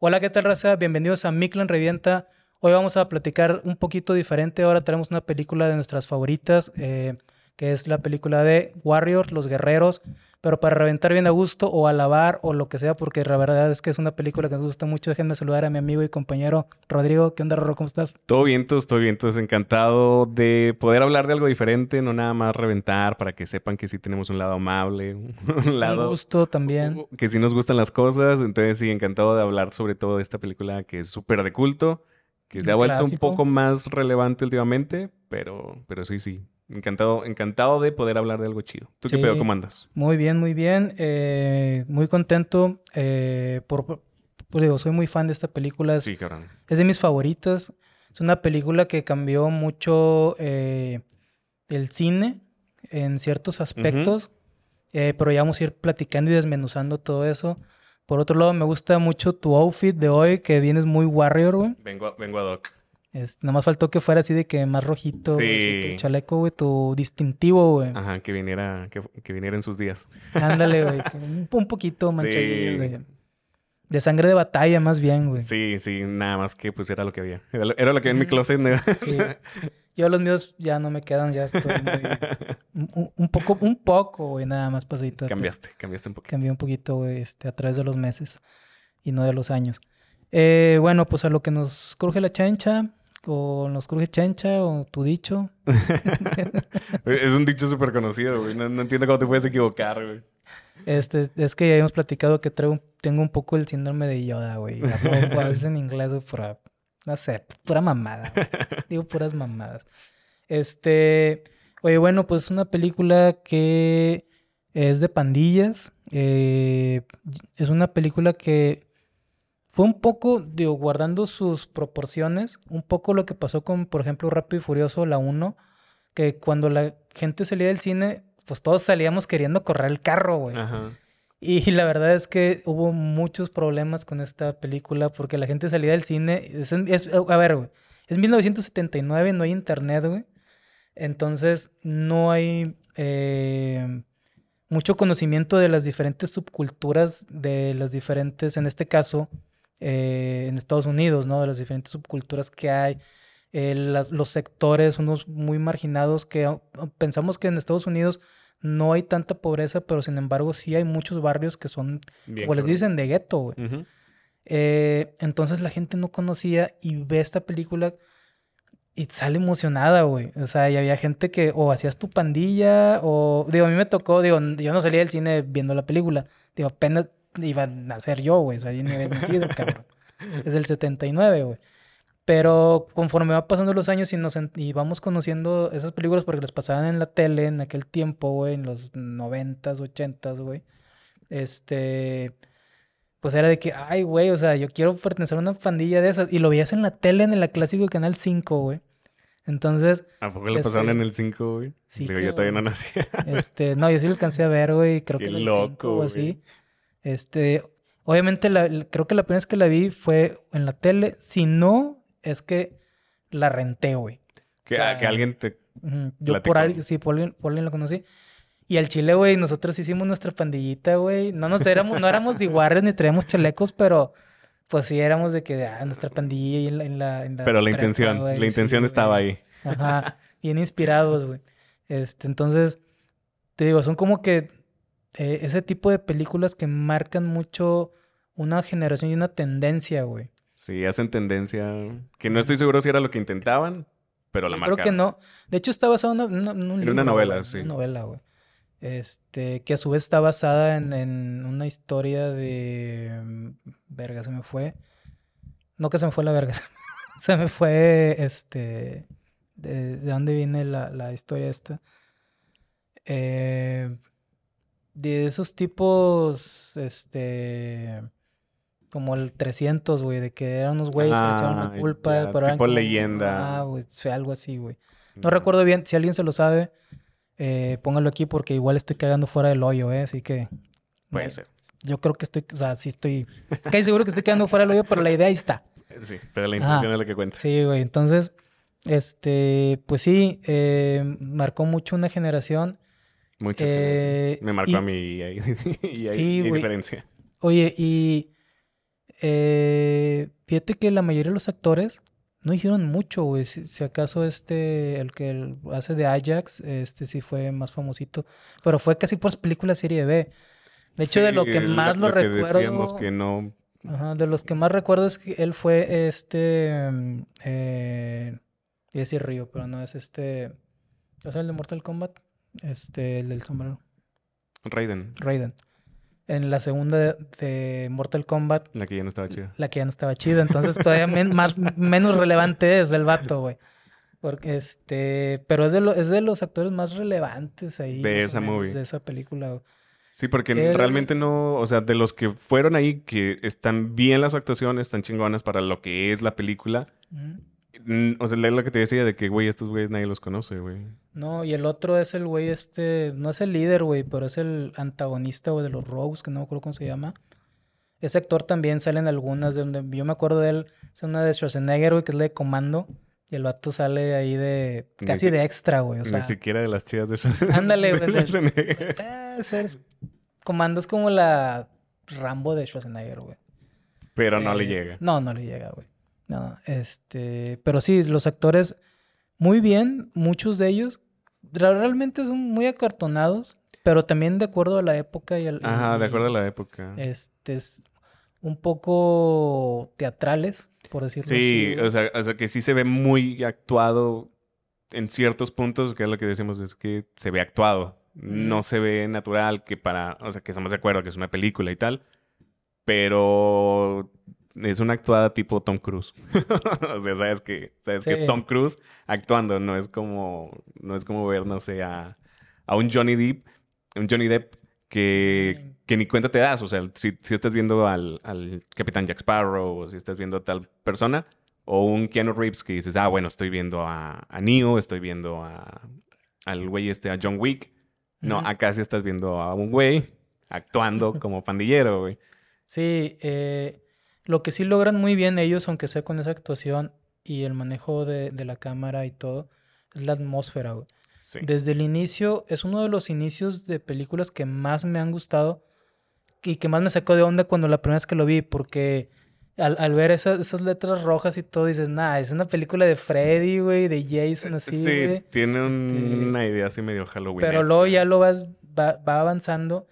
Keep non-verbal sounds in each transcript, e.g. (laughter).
Hola, ¿qué tal, raza? Bienvenidos a Miklan Revienta. Hoy vamos a platicar un poquito diferente. Ahora tenemos una película de nuestras favoritas, eh, que es la película de Warriors, Los Guerreros pero para reventar bien a gusto o alabar o lo que sea, porque la verdad es que es una película que nos gusta mucho. Déjenme saludar a mi amigo y compañero Rodrigo. ¿Qué onda, Rorro? ¿Cómo estás? Todo bien, todo bien, todos encantado de poder hablar de algo diferente, no nada más reventar, para que sepan que sí tenemos un lado amable, (laughs) un lado... Un gusto también. (laughs) Que sí nos gustan las cosas, entonces sí, encantado de hablar sobre todo de esta película que es súper de culto, que se ha vuelto un poco más relevante últimamente, pero, pero sí, sí, Encantado, encantado de poder hablar de algo chido. ¿Tú qué pedo? ¿Cómo andas? Muy bien, muy bien. Eh, muy contento. Eh, por, digo, soy muy fan de esta película. sí, cabrón. Es de mis favoritas. Es una película que cambió mucho eh, el cine en ciertos aspectos. pero ya vamos a ir platicando y desmenuzando todo eso. Por otro lado, me gusta mucho tu outfit de hoy, que vienes muy warrior, güey. Vengo, vengo a Doc. Es, nomás faltó que fuera así de que más rojito. Sí. tu chaleco, güey, tu distintivo, güey. Ajá, que viniera, que, viniera en sus días. Ándale, güey. (laughs) Un, poquito manchadillo, güey. De sangre de batalla, más bien, güey. Sí, sí, nada más que pues era lo que había. Era, lo que había en mi closet, ¿no? Sí. Yo los míos ya no me quedan, ya estoy muy... (laughs) un, poco, un poco, güey, nada más pasadito. Cambiaste, cambiaste un poquito. Cambié un poquito, güey, este, a través de los meses y no de los años. Eh, bueno, pues a lo que nos cruje la chancha, o nos cruje chancha, o tu dicho. (laughs) es un dicho súper conocido, güey. No, entiendo cómo te puedes equivocar, güey. Este, es que ya hemos platicado que traigo, tengo un poco el síndrome de Yoda, güey. (laughs) A veces en inglés, güey, pura, no sé, pura mamada. Digo puras mamadas. Este, oye, bueno, pues es una película que es de pandillas. Eh, es una película que fue un poco, digo, guardando sus proporciones, un poco lo que pasó con, por ejemplo, Rápido y Furioso, la 1, que cuando la gente salía del cine, pues todos salíamos queriendo correr el carro, güey. Y (laughs) la verdad es que hubo muchos problemas con esta película porque la gente salía del cine. Es, a ver, güey. Es 1979, no hay internet, güey. Entonces no hay eh, mucho conocimiento de las diferentes subculturas, de las diferentes, en este caso, eh, en Estados Unidos, ¿no? De las diferentes subculturas que hay. Eh, los sectores, unos muy marginados que pensamos que en Estados Unidos no hay tanta pobreza, pero sin embargo sí hay muchos barrios que son, como les dicen, de gueto, güey. Eh, entonces la gente no conocía y ve esta película y sale emocionada, güey. O sea, y había gente que o hacías tu pandilla o, digo, a mí me tocó, digo, yo no salía del cine viendo la película. Digo, apenas iba a nacer yo, güey. O sea, yo ni había nacido, (laughs) cabrón. Es el 79, güey. Pero conforme va pasando los años y, nos, y vamos conociendo esas películas porque las pasaban en la tele en aquel tiempo, güey, en los 90s, 80s, güey. Este. Pues era de que, ay, güey, o sea, yo quiero pertenecer a una pandilla de esas. Y lo veías en la tele en el clásico de Canal 5, güey. Entonces. ¿A poco le pasaron en el 5, güey? Sí. Digo, yo todavía no nací. este, no, yo sí lo alcancé a ver, güey. Creo que en el 5 o así. Este, obviamente creo que la primera vez que la vi fue en la tele. Si no, es que la renté, güey. Que, que alguien te... Yo por alguien, sí, por alguien, por alguien lo conocí. Y al chile, güey, nosotros hicimos nuestra pandillita, güey. No nos éramos, no éramos de iguales ni traíamos chalecos, pero pues sí éramos de que ah, nuestra pandilla en la, en la, Pero la intención, la intención estaba ahí. Ajá. Bien inspirados, güey. Este, entonces, te digo, son como que eh, ese tipo de películas que marcan mucho una generación y una tendencia, güey. Sí, hacen tendencia. Que no estoy seguro si era lo que intentaban, pero la marcaron. Creo que no. De hecho, está basado en, una, en un una novela, sí. Una novela, güey. Este, que a su vez está basada en, una historia de. Mm, verga, se me fue. No que se me fue la verga, (laughs) se me fue. Este. De, de dónde viene la, la historia esta. Eh, de esos tipos, este, como el 300, güey, de que eran unos güeyes que le echaron la ah, culpa. pero tipo leyenda. Ah, güey, algo así, güey. No recuerdo bien, si alguien se lo sabe, eh, póngalo aquí porque igual estoy cagando fuera del hoyo, ¿eh? Así que... Puede ser. Yo creo que estoy, o sea, sí estoy, casi seguro que estoy quedando fuera del hoyo, pero la idea ahí está. (laughs) Sí, pero la intención es la que cuenta. Sí, güey, entonces, este, pues sí, eh, marcó mucho una generación Muchas eh, Me marcó a mí y hay, (laughs) diferencia. Oye, y eh, fíjate que la mayoría de los actores no hicieron mucho, güey. Si, acaso este, el que hace de Ajax, este sí fue más famosito. Pero fue casi por películas serie B. De hecho, de lo que más lo, recuerdo. que no. Ajá, de los que más recuerdo es que él fue este. Mm, eh, y decir Río, pero no es este. ¿O sea, el de Mortal Kombat? Este, el del sombrero. Raiden. Raiden en la segunda de, Mortal Kombat. La que ya no estaba chida. La que ya no estaba chida. Entonces todavía más, menos relevante es el vato, güey. Porque este. Pero es de, lo, es de los actores más relevantes ahí. De esa movie. De esa película. Sí, porque realmente no. O sea, de los que fueron ahí, que están bien las actuaciones, están chingonas para lo que es la película. O sea, es lo que te decía de que, güey, estos güeyes nadie los conoce, güey. No, y el otro es el güey este, no es el líder, güey, pero es el antagonista, güey, de los Rogues, que no me acuerdo cómo se llama. Ese actor también sale en algunas, de donde yo me acuerdo de él, es una de Schwarzenegger, güey, que es la de Comando. Y el vato sale ahí de. casi de extra, güey. O sea, ni siquiera de las chidas de (laughs) Schwarzenegger. Ándale, güey. (laughs) Eh, comando es como la Rambo de Schwarzenegger, güey. Pero no le eh, llega. No, no le llega, güey. No, este. Pero sí, los actores muy bien, muchos de ellos. Realmente son muy acartonados, pero también de acuerdo a la época y al. Ajá, de acuerdo a la época. Este es un poco teatrales, por decirlo así. Sí, o sea, o sea, que sí se ve muy actuado en ciertos puntos, que es lo que decimos, es que se ve actuado. No se ve natural, que para, o sea, que estamos de acuerdo que es una película y tal, pero es una actuada tipo Tom Cruise. (laughs) o sea, sabes que, sabes que es Tom Cruise actuando, no es como, no es como ver, no sé, a, un Johnny Depp, un Johnny Depp que, que ni cuenta te das. O sea, si, si estás viendo al, al, Capitán Jack Sparrow, o si estás viendo a tal persona, o un Keanu Reeves que dices, ah, bueno, estoy viendo a, a Neo, estoy viendo a, al güey este, a John Wick. No, acá sí estás viendo a un güey actuando (laughs) como pandillero, güey. Sí, eh, lo que sí logran muy bien ellos, aunque sea con esa actuación y el manejo de, la cámara y todo, es la atmósfera, güey. Desde el inicio, es uno de los inicios de películas que más me han gustado y que más me sacó de onda cuando la primera vez que lo vi, porque al, ver esas, letras rojas y todo, dices, nah, es una película de Freddy, güey, de Jason, así, Sí, tiene este una idea así medio Halloween. Pero luego ya lo vas, va avanzando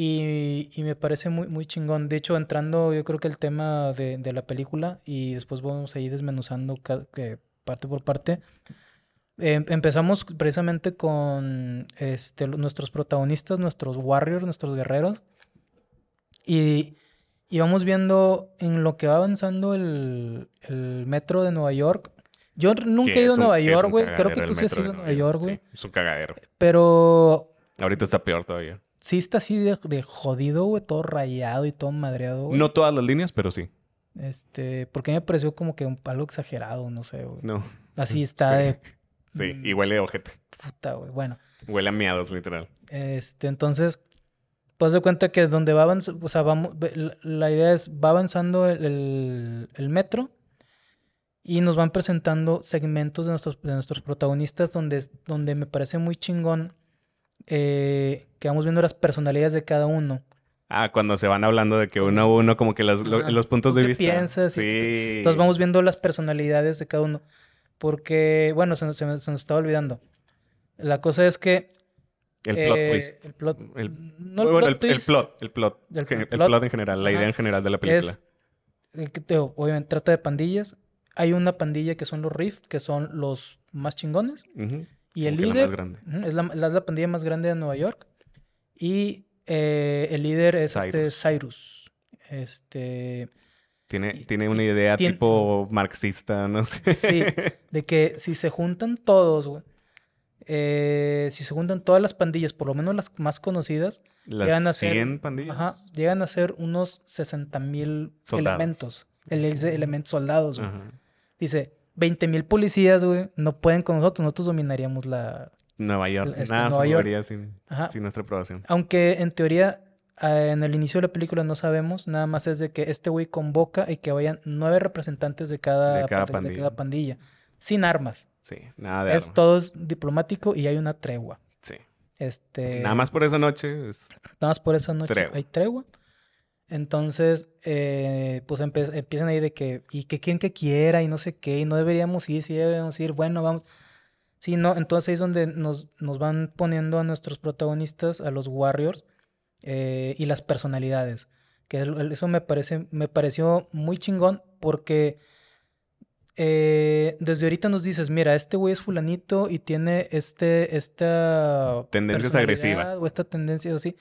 y, me parece muy, muy chingón. De hecho, entrando yo creo que el tema de, la película y después vamos a ir desmenuzando parte por parte. Em, empezamos precisamente con este, nuestros protagonistas, nuestros warriors, nuestros guerreros. Y, y, vamos viendo en lo que va avanzando el, metro de Nueva York. Yo nunca he ido a Nueva York, güey. Creo que tú sí has ido a Nueva York, güey. es un cagadero. Pero... Ahorita está peor todavía sí está así de, jodido, güey, todo rayado y todo madreado, güey. No todas las líneas, pero sí. Este, porque me pareció como que un palo exagerado, no sé, güey. No. Así (laughs) está de. Sí, y huele a ojete. Puta, güey. Bueno. Huele a miados, literal. Este, entonces, pues de cuenta que donde va avanzando, o sea, vamos, la idea es, va avanzando el, el, metro y nos van presentando segmentos de nuestros, de nuestros protagonistas donde, donde me parece muy chingón eh, que vamos viendo las personalidades de cada uno. Ah, cuando se van hablando de que uno a uno, como que los, los puntos de vista. piensas? Sí. Entonces vamos viendo las personalidades de cada uno. Porque, bueno, se, se, nos estaba olvidando. La cosa es que. El plot eh, twist. El plot. El, no el, plot, el, plot. El plot. El, plot, en general, la idea en general de la película. Es, que, obviamente trata de pandillas. Hay una pandilla que son los Rift, que son los más chingones. Y el líder es la, la, pandilla más grande de Nueva York. Y eh, el líder es Cyrus. este Cyrus. Este. Tiene, tiene una idea tipo marxista, no sé. Sí, de que si se juntan todos, güey. Eh, si se juntan todas las pandillas, por lo menos las más conocidas, llegan a ser, 100 pandillas. Ajá, llegan a ser unos 60 mil elementos. elementos soldados. Dice, 20 mil policías, güey, no pueden con nosotros. Nosotros dominaríamos la... Nueva York. Este, Nada Nueva York. Sin, sin, nuestra aprobación. Aunque en teoría, eh, en el inicio de la película no sabemos. Nada más es de que este güey convoca y que vayan nueve representantes de cada, de cada, pandilla. Sin armas. Sí, nada de Es todo diplomático y hay una tregua. Sí. Este... Nada más por esa noche. Nada más por esa noche hay tregua. Entonces, eh, pues empiezan ahí de que, y que quien que quiera, y no sé qué, y no deberíamos ir, sí deberíamos ir, bueno, vamos. Sí, no, entonces ahí es donde nos, nos van poniendo a nuestros protagonistas, a los Warriors, eh, y las personalidades. Que eso me parece, me pareció muy chingón porque eh, desde ahorita nos dices, mira, este güey es fulanito y tiene este, esta... Tendencias agresivas. O esta tendencia así.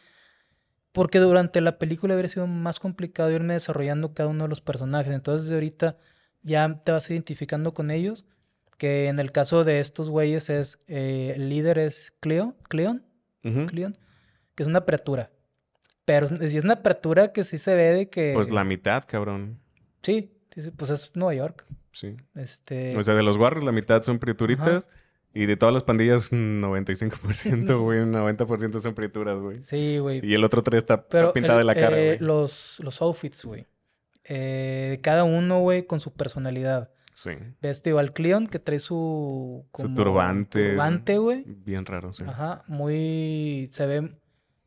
Porque durante la película habría sido más complicado irme desarrollando cada uno de los personajes. Entonces, desde ahorita ya te vas identificando con ellos. Que en el caso de estos güeyes es, eh, el líder es Cleon, Cleon, Cleon, que es una apertura. Pero si es una apertura que sí se ve de que... Pues la mitad, cabrón. Sí, sí, pues es Nueva York. Sí. Este... O sea, de los barrios la mitad son prieturitas. Y de todas las pandillas, (laughs) 95%, (laughs) güey, 90% son prieturas, güey. Sí, güey. Y el otro 3 está, pintado de la cara, eh, güey. los, los outfits, güey. Eh, cada uno, güey, con su personalidad. Sí. Ves, al Cleon que trae su... su turbante. Turbante, güey. Bien raro, sí. Ajá, muy... Se ve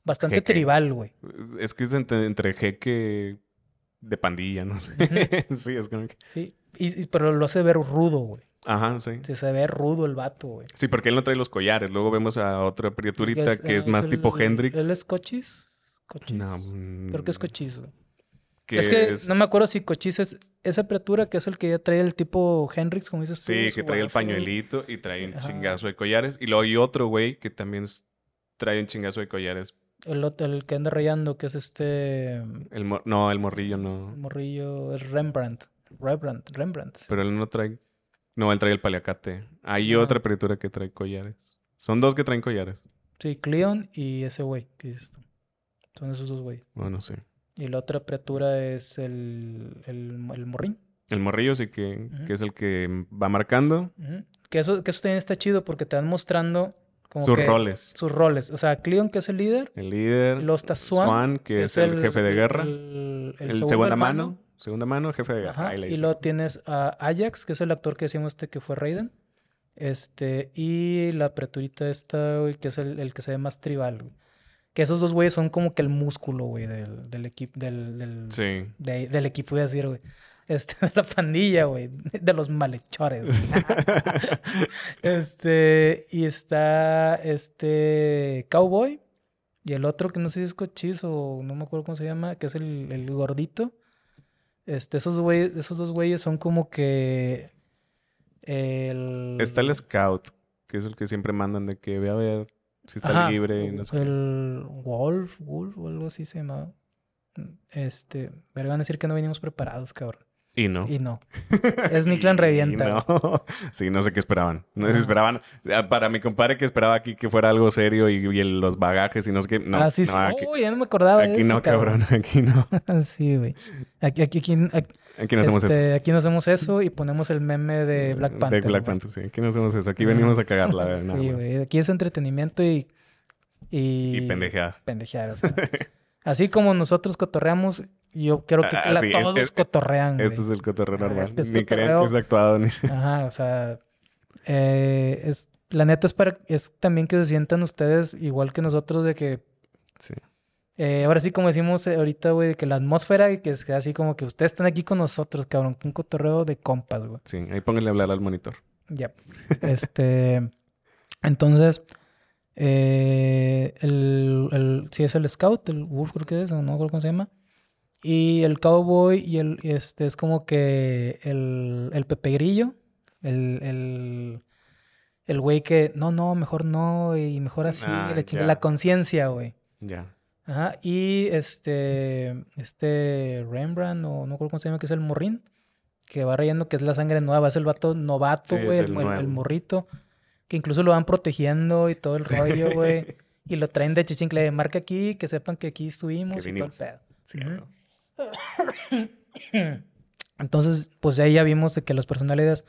bastante tribal, güey. Es que es entre, jeque de pandilla, no sé. (laughs) sí, es como que... Sí, y, pero lo hace ver rudo, güey. Ajá, sí. se ve rudo el vato, güey. Sí, porque él no trae los collares. Luego vemos a otra criaturita que es, más tipo Hendrix. ¿Él es Cochis? Cochis. No. Creo que es Cochis, güey. Es que no me acuerdo si Cochis es esa criatura que es el que ya trae el tipo Hendrix, como dices tú. Sí, que trae el pañuelito y trae un chingazo de collares. Y luego hay otro, güey, que también trae un chingazo de collares. El, el que anda rayando, que es este... El no, el morrillo no. El morrillo es Rembrandt. Rembrandt, Rembrandt. Pero él no trae no, él trae el paliacate. Hay otra criatura que trae collares. Son dos que traen collares. Sí, Cleon y ese güey ¿qué dices tú. Son esos dos güeyes. Bueno, sí. Y la otra criatura es el, el, morrín. El morrillo sí que, que, es el que va marcando. que, eso, que eso también está chido porque te van mostrando como sus roles. Sus roles. O sea, Cleon, que es el líder. El líder. Luego está Swan. que, es, el, jefe de guerra. El, el segunda mano. Segunda mano, jefe de guerra. y luego tienes a Ajax, que es el actor que decíamos este que fue Raiden. Este, y la preturita esta, güey, que es el, que se ve más tribal, güey. Que esos dos güeyes son como que el músculo, güey, del, del equipo, del, del, sí. del equipo, voy a decir, güey. Este, (laughs) de la pandilla, güey. De los malhechores. (laughs) este, y está este Cowboy. Y el otro que no sé si es cochizo o no me acuerdo cómo se llama, que es el, el gordito. Este, esos, esos dos güeyes son como que. El... Está el Scout, que es el que siempre mandan de que ve a ver si está libre. No sé el Wolf, Wolf o algo así se llama. Este, me van a decir que no venimos preparados, cabrón. Y no. Y no. (laughs) Es mi clan revienta. no. (laughs) Sí, no sé qué esperaban. No sé si esperaban. Ah, para mi compadre que esperaba aquí que fuera algo serio y, los bagajes y no sé qué. No, ah, sí, sí. No, ya no me acordaba. (laughs) Aquí no, cabrón. Aquí no. sí, güey. Aquí, aquí, aquí, aquí, no hacemos este, eso. Aquí no hacemos eso y ponemos el meme de Black Panther. De Black Panther, sí. Aquí no hacemos eso. Aquí venimos a cagarla. sí, güey. Aquí es entretenimiento y. Y, y pendejear. Pendejear, o sea. Así como nosotros cotorreamos, yo creo que ah, todos cotorrean. Este es el cotorreo normal. Este ni creen que es actuado ni. (laughs) Ajá, o sea. Eh, es, la neta es para. Es también que se sientan ustedes igual que nosotros de que. Sí. Eh, ahora sí, como decimos ahorita, güey, que la atmósfera y que es así como que ustedes están aquí con nosotros, cabrón, un cotorreo de compas, güey. Sí, ahí pónganle a hablar al monitor. Ya. este. (laughs) Entonces. Eh, el, el, si es el Scout, el Wolf creo que es, no me acuerdo cómo se llama. Y el Cowboy y el este es como que el, el Pepe Grillo, el, el, el güey que no, no, mejor no, y mejor así, ah, la, la conciencia, güey. Ya. Ajá, y este, este Rembrandt, o no recuerdo cómo se llama, que es el morrín, que va rayando que es la sangre nueva, es el vato novato, güey, el, el, morrito que incluso lo van protegiendo y todo el rollo, güey. (laughs) y lo traen de chichincle marca aquí, que sepan que aquí estuvimos. Que Entonces, pues ahí ya vimos de que las personalidades...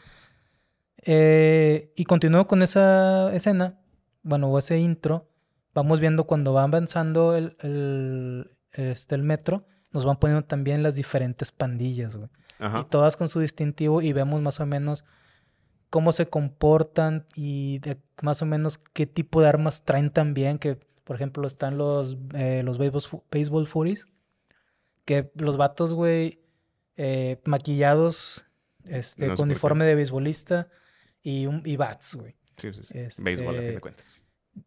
Eh, y continúo con esa escena, bueno, o ese intro. Vamos viendo cuando va avanzando el, el, este, el metro, nos van poniendo también las diferentes pandillas, güey. Y todas con su distintivo y vemos más o menos cómo se comportan y de más o menos qué tipo de armas traen también, que por ejemplo están los, eh, los baseball, baseball furies, Que los vatos, güey, eh, maquillados, este, con uniforme de beisbolista y, un, y bats, güey. Sí, sí, sí. Béisbol, a fin de este, cuentas.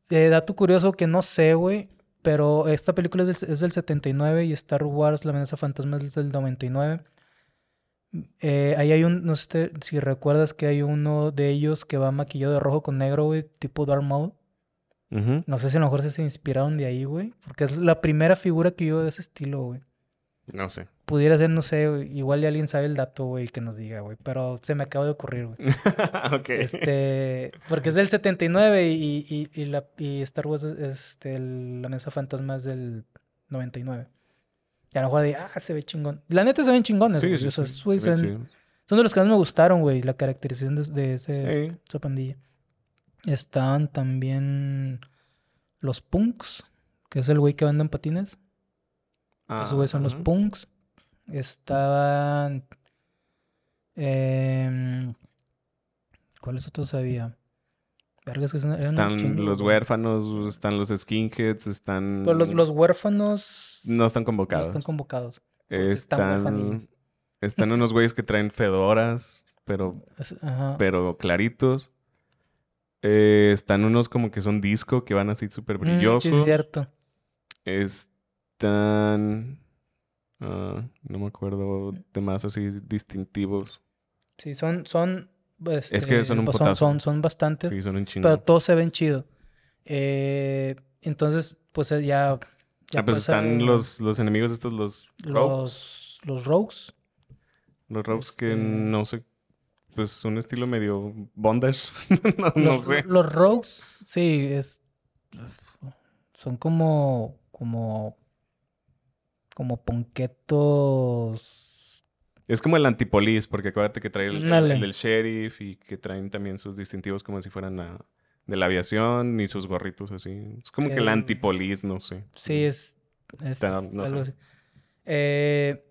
De dato curioso que no sé, güey, pero esta película es del, es del 79 y Star Wars, La amenaza fantasma es del 99. Eh, ahí hay un, no sé si recuerdas que hay uno de ellos que va maquillado de rojo con negro, güey, tipo Darth Maul. No sé si a lo mejor se inspiraron de ahí, güey. Porque es la primera figura que yo de ese estilo, güey. No sé. Pudiera ser, no sé, igual ya alguien sabe el dato, güey, que nos diga, güey. Pero se me acaba de ocurrir, güey. (laughs) ok. Este, porque es del 79 y, y, y, la, y Star Wars, este, la mesa fantasma es del 99. Y a lo mejor de, ah, se ve chingón. La neta se ven chingones, güey. Sí, sí, son, de los que más me gustaron, güey, la caracterización de, ese, esa pandilla. Estaban también los punks, que es el güey que venden patines. Ah, Esos güeyes son los punks. Estaban. Eh, ¿Cuáles otros había? Vergas que están los huérfanos, están los skinheads, están. Los, los huérfanos no están convocados. No están convocados. Están, están unos güeyes que traen fedoras, pero, pero claritos. Eh, están unos como que son disco, que van así súper brillosos. Mm, sí, es cierto. Están... Ah, no me acuerdo de más así distintivos. Sí, son... son es que son un pues, son, son, bastantes. Sí, son un chingo. Pero todos se ven chido. Eh, entonces, pues ya ah, pues están los, los enemigos estos, los Los, los rogues. Los rogues que este no sé, pues un estilo medio bondage. (laughs) no, sé. Los rogues, sí, es... Son como... como... como ponquetos... Es como el antipolis, porque acuérdate que trae el, el, del sheriff y que traen también sus distintivos como si fueran a de la aviación y sus gorritos así. Es como que el antipolis, no sé. Sí, es. algo Así. Eh,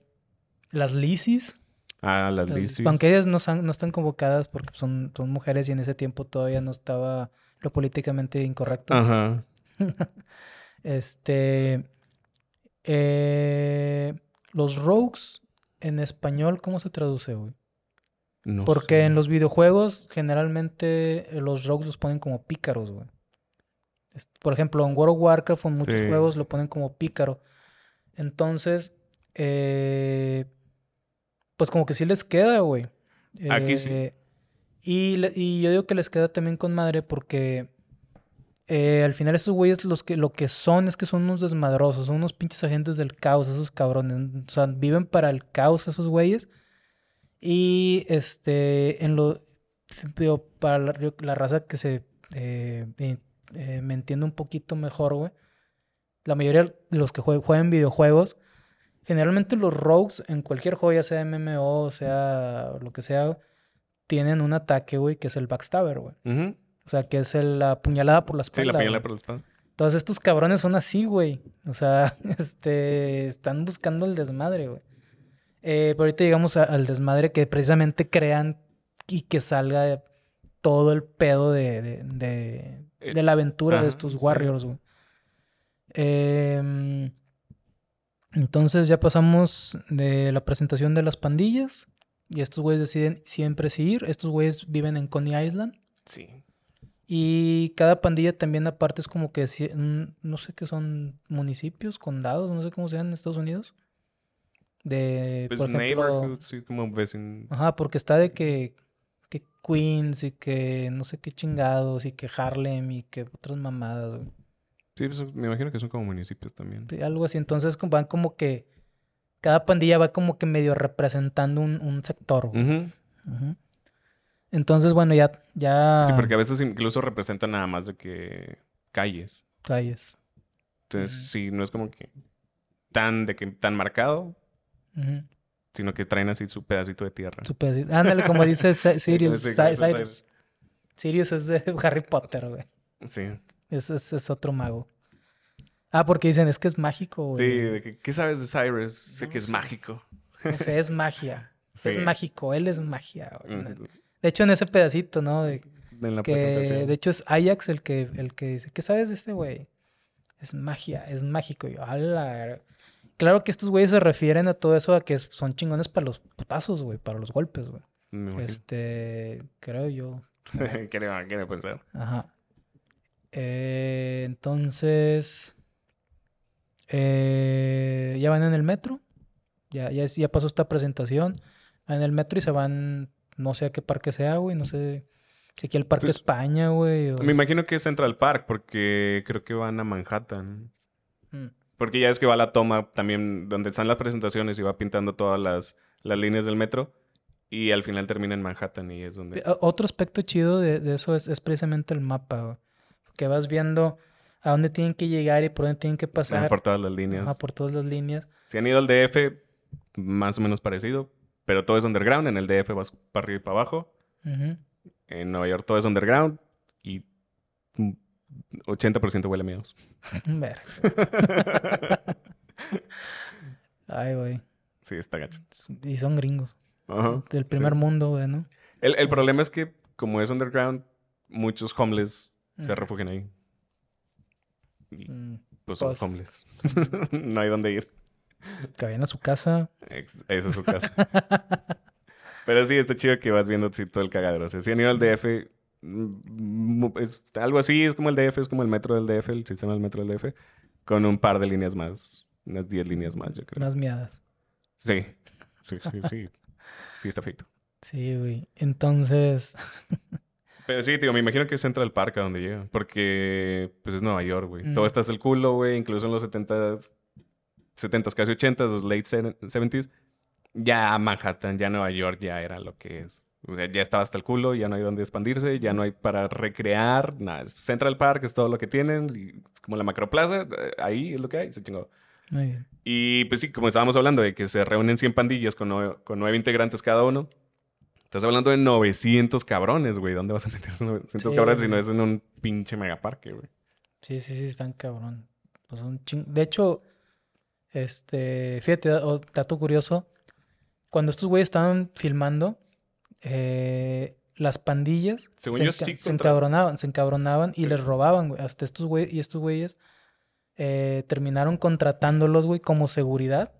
las lisis. Ah, las lisis. Aunque ellas no, no están convocadas porque son, son mujeres y en ese tiempo todavía no estaba lo políticamente incorrecto. Ajá. (laughs) este. Eh, los rogues en español, ¿cómo se traduce, güey? Porque en los videojuegos generalmente eh, los rogues los ponen como pícaros, güey. Por ejemplo, en World of Warcraft en muchos juegos lo ponen como pícaro. Entonces, eh, pues como que sí les queda, güey. Aquí sí. Y, yo digo que les queda también con madre porque al final estos güeyes los que, lo que son es que son unos desmadrosos, son unos pinches agentes del caos, esos cabrones. O sea, viven para el caos esos güeyes. Y este, en lo, para la, raza que se eh, eh, me entiende un poquito mejor, güey. La mayoría de los que juegan videojuegos, generalmente los rogues en cualquier juego, ya sea MMO, sea lo que sea, tienen un ataque, güey, que es el backstabber, güey. O sea, que es la puñalada por la espalda. Sí, la puñalada por la espalda. Entonces estos cabrones son así, güey. O sea, (laughs) este, están buscando el desmadre, güey. Eh, pero ahorita llegamos al desmadre que precisamente crean y que salga todo el pedo de, de, eh, la aventura de estos Warriors, güey. Em, entonces ya pasamos de la presentación de las pandillas. Y estos güeyes deciden siempre seguir. Estos güeyes viven en Coney Island. Sí. Y cada pandilla también aparte es como que, no sé qué son municipios, condados, no sé cómo se llaman en Estados Unidos de pues por sí, como vecino. Ajá, porque está de que, que Queens y que no sé qué chingados y que Harlem y que otras mamadas, Sí, pues me imagino que son como municipios también. algo así, entonces van como que cada pandilla va como que medio representando un, un sector. Entonces, bueno, ya, ya... Sí, porque a veces incluso representan nada más de que calles. Calles. Entonces, sí, no es como que tan de que tan marcado, Sino que traen así su pedacito de tierra. Su pedacito. Ándale, como dice (laughs) Sirius. Sirius. Sirius es de (laughs) Harry Potter, güey. Sí. Es, es, otro mago. Ah, porque dicen, es que es mágico, güey. Sí, de que, ¿qué sabes de Cyrus? sé que es mágico. es magia. (laughs) Es mágico, él es magia. De hecho, en ese pedacito, ¿no? De, en la presentación. De hecho, es Ajax el que, el que dice, ¿qué sabes de este güey? Es magia, es mágico. Y yo, Claro que estos güeyes se refieren a todo eso a que son chingones para los putazos, güey, para los golpes, güey. Este, creo yo. (laughs) Quiere pensar. Ajá. Eh, entonces, eh, ya van en el metro. Ya, ya, ya pasó esta presentación. Van en el metro y se van, no sé a qué parque sea, güey. No sé si aquí el Parque pues, España, güey. Me imagino que es Central Park porque creo que van a Manhattan. Mm. Porque ya es que va la toma también donde están las presentaciones y va pintando todas las, las líneas del metro. Y al final termina en Manhattan y es donde... Otro aspecto chido de, eso es, precisamente el mapa, Que vas viendo a dónde tienen que llegar y por dónde tienen que pasar. por todas las líneas. Ah, por todas las líneas. Si han ido al DF, más o menos parecido. Pero todo es underground. En el DF vas para arriba y para abajo. En Nueva York todo es underground. Y 80% huele a miedos. (laughs) Ay, güey. Sí, está gacho. Y son gringos. Del primer mundo, güey, ¿no? El, problema es que, como es underground, muchos homeless se mm. refugian ahí. Y, mm, pues son homeless. (laughs) no hay dónde ir. (laughs) Que vayan a su casa. esa es su casa. (laughs) Pero sí, está chido que vas viendo todo el cagadero. O sea, si han ido al DF, mm, es algo así, es como el DF, es como el metro del DF, el sistema del metro del DF, con un par de líneas más, unas 10 líneas más, yo creo. Más miadas. Sí, sí, sí, sí. Sí, está feito. Sí, güey. Entonces. (laughs) Pero sí, digo, me imagino que es Central Park a donde llega. Porque, pues es Nueva York, güey. Todo está hasta el culo, güey. Incluso en los 70s, 70s, casi 80s, los late 70s. Ya Manhattan, ya Nueva York, ya era lo que es. O sea, ya estaba hasta el culo, ya no hay donde expandirse, ya no hay para recrear, nada. Central Park es todo lo que tienen, y como la macroplaza, eh, ahí es lo que hay, se chingó. Y pues sí, como estábamos hablando de que se reúnen 100 pandillas con, nueve, integrantes cada uno. Estás hablando de 900 cabrones, güey. ¿Dónde vas a meter esos 900 cabrones si no es en un pinche megaparque, güey? Sí, sí, sí, están cabrón. Pues un De hecho, este, fíjate, dato curioso. Cuando estos güeyes estaban filmando, eh, las pandillas se, encabronaban, se encabronaban y les robaban, güey. Hasta estos güeyes y estos güeyes eh, terminaron contratándolos, güey, como seguridad.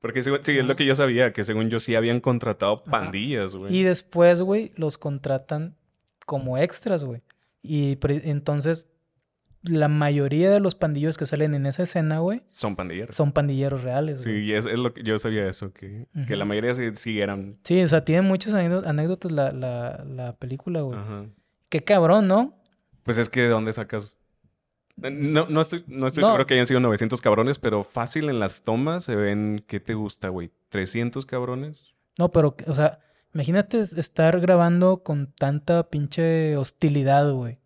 Porque sí, es lo que yo sabía, que según yo sí habían contratado pandillas, güey. Y después, güey, los contratan como extras, güey. Y entonces, la mayoría de los pandilleros que salen en esa escena, güey. Son pandilleros. Son pandilleros reales, Sí, es, es, lo que yo sabía eso, que, que la mayoría sí, eran. Sí, o sea, tiene muchas anécdotas la, la, la película, güey. Ajá. Qué cabrón, ¿no? Pues es que de dónde sacas no, no estoy, no estoy seguro que hayan sido 900 cabrones, pero fácil en las tomas se ven, ¿qué te gusta, güey? ¿300 cabrones? No, pero, o sea, imagínate estar grabando con tanta pinche hostilidad, güey.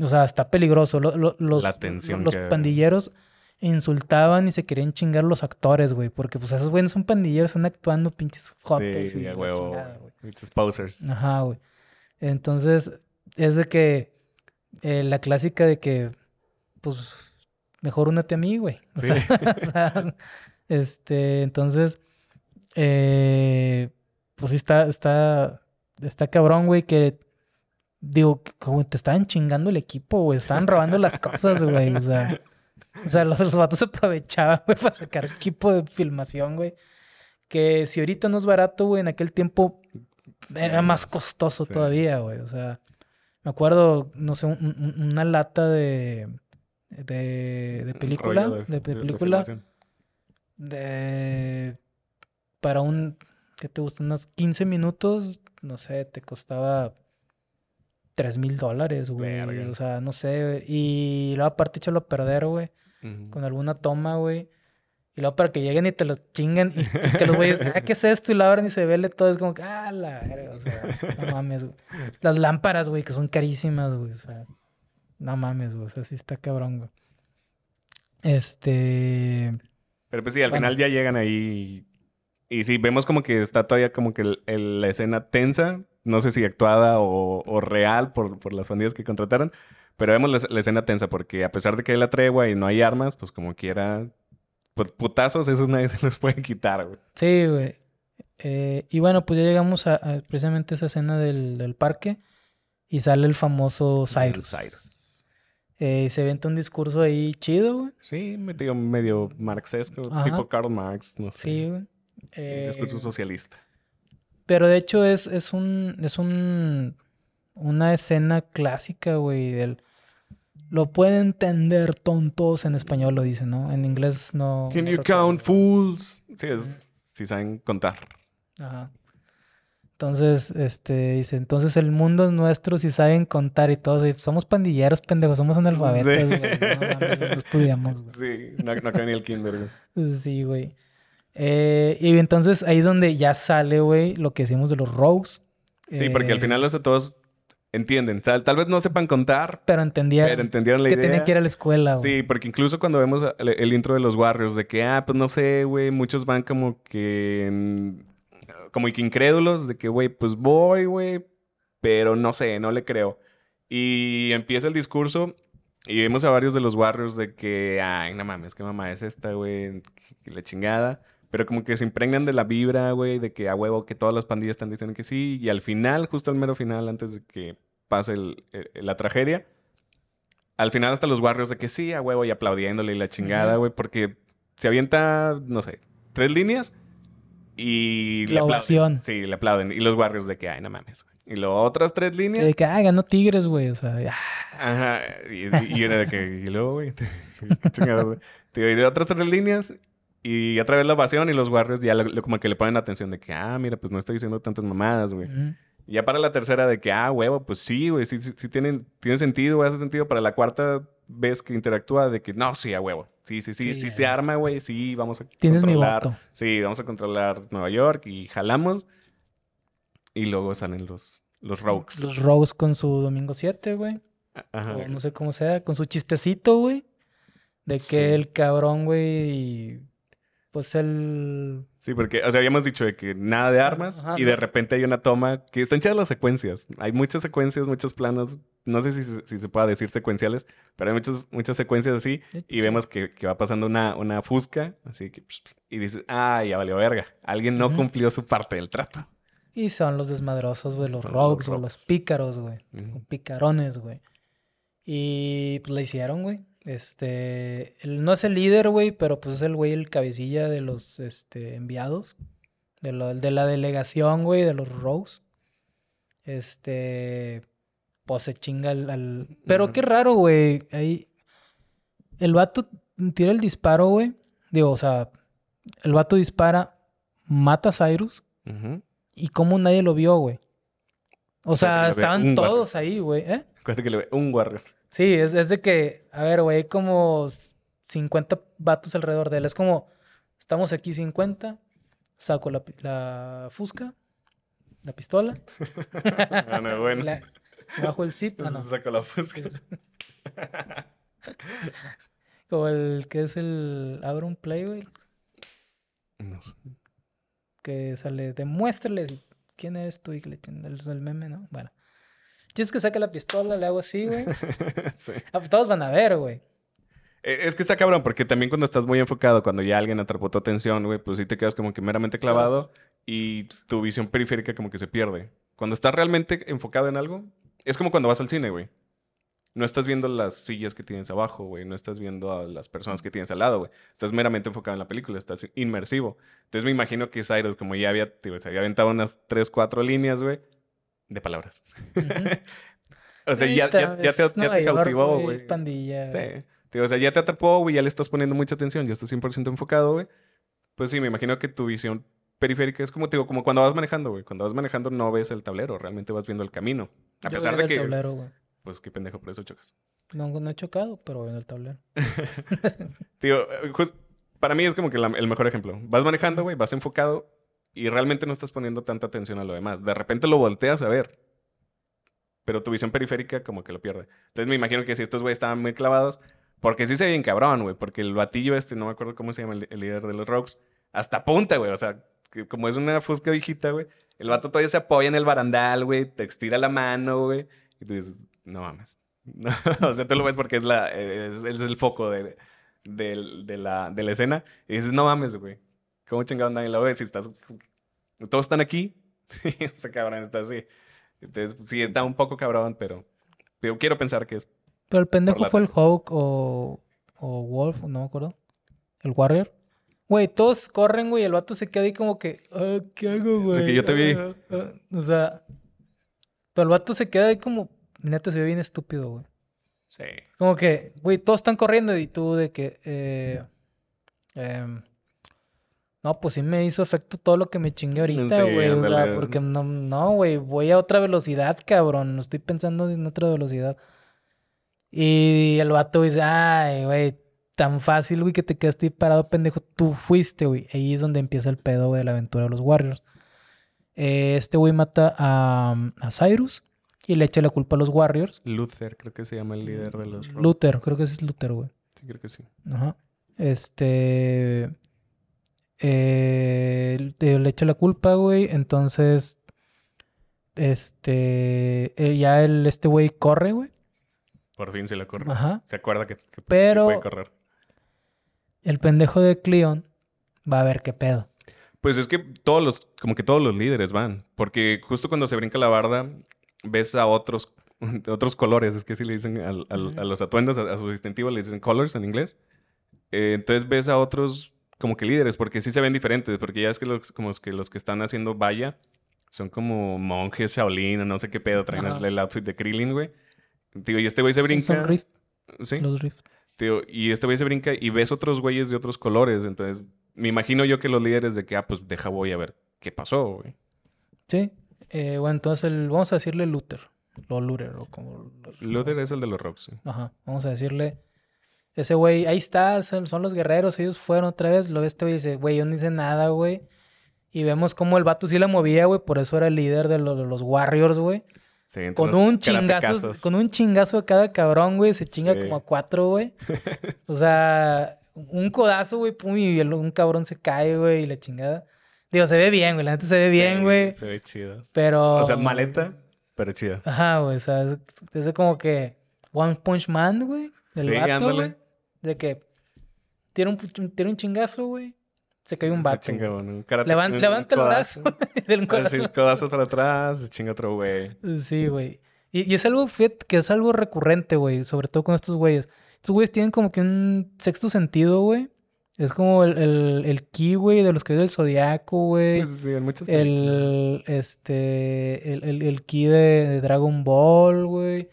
O sea, está peligroso. los, La tensión los pandilleros insultaban y se querían chingar los actores, güey. Porque, pues, esos güeyes son pandilleros, están actuando pinches jotes. Sí, güey. Pinches posers. Ajá, güey. Entonces, es de que... Eh, la clásica de que pues mejor únete a mí, güey. (laughs) O, sea, este, entonces, eh, pues sí está, está, está cabrón, güey, que digo, como te estaban chingando el equipo, güey, estaban robando las cosas, güey, o sea, o sea, los, los vatos se (laughs) aprovechaban, güey, para sacar equipo de filmación, güey. Que si ahorita no es barato, güey, en aquel tiempo era más costoso todavía, güey. O sea, me acuerdo, no sé, una lata de, de, de película, de, película, de, para un, ¿qué te gusta? Unos 15 minutos, no sé, te costaba 3 mil dólares, güey. O sea, no sé, y luego aparte echarlo a perder, güey, con alguna toma, güey. Y luego para que lleguen y te lo chingan y, que los güeyes, ah, ¿qué es esto? Y lo abren y se vele todo. Es como que, ah, la verga, o sea, no mames, güey. Las lámparas, güey, que son carísimas, güey, o sea. No mames, güey. O sea, sí está cabrón, güey. Este. Pero pues sí, al final ya llegan ahí. Y, sí, vemos como que está todavía como que la escena tensa. No sé si actuada o, real por, las pandillas que contrataron. Pero vemos la, escena tensa porque a pesar de que hay la tregua y no hay armas, pues como quiera. Pues putazos, esos nadie (laughs) se los puede quitar, güey. Sí, güey. Eh, y bueno, pues ya llegamos a, precisamente esa escena del, del, parque y sale el famoso Cyrus. Cyrus. Eh, se venta un discurso ahí chido, güey. Sí, medio, medio marxesco, tipo Karl Marx, no sé. Sí, güey. discurso eh, socialista. Pero de hecho es, es un. es un. una escena clásica, güey, del. Lo pueden entender tontos en español, lo dicen, ¿no? En inglés no. Can you count fools? Sí, es, sí saben contar. Ajá. Entonces, este, dice, entonces el mundo es nuestro si saben contar y todo. somos pandilleros, pendejos, somos analfabetos, güey. No, estudiamos, güey. Sí, no, no cae ni el kinder, güey. (laughs) Sí, güey. Eh, y entonces ahí es donde ya sale, güey, lo que decimos de los rogues. Sí, porque al final los de todos entienden. Tal, tal vez no sepan contar. Pero entendieron. Pero entendieron la idea. Que tenían que ir a la escuela, güey. Sí, porque incluso cuando vemos el, intro de los Warriors, de que, ah, pues no sé, güey, muchos van como que. como que incrédulos, de que, güey, pues voy, güey, pero no sé, no le creo. Y empieza el discurso y vemos a varios de los Warriors de que, ay, no mames, qué mamá es esta, güey, la chingada. Pero como que se impregnan de la vibra, güey, de que a huevo que todas las pandillas están diciendo que sí. Y al final, justo al mero final, antes de que pase la tragedia, al final hasta los barrios de que sí, a huevo, y aplaudiéndole y la chingada, güey, porque se avienta, no sé, tres líneas y la ovación. Sí, le aplauden. Y los barrios de que, ay, no mames, güey. Y luego otras tres líneas. De que, ah, ganó Tigres, güey. O sea, Ajá. Y, y, era de que, y luego, güey, (laughs) qué chingados, güey. Y otras tres líneas y otra vez la ovación y los Warriors ya como que le ponen atención de que, ah, mira, pues no estoy diciendo tantas mamadas, güey. Y ya para la tercera de que, ah, huevo, pues sí, güey, sí, sí, sí tienen, tiene sentido, güey, hace sentido. Para la cuarta vez que interactúa de que, no, sí, a huevo. Sí, sí, sí, sí, se arma, güey, sí, vamos a Tienes controlar. Mi Sí, vamos a controlar Nueva York y jalamos. Y luego salen los, los Rogues. Los Rogues con su Domingo 7, güey. Ajá. O no sé cómo sea, con su chistecito, güey. De que el cabrón, güey pues el... Sí, porque, o sea, habíamos dicho de que nada de armas y de repente hay una toma que están chidas las secuencias. Hay muchas secuencias, muchos planos, no sé si, si se puede decir secuenciales, pero hay muchas, muchas secuencias así y vemos que, que, va pasando una, una fusca, así que... Y dices, ah, ya valió verga. Alguien no cumplió su parte del trato. Y son los desmadrosos, güey, los rogues, o los pícaros, güey. Picarones, güey. Y pues la hicieron, güey. Este, no es el líder, güey, pero pues es el güey, el cabecilla de los este, enviados, de, de la delegación, güey, de los Rose. Este, pues se chinga al... Pero qué raro, güey. Ahí, el vato tira el disparo, güey. Digo, o sea, el vato dispara, mata a Cyrus. Y como nadie lo vio, güey. O sea, estaban todos ahí, güey. ¿Eh? que le ve un warrior. Sí, es, de que, a ver, güey, como 50 vatos alrededor de él. Es como, estamos aquí 50, saco la, la fusca, la pistola. (laughs) bueno, bueno. bajo el zip. Ah, saco la fusca. (laughs) como el que es el. Abro un play, güey. No sé. Que sale, demuéstrales quién es tú y que le el, el meme, ¿no? Bueno. Es que saque la pistola, le hago así, güey. (laughs) sí. Ah, pues todos van a ver, güey. E, es que está cabrón, porque también cuando estás muy enfocado, cuando ya alguien atrapó tu atención, güey, pues sí te quedas como que meramente clavado y tu visión periférica como que se pierde. Cuando estás realmente enfocado en algo, es como cuando vas al cine, güey. No estás viendo las sillas que tienes abajo, güey. No estás viendo a las personas que tienes al lado, güey. Estás meramente enfocado en la película, estás inmersivo. Entonces me imagino que Cyrus, como ya había, se había aventado unas tres, cuatro líneas, güey, de palabras. (laughs) o sea, ya, ya, ya, te, ya te cautivó, güey. pandilla. Sí. o sea, ya te atrapó, güey, ya le estás poniendo mucha atención, ya estás 100% enfocado, güey. Pues sí, me imagino que tu visión periférica es como, te digo, como cuando vas manejando, güey. Cuando vas manejando no ves el tablero, realmente vas viendo el camino. A pesar de que... tablero, güey. Pues qué pendejo, por eso chocas. No, no he chocado, pero veo el tablero. (laughs) Tío, para mí es como que el mejor ejemplo. Vas manejando, güey, vas enfocado y realmente no estás poniendo tanta atención a lo demás. De repente lo volteas a ver, pero tu visión periférica como que lo pierde. Entonces me imagino que si estos güeyes estaban muy clavados, porque sí se bien cabrón, güey, porque el batillo este, no me acuerdo cómo se llama el, líder de los Rogues, hasta punta, güey, o sea, como es una fusca viejita, güey, el vato todavía se apoya en el barandal, güey, te estira la mano, güey, y tú dices, no mames. (laughs) o sea, tú lo ves porque es, la, es, el foco de, la, de la escena, y dices, no mames, güey. ¿Cómo chingado nadie lo ve? Si estás. Todos están aquí. (laughs) Ese cabrón está así. Entonces, sí, está un poco cabrón, pero. Pero quiero pensar que es. Pero el pendejo fue el Hawk o, o Wolf, no me acuerdo. El Warrior. Güey, todos corren, güey, el vato se queda ahí como que, ah, ¿qué hago, güey? que yo te vi. Ah, ah". o sea, pero el vato se queda ahí como, neta, se ve bien estúpido, güey. Sí. Como que, güey, todos están corriendo y tú de que, eh, em, no, pues sí me hizo efecto todo lo que me chingué ahorita, güey. o sea, porque no, no, güey, voy a otra velocidad, cabrón. No estoy pensando en otra velocidad. Y el vato dice, ay, güey, tan fácil, güey, que te quedaste parado, pendejo. Tú fuiste, güey. Ahí es donde empieza el pedo, güey, de la aventura de los Warriors. Eh, este güey mata a, a, Cyrus y le echa la culpa a los Warriors. Luther, creo que se llama el líder de los... Luther, creo que ese es Luther, güey. Sí, creo que sí. Ajá. Este... Eh, le echa la culpa, güey. Entonces, este, eh, ya el, este güey corre, güey. Por fin se le corre. Ajá. Se acuerda que, Pero, puede correr. El pendejo de Cleon va a ver qué pedo. Pues es que todos los, como que todos los líderes van. Porque justo cuando se brinca la barda, ves a otros, (laughs) otros colores. Es que si le dicen a, los atuendos, a, su distintivo, le dicen colors en inglés. Eh, entonces ves a otros como que líderes, porque sí se ven diferentes, porque ya es que los, como que los que están haciendo valla son como monjes Shaolin o no sé qué pedo, traen el, outfit de Krillin, güey. Tío, y este güey se brinca. son Rift. Sí. Los Rift. Tío, y este güey se brinca y ves otros güeyes de otros colores, entonces me imagino yo que los líderes de que, ah, pues deja voy a ver qué pasó, güey. Sí. Eh, bueno, entonces el, vamos a decirle Luther. O Luther, o como... Luther es el de los rocks, sí. Ajá. Vamos a decirle ese güey, ahí está, son, los guerreros, ellos fueron otra vez. Lo este güey dice, güey, yo no hice nada, güey. Y vemos cómo el vato sí la movía, güey, por eso era el líder de los, Warriors, güey. Sí, con un chingazo, con un chingazo de cada cabrón, güey, se chinga como a cuatro, güey. (laughs) o sea, un codazo, güey, pum, y un cabrón se cae, güey, y la chingada. Digo, se ve bien, güey, la gente se ve bien, güey. se ve chido. Pero... O sea, maleta, pero chido. Ajá, güey, o sea, es, es como que One Punch Man, güey, del vato, güey. De que tiene un, tiene un chingazo, güey. Se cae un vato. Un levanta, levanta el brazo. (laughs) del codazo. el codazo para atrás, se chinga otro güey. Sí, güey. Y, y, es algo que es algo recurrente, güey. Sobre todo con estos güeyes. Estos güeyes tienen como que un sexto sentido, güey. Es como el, el, el ki, güey, de los que es del zodiaco, güey. Pues sí, en muchas El, este, el, el, el ki de Dragon Ball, güey.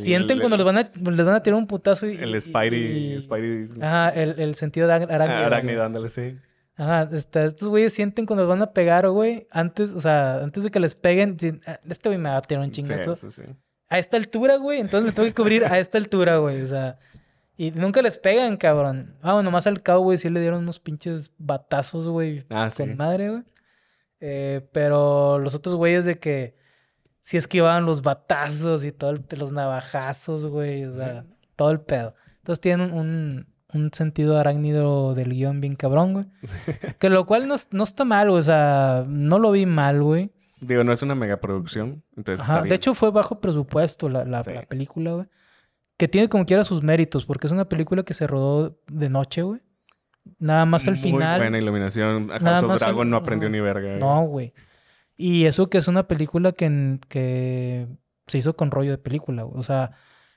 Sienten cuando les van, a, les van a tirar un putazo y... El Spidey... ajá, el, el, sentido de arácnido. Ah, arácnido, ándale, sí. Ajá, este, estos güeyes sienten cuando les van a pegar, güey, antes, o sea, antes de que les peguen, ah, este güey me va a tirar un chingazo. Sí, sí, sí. A esta altura, güey, entonces me tengo que cubrir a esta altura, güey, o sea... Y nunca les pegan, cabrón. Ah, bueno, nomás al güey, sí le dieron unos pinches batazos, güey. Ah, con madre, güey. Eh, pero los otros güeyes de que sí esquivaban los batazos y todo los navajazos, güey, o sea, todo el pedo. Entonces tienen un, un sentido arácnido del guion bien cabrón, güey. (laughs) que lo cual no, no, está mal, o sea, no lo vi mal, güey. Digo, no es una megaproducción, entonces De hecho, fue bajo presupuesto la, la, película, güey. Que tiene como quiera sus méritos, porque es una película que se rodó de noche, güey. Nada más al final. Muy buena iluminación. A House of Dragon no aprendió ni verga. No, güey. Y eso que es una película que, que se hizo con rollo de película, O sea,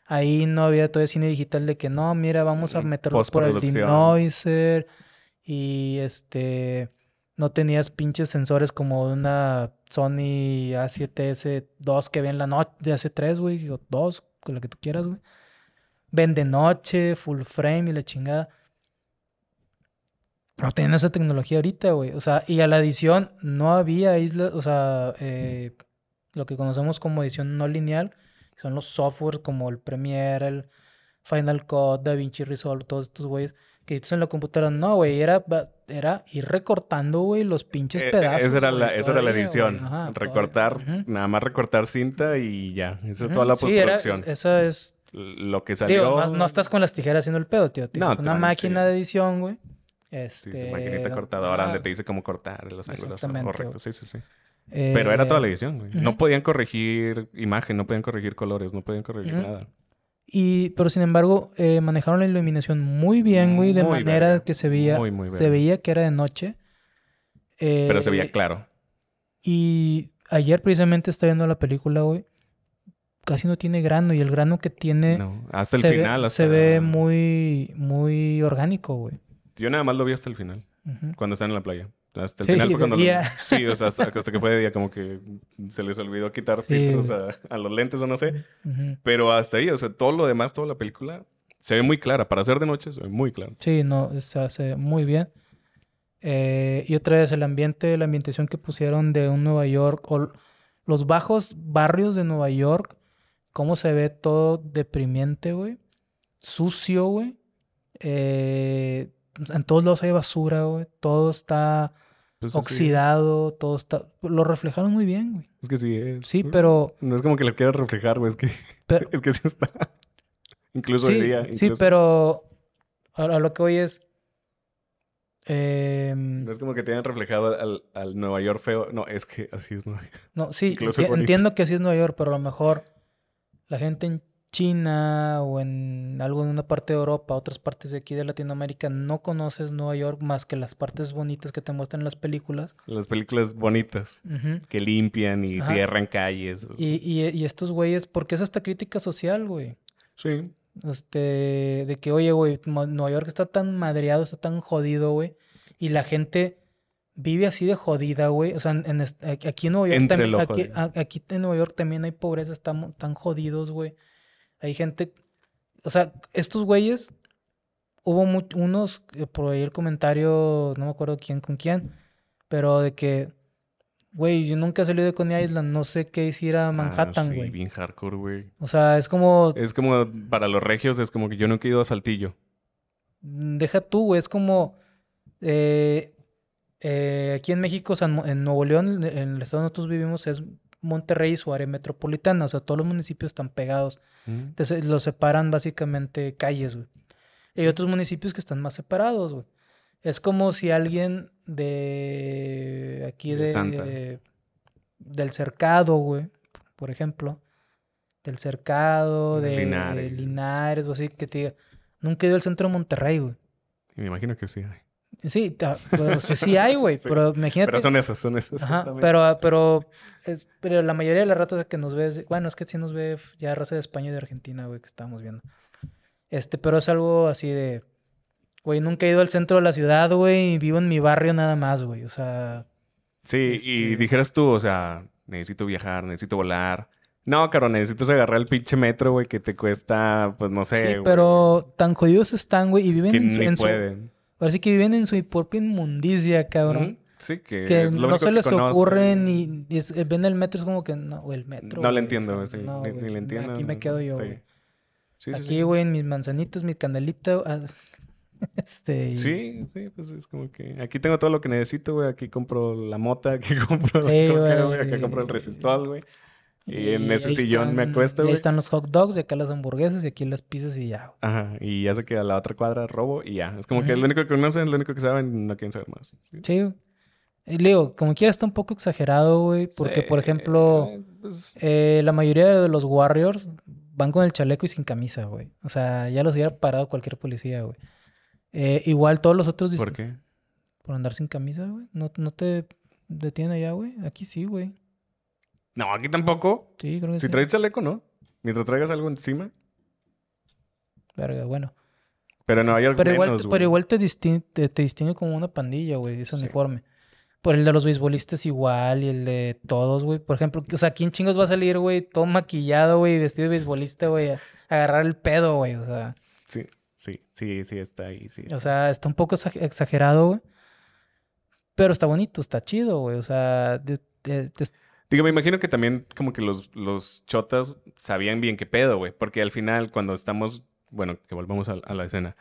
ahí no había todo el cine digital de que no, mira, vamos a meterlo por el denoiser. Y este. No tenías pinches sensores como una Sony A7S2 que ven la noche de hace 3, güey, o 2, con la que tú quieras, güey. Ven de noche, full frame y la chingada. No tenían esa tecnología ahorita, güey. O sea, y a la edición no había islas, o sea, eh, lo que conocemos como edición no lineal, son los softwares como el Premiere, el Final Cut, DaVinci Resolve, todos estos güeyes que editas en la computadora. No, güey, era, era ir recortando, güey, los pinches eh, eh, pedazos. esa era, la, era la edición. recortar, nada más recortar cinta y ya. Eso es toda la postproducción. Sí, esa es... Lo que salió... no, estás con las tijeras haciendo el pedo, tío. Tienes una máquina de edición, güey. Este, sí, su maquinita cortadora donde te dice cómo cortar los ángulos correctos. Sí, sí, sí. Pero era toda la eh, edición, güey. No podían corregir imagen, no podían corregir colores, no podían corregir nada. Y, pero sin embargo, eh, manejaron la iluminación muy bien, güey, de manera que se veía, se veía que era de noche. pero se veía eh, claro. Y ayer precisamente estaba viendo la película, güey. casi no tiene grano y el grano que tiene... No, hasta el final. Se ve muy, muy orgánico, güey. Yo nada más lo vi hasta el final, cuando están en la playa. Hasta el final fue cuando... Sí, o sea, hasta, que fue de día como que se les olvidó quitar filtros a, los lentes o no sé. Pero hasta ahí, o sea, todo lo demás, toda la película se ve muy clara. Para hacer de noche se ve muy claro. Sí, no, se hace muy bien. Eh, y otra vez el ambiente, la ambientación que pusieron de un Nueva York, o los bajos barrios de Nueva York, cómo se ve todo deprimente, güey. Sucio, güey. Eh, en todos lados hay basura, güey. Todo está pues oxidado, todo está... Lo reflejaron muy bien, güey. Es que sí es. Sí, pero... No es como que lo quieras reflejar, güey. Es que... (laughs) es que sí está. (laughs) incluso sí, día. Sí, pero... A, lo que hoy es... Em, no es como que te hayan reflejado al, al, Nueva York feo. No, es que así es Nueva York. No, sí, (laughs) entiendo que así es Nueva York, pero a lo mejor la gente en China o en algo en una parte de Europa, otras partes de aquí de Latinoamérica, no conoces Nueva York más que las partes bonitas que te muestran en las películas. Las películas bonitas, que limpian y cierran calles. Y, y, estos güeyes, porque es esta crítica social, güey. Sí. Este, de que, oye, güey, Nueva York está tan madreado, está tan jodido, güey. Y la gente vive así de jodida, güey. O sea, en, aquí en Nueva York también, aquí, en Nueva York también hay pobreza, están tan jodidos, güey. Hay gente, o sea, estos güeyes, hubo unos, eh, por ahí el comentario, no me acuerdo quién con quién, pero de que, güey, yo nunca he salido de Coney Island, no sé qué hiciera ah, Manhattan, güey. bien hardcore, güey. O sea, es como... Es como, para los regios, es como que yo nunca he ido a Saltillo. Mm, deja tú, güey, es como... Eh, eh, aquí en México, en Nuevo León, en el estado donde nosotros vivimos, es Monterrey y su área metropolitana. O sea, todos los municipios están pegados. Entonces, los separan básicamente calles, güey. Hay otros municipios que están más separados, güey. Es como si alguien de aquí de, del cercado, güey, por ejemplo, del cercado, de, Linares. o así, que te diga, nunca he ido al centro de Monterrey, güey. Me imagino que sí hay. Sí, pues, sí hay, güey, (laughs) pero imagínate. Pero son esas, son esas. Ajá, pero, pero, es, pero la mayoría de las ratas que nos ve, bueno, es que sí nos ve ya raza de España y de Argentina, güey, que estábamos viendo. Este, pero es algo así de, güey, nunca he ido al centro de la ciudad, güey, y vivo en mi barrio nada más, güey, o sea. Sí, y este dijeras tú, o sea, necesito viajar, necesito volar. No, caro, necesitas agarrar el pinche metro, güey, que te cuesta, pues no sé. Sí, pero tan jodidos están, güey, y viven en, pueden. Ahora sí que viven en su propia inmundicia, cabrón. Sí, que, que no se les ocurre ni, ven el metro es como que no, o el metro. No le entiendo, sí, ni, le entiendo. Aquí me quedo yo, güey. Sí. aquí, güey, en mis manzanitas, mi candelita. Ah, (laughs) este, Sí, sí, pues es como que aquí tengo todo lo que necesito, güey. Aquí compro la mota, (laughs) aquí compro sí, güey. Aquí compro el resistol, güey. Y, en ese sillón me acuesto, güey. Ahí están los hot dogs, y acá las hamburguesas, y aquí las pizzas y ya. Ajá, y ya sé que a la otra cuadra robo y ya. Es como que es lo único que conocen, es lo único que saben, no quieren saber más. Sí, Y Leo, como quiera está un poco exagerado, güey, porque, por ejemplo, pues eh, la mayoría de los Warriors van con el chaleco y sin camisa, güey. O sea, ya los hubiera parado cualquier policía, güey. Eh, igual todos los otros... ¿Por qué? Por andar sin camisa, güey. ¿No, no te detienen allá, güey? Aquí sí, güey. No, aquí tampoco. Sí, creo que si traes chaleco, ¿no? Mientras traigas algo encima. Verga, bueno. Pero en Nueva York pero igual, Pero igual te, distingue, como una pandilla, güey, ese uniforme. Por el de los beisbolistas igual y el de todos, güey. Por ejemplo, o sea, ¿quién chingos va a salir, güey, todo maquillado, güey, vestido de beisbolista, güey, a agarrar el pedo, güey? O sea. Sí, sí, sí, sí, está ahí, sí. O sea, está un poco exagerado, güey. Pero está bonito, está chido, güey. O sea, Digo, me imagino que también como que los, los chotas sabían bien qué pedo, güey. Porque al final, cuando estamos, bueno, que volvamos a, la escena.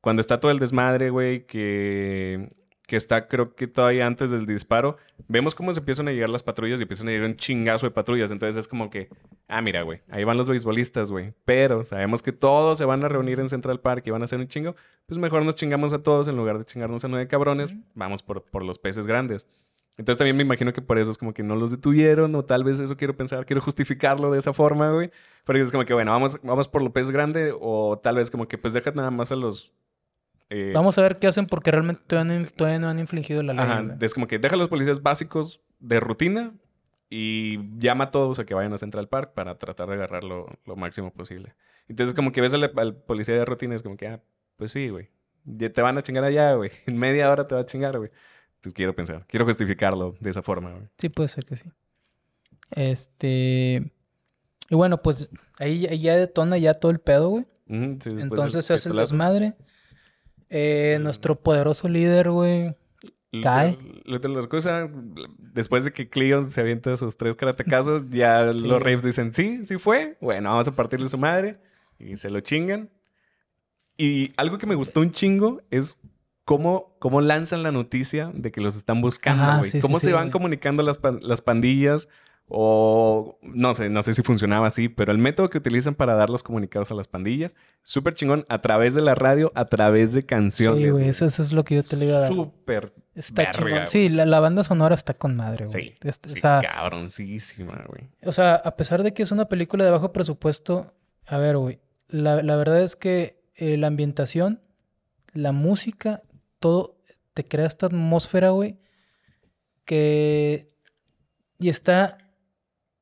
Cuando está todo el desmadre, güey, que, que está creo que todavía antes del disparo, vemos cómo se empiezan a llegar las patrullas y empiezan a llegar un chingazo de patrullas. Entonces es como que, ah, mira, güey, ahí van los beisbolistas, güey. Pero sabemos que todos se van a reunir en Central Park y van a hacer un chingo. Pues mejor nos chingamos a todos en lugar de chingarnos a nueve cabrones. Vamos por, por los peces grandes. Entonces también me imagino que por eso es como que no los detuvieron o tal vez eso quiero pensar, quiero justificarlo de esa forma, güey. Pero es como que, bueno, vamos, vamos por López Grande o tal vez como que pues deja nada más a los... Eh, vamos a ver qué hacen porque realmente todavía no, han infligido la ley. Ajá, es como que deja a los policías básicos de rutina y llama a todos a que vayan a Central Park para tratar de agarrarlo lo máximo posible. Entonces, como que ves al, policía de rutina, es como que, ah, pues sí, güey. Te van a chingar allá, güey. (laughs) En media hora te va a chingar, güey. Entonces quiero pensar, quiero justificarlo de esa forma, güey. Sí, puede ser que sí. Este. Y bueno, pues ahí, ya detona ya todo el pedo, güey. Entonces se hace el desmadre. Eh, nuestro poderoso líder, güey, cae. Lo, cosa, después de que Cleon se avienta sus tres karatecazos, ya (laughs) los Raves dicen, sí, sí fue. Bueno, vamos a partirle su madre. Y se lo chingan. Y algo que me gustó un chingo es cómo, cómo lanzan la noticia de que los están buscando, güey. cómo se van comunicando las, las pandillas o no sé, no sé si funcionaba así, pero el método que utilizan para dar los comunicados a las pandillas, súper chingón, a través de la radio, a través de canciones. Sí, güey, eso, es lo que yo te le iba a dar. Súper. Está chingón. Sí, la, banda sonora está con madre, güey. Sí, este, sí cabroncísima, güey. O sea, a pesar de que es una película de bajo presupuesto, a ver, güey, la, la verdad es que eh, la ambientación, la música, todo te crea esta atmósfera, güey, que... Y está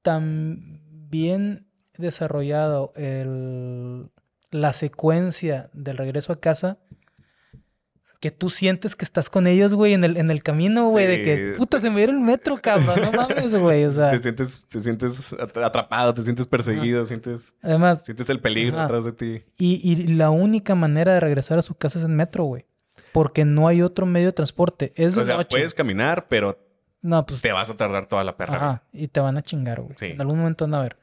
tan bien desarrollado el, la secuencia del regreso a casa que tú sientes que estás con ellos, güey, en el, en el camino, güey, de que, puta, se me dieron el metro, cabrón, no mames, güey, o sea. (laughs) Te sientes, te sientes atrapado, te sientes perseguido, sientes... Además... Sientes el peligro atrás de ti. Y, y, la única manera de regresar a su casa es en metro, güey, porque no hay otro medio de transporte. Es o sea, puedes caminar, pero no, pues. Te vas a tardar toda la perra. Ajá. Y te van a chingar, güey. Sí. En algún momento no a ver.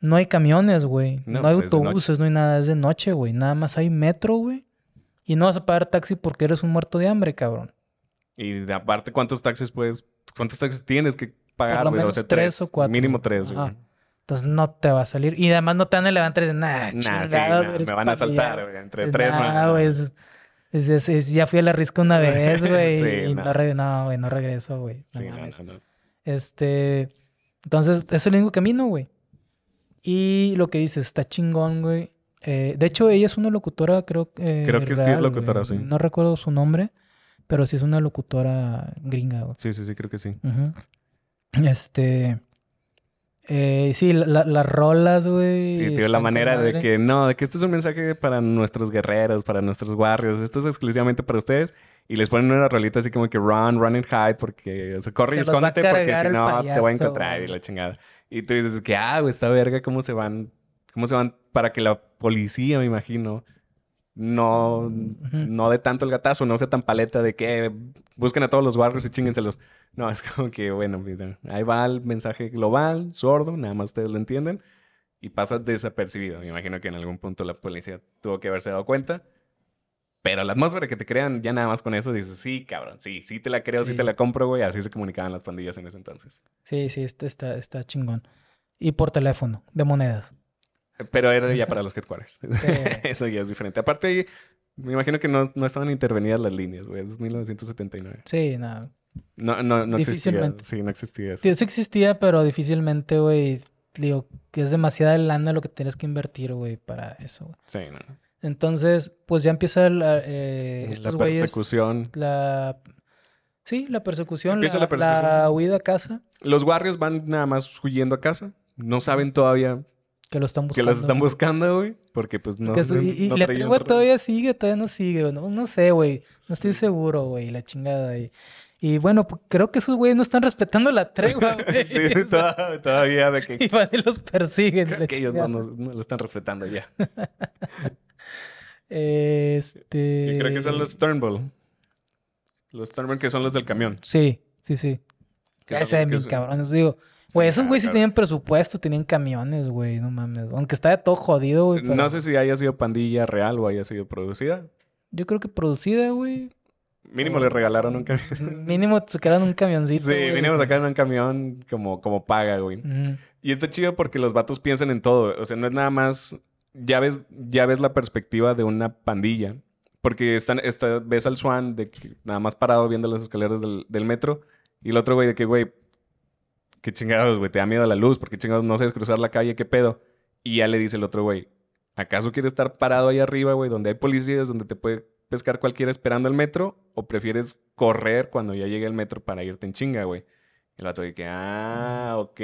No hay camiones, güey. No, hay pues, autobuses, no hay nada. Es de noche, güey. Nada más hay metro, güey. Y no vas a pagar taxi porque eres un muerto de hambre, cabrón. Y aparte, ¿cuántos taxis puedes. ¿Cuántos taxis tienes que pagar, güey? O sea, tres, o cuatro. Mínimo tres, güey. Entonces no te va a salir. Y además no te van a levantar y dicen, nah, nah, sí, me van a saltar, güey. Entre tres, nah, güey ya fui a la risca una (laughs) vez, güey. y no, no, güey, no regreso, güey. sí. Este. Entonces, es el único camino, güey. Y lo que dices, está chingón, güey. Eh, de hecho, ella es una locutora, creo que. creo que sí es locutora, sí. No recuerdo su nombre, pero sí es una locutora gringa, güey. Sí, sí, sí, creo que sí. Este. Eh, sí, las rolas, güey. Sí, tío, la manera de que no, de que esto es un mensaje para nuestros guerreros, para nuestros warriors. Esto es exclusivamente para ustedes. Y les ponen una rolita así como que run, run and hide, porque, o sea, corre y escóndete porque si no te voy a encontrar y la chingada. Y tú dices que, ah, güey, esta verga, ¿cómo se van? ¿Cómo se van para que la policía, me imagino, no, no de tanto el gatazo, no sea tan paleta de que busquen a todos los barrios y chinguenselos. No, es como que, bueno, pues, ahí va el mensaje global, sordo, nada más ustedes lo entienden, y pasa desapercibido. Me imagino que en algún punto la policía tuvo que haberse dado cuenta. Pero la atmósfera que te crean, ya nada más con eso dices, sí, cabrón, sí, sí te la creo, sí, te la compro, güey. Así se comunicaban las pandillas en ese entonces. Sí, sí, está, está, está chingón. Y por teléfono, de monedas. Pero era ya para los headquarters. (laughs) Eso ya es diferente. Aparte, me imagino que no, no estaban intervenidas las líneas, güey. Es 1979. Sí, nada. No, no, no existía. Sí, no existía eso. Sí, eso existía, pero difícilmente, güey. Digo, que es demasiada lana lo que tienes que invertir, güey, para eso. Sí, no. Entonces, pues ya empieza la, eh, la persecución. la... Sí, la persecución, la, la, persecución. la huida a casa. Los guardias van nada más huyendo a casa. No saben todavía que lo están buscando. Que los están buscando, güey. Porque pues no. y, la tregua todavía sigue, todavía no sigue. No, no sé, güey. No estoy seguro, güey. La chingada. Y, y bueno, pues, creo que esos güeyes no están respetando la tregua, (laughs) güey. sí, (laughs) todavía de que. Y van y los persiguen. Creo que ellos no, no, lo están respetando ya. (laughs) este. creo que son los Turnbull. Los Turnbull que son los del camión. Sí, sí, sí. Ese es mi cabrón. Digo. Güey, esos güeyes sí tenían presupuesto, tenían camiones, güey, no mames. Aunque estaba todo jodido, güey. No sé si haya sido pandilla real o haya sido producida. Yo creo que producida, güey. Mínimo le regalaron un camión. Mínimo (laughs) sacaron un camioncito. Sí, mínimo sacaron un camión como, como paga, güey. Y está chido porque los vatos piensan en todo. O sea, no es nada más. Ya ves, ya ves la perspectiva de una pandilla. Porque están, ves al Swan de nada más parado viendo las escaleras del, del metro. Y el otro güey de que, güey, qué chingados, güey, te da miedo a la luz, porque chingados no sabes cruzar la calle, qué pedo. Y ya le dice el otro güey, ¿acaso quieres estar parado ahí arriba, güey, donde hay policías, donde te puede pescar cualquiera esperando el metro? ¿O prefieres correr cuando ya llegue el metro para irte en chinga, güey? El vato de que, ah, ok,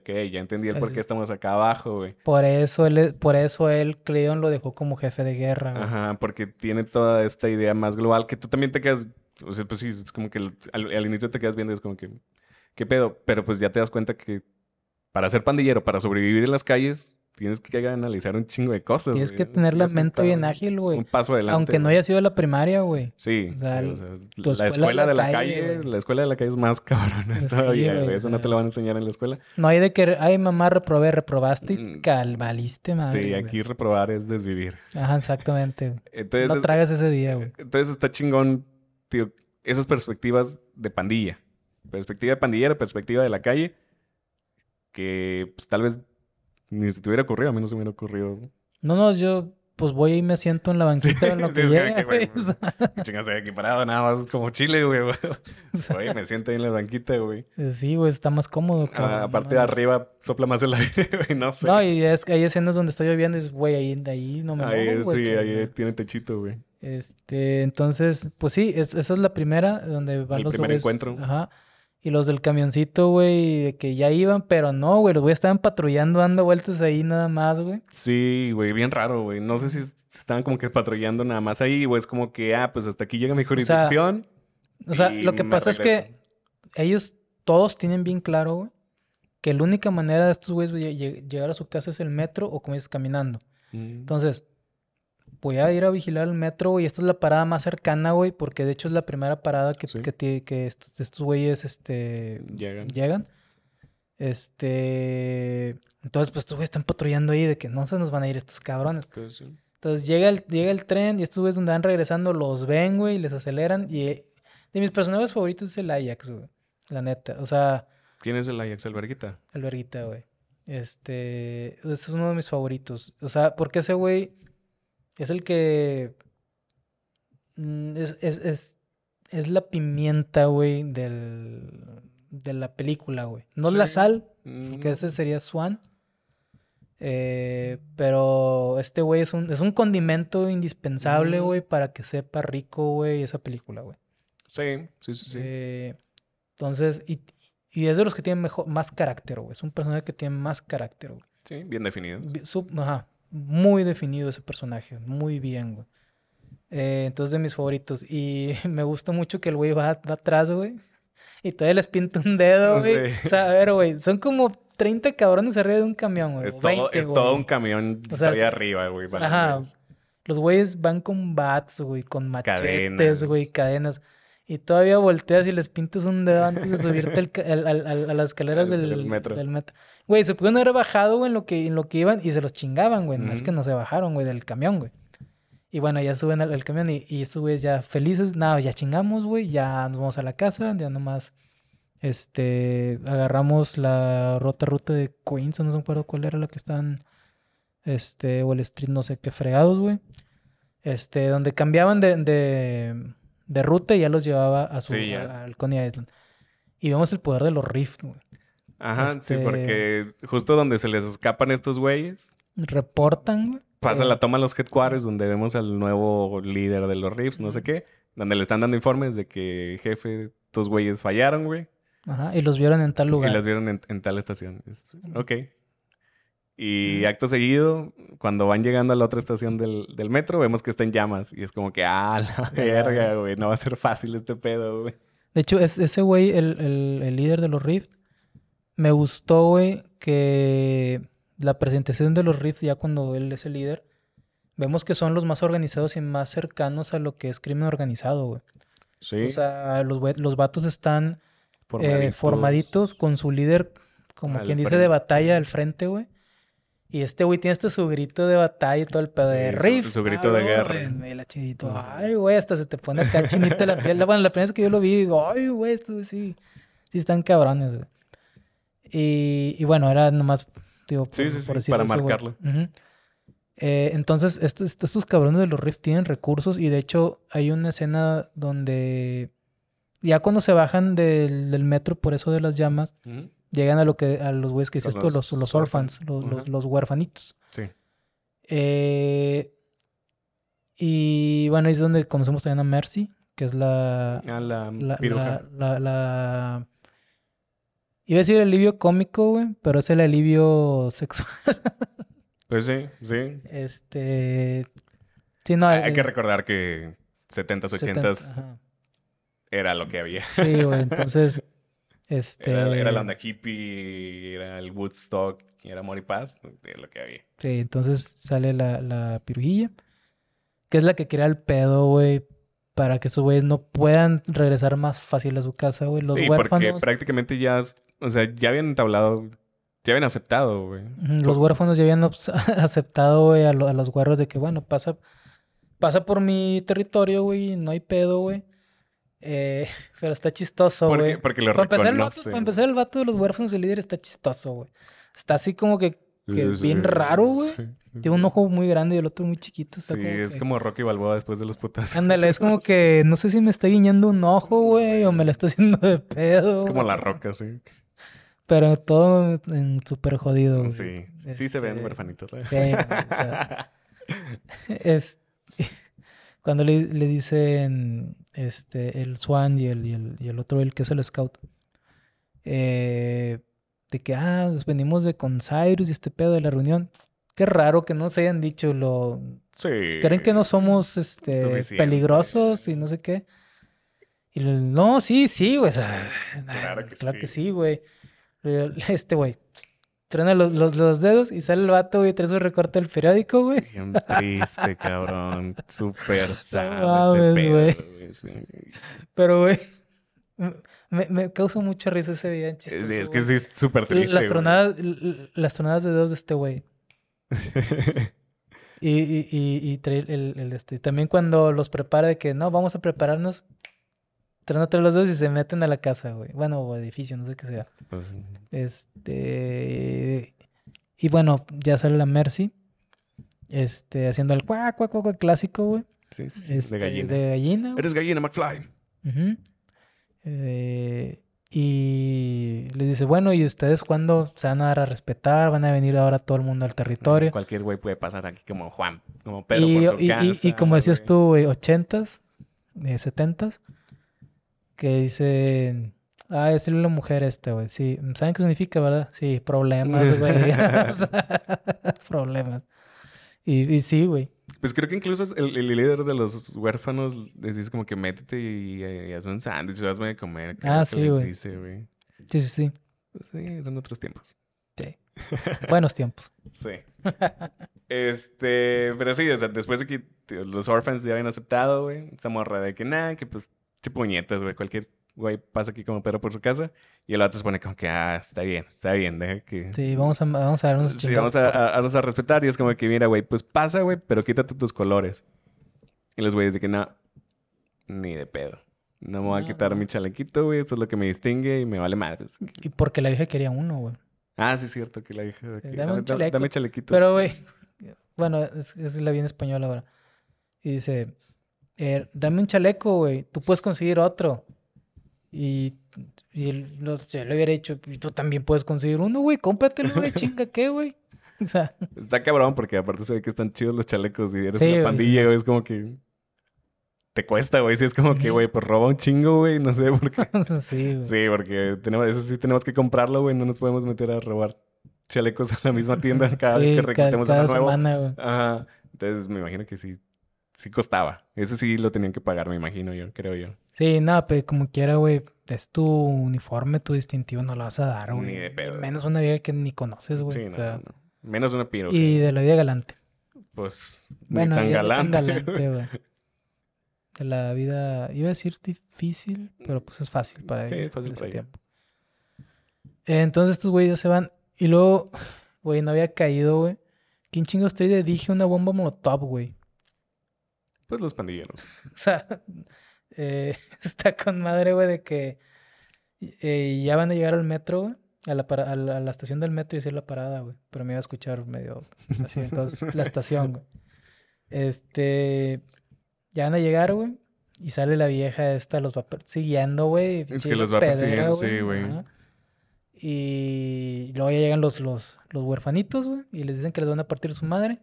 ok, ya entendí el por qué estamos acá abajo, güey. Por eso él, por eso él, Cleon, lo dejó como jefe de guerra, güey. Ajá, porque tiene toda esta idea más global que tú también te quedas, o sea, pues sí, es como que al, al inicio te quedas viendo y es como que, ¿qué pedo? Pero pues ya te das cuenta que para ser pandillero, para sobrevivir en las calles, tienes que analizar un chingo de cosas. Tienes que tener la mente bien ágil, güey. Un paso adelante. Aunque no haya sido la primaria, güey. Sí. O sea, la escuela de la, calle, la escuela de la calle es más (laughs) cabrona todavía, güey. Eso no te lo van a enseñar en la escuela. No hay de que, ay, mamá, reprobé, reprobaste y mm. calvaliste, madre. Sí, aquí reprobar es desvivir. Ajá, exactamente. Entonces, no tragas ese día, güey. Entonces está chingón, tío, esas perspectivas de pandilla. Perspectiva de pandillero, perspectiva de la calle. Que pues, tal vez ni si te hubiera ocurrido, a mí no se me hubiera ocurrido. No, no, yo pues voy y me siento en la banquita en lo (laughs) que sí, llega, güey. Pues, (laughs) chingas aquí parado, nada más como Chile, güey. Güey, (laughs) me siento ahí en la banquita, güey. Eh, sí, güey, está más cómodo. Ah, aparte de arriba sopla más el aire, güey, no sé. No, y es que hay escenas donde está lloviendo y güey, ahí, de ahí no me ahí, Sí, ahí tiene techito, güey. Este, entonces, pues sí, esa es la primera donde van el los primer encuentro. Ajá. Y los del camioncito, güey, de que ya iban, pero no, güey. Los güeyes estaban patrullando, dando vueltas ahí nada más, güey. Sí, güey, bien raro, güey. No sé si estaban como que patrullando nada más ahí, güey. Es como que, ah, pues hasta aquí llega mi jurisdicción. O sea, lo que pasa es que ellos todos tienen bien claro, güey, que la única manera de estos güeyes llegar a su casa es el metro o como dices, caminando. Mm. Entonces, voy a ir a vigilar el metro, güey. Esta es la parada más cercana, güey, porque de hecho es la primera parada que, que, que estos, estos güeyes este, llegan. llegan. Este. Entonces, pues estos güeyes están patrullando ahí de que no se nos van a ir estos cabrones. Entonces llega el, llega el tren y estos güeyes donde van regresando los ven, güey, y les aceleran. Y de mis personajes favoritos es el Ajax, güey. La neta. O sea. ¿Quién es el Ajax? El Verguita, güey. Este. Ese es uno de mis favoritos. O sea, porque ese güey es el que. Mm, es, es, es, la pimienta, güey, del, de la película, güey. No la sal, que mm. ese sería Swan. Eh, pero este güey es un, es un condimento indispensable, mm. güey, para que sepa rico, güey, esa película, güey. Sí, sí, sí, sí. Eh, entonces, y, y, es de los que tienen mejor, más carácter, güey. Es un personaje que tiene más carácter, güey. Sí, bien definido. ajá, muy definido ese personaje, muy bien, güey. Eh, entonces de mis favoritos. Y (laughs) me gusta mucho que el güey va, atrás, güey. Y todavía les pinta un dedo, güey. O sea, a ver, güey, son como 30 cabrones arriba de un camión, güey. Es, todo, es todo un camión o sea, arriba, güey. Ajá. Los güeyes van con bats, güey, con machetes, güey, cadenas. Y todavía volteas y les pintas un dedo antes de subirte a las (laughs) escaleras del, metro. del metro. Güey, se pudieron haber bajado, güey, en lo que, en lo que iban y se los chingaban, güey. No es que no se bajaron, güey, del camión, güey. Y bueno, ya suben al, camión y, y estos güeyes ya felices. Nada, ya chingamos, güey. Ya nos vamos a la casa. Ya nomás, este, agarramos la rota ruta de Queens. No me acuerdo cuál era la que están, este, o el street, no sé qué fregados, güey. Este, donde cambiaban de, de, de ruta y ya los llevaba a su, al Coney Island. Y vemos el poder de los Rift, güey. Ajá, sí, este porque justo donde se les escapan estos güeyes. Reportan. Pasa la toma a los headquarters donde vemos al nuevo líder de los Riffs, no sé qué. Donde le están dando informes de que, jefe, estos güeyes fallaron, güey. Ajá, y los vieron en tal lugar. Y los vieron en, tal estación. ok. Y acto seguido, cuando van llegando a la otra estación del, metro, vemos que está en llamas. Y es como que, ah, la (laughs) verga, güey, no va a ser fácil este pedo, güey. De hecho, es, ese güey, el, el, el líder de los Rift, me gustó, güey, que la presentación de los Riffs, ya cuando él es el líder, vemos que son los más organizados y más cercanos a lo que es crimen organizado, güey. Sí. O sea, los, los vatos están eh, formaditos. con su líder, como quien dice, de batalla al frente, güey. Y este güey tiene este su grito de batalla y todo el pedo de riff. Su, grito de guerra. El Ay, güey, hasta se te pone acá chinita la piel. Bueno, la primera vez que yo lo vi, digo, ay, güey, esto sí. Sí están cabrones, güey. Y, bueno, era nomás, digo, por, sí, sí, para marcarlo. Eh, entonces, estos, estos cabrones de los Rift tienen recursos y de hecho hay una escena donde ya cuando se bajan del, metro por eso de las llamas, llegan a lo que a los güeyes que dices tú, los, los orphans, los, los, huérfanitos. Sí. Eh, y bueno, ahí es donde conocemos también a Mercy, que es la... Ah, la, la, la, Iba a decir el alivio cómico, güey, pero es el alivio (laughs) sexual. pues sí, sí. Este. Sí, no. Hay, que recordar que 70s, 80s era lo que había. Sí, güey, entonces. (laughs) Este... Era, la onda hippie, era el Woodstock, era amor y paz, es lo que había. Sí, entonces sale la, la pirujilla, que es la que crea el pedo, güey, para que sus güeyes no puedan regresar más fácil a su casa, güey. Los sí, porque prácticamente ya, o sea, ya habían entablado, ya habían aceptado, güey. Los huérfanos ya habían (laughs) aceptado, güey, a, los güeros de que, bueno, pasa, pasa por mi territorio, güey, no hay pedo, güey. Eh, (laughs) pero está chistoso, güey. Porque, lo para empezar, el vato, para empezar, el vato de los huérfanos, el líder, está chistoso, güey. Está así como que que bien raro, güey. (laughs) Tiene un ojo muy grande y el otro muy chiquito. sí, es como Rocky Balboa después de los putas. Ándale, es como que no sé si me está guiñando un ojo, güey, o me la está haciendo de pedo. Es como la roca, sí. Pero todo en súper jodido. Sí, sí se ven este, huerfanitos. ¿eh? Sí, es, (laughs) cuando le, le, dicen este, el Swan y el, y el, y el otro, el que es el Scout, eh, de que, ah, pues venimos de con Cyrus y este pedo de la reunión. Qué raro que no se hayan dicho lo... Sí. Creen que no somos este, peligrosos y no sé qué. Y no, sí, sí, güey. claro que claro sí. que sí, güey. (laughs) Este, güey. Truena los, los, dedos y sale el vato, güey, trae su recorte del periódico, güey. Bien triste, cabrón. Súper sad güey. Pero, güey, me, me causa mucha risa ese video. sí, es que sí es súper triste. Las tronadas, las tronadas de dedos de este güey. (laughs) y, y, y, y el, el, este. También cuando los prepara de que no, vamos a prepararnos. Tronate los dedos y se meten a la casa, güey. Bueno, o edificio, no sé qué sea. Pues este. Y bueno, ya sale la Mercy. Este, haciendo el cuac, cuac, cuac, clásico, güey. Sí, sí, de este, gallina. De gallina. Eres gallina, McFly. Ajá. Eh, y les dice, bueno, ¿y ustedes cuándo se van a dar a respetar? ¿Van a venir ahora todo el mundo al territorio? Cualquier güey puede pasar aquí como Juan, como Pedro y, por su y, y, como decías tú, güey, ochentas, eh, setentas, que dicen... Ah, es la mujer este, güey. Sí, ¿saben qué significa, verdad? Sí, problemas, (laughs) güey. (laughs) problemas. Y, y sí, güey. Pues creo que incluso el, el, líder de los huérfanos les dice como que métete y, y hazme un sándwich, hazme de comer. Ah, sí, güey. Sí, sí, sí. Pues sí, eran otros tiempos. Sí. (laughs) Buenos tiempos. Sí. este, pero sí, o sea, después de que los orphans ya habían aceptado, güey, esta morra de que nada, que pues, che puñetas, güey, cualquier güey pasa aquí como Pedro por su casa y el otro se pone como que, ah, está bien, está bien, deja que... Sí, vamos a, vamos a darnos Sí, vamos a, a, a, respetar y es como que, mira, güey, pues pasa, güey, pero quítate tus colores. Y los güeyes de que, no, ni de pedo. No me voy a quitar mi chalequito, güey, esto es lo que me distingue y me vale madres. Y porque la vieja quería uno, güey. Ah, sí, es cierto que la vieja... De dame, un chaleco. dame chalequito. Pero, güey, (laughs) bueno, es, es la bien española ahora. Y dice, eh, dame un chaleco, güey, tú puedes conseguir otro. Y, y él, no sé, le hubiera dicho, tú también puedes conseguir uno, güey, cómpratelo, güey, (laughs) chinga, ¿qué, güey? O sea. Está cabrón porque aparte se ve que están chidos los chalecos y eres una pandilla, güey, es como que te cuesta, güey. Si es como que, güey, pues roba un chingo, güey. No sé por qué. (laughs) sí, güey. Sí, porque tenemos, eso sí tenemos que comprarlo, güey. No nos podemos meter a robar chalecos a la misma tienda (laughs) cada vez que reclutemos cada, cada uno nuevo. Ajá. Entonces me imagino que sí sí costaba. Ese sí lo tenían que pagar, me imagino yo, creo yo. Sí, nada, pero como quiera, güey, es tu uniforme, tu distintivo, no lo vas a dar, güey. Ni de pedo. Menos una vida que ni conoces, güey. Sí, no, Menos una piro. Y de la vida galante. Pues, bueno, ni tan galante. Tan galante, (laughs) güey. De la vida, iba a decir difícil, pero pues es fácil para sí, es fácil para. Entonces estos güeyes ya se van. Y luego, güey, no había caído, güey. ¿Quién chingos trae dije una bomba molotov, güey? Pues los pandilleros. (laughs) O sea, eh, (laughs) está con madre, güey, de que eh, ya van a llegar al metro, güey. A la, a, la, estación del metro y hacer la parada, güey. Pero me iba a escuchar medio así. Entonces, (laughs) la estación, güey. Este. Ya van a llegar, güey. Y sale la vieja esta, los va persiguiendo, güey. Es que los va persiguiendo, sí, güey. Y luego ya llegan los, los, los huerfanitos, güey. Y les dicen que les van a partir su madre.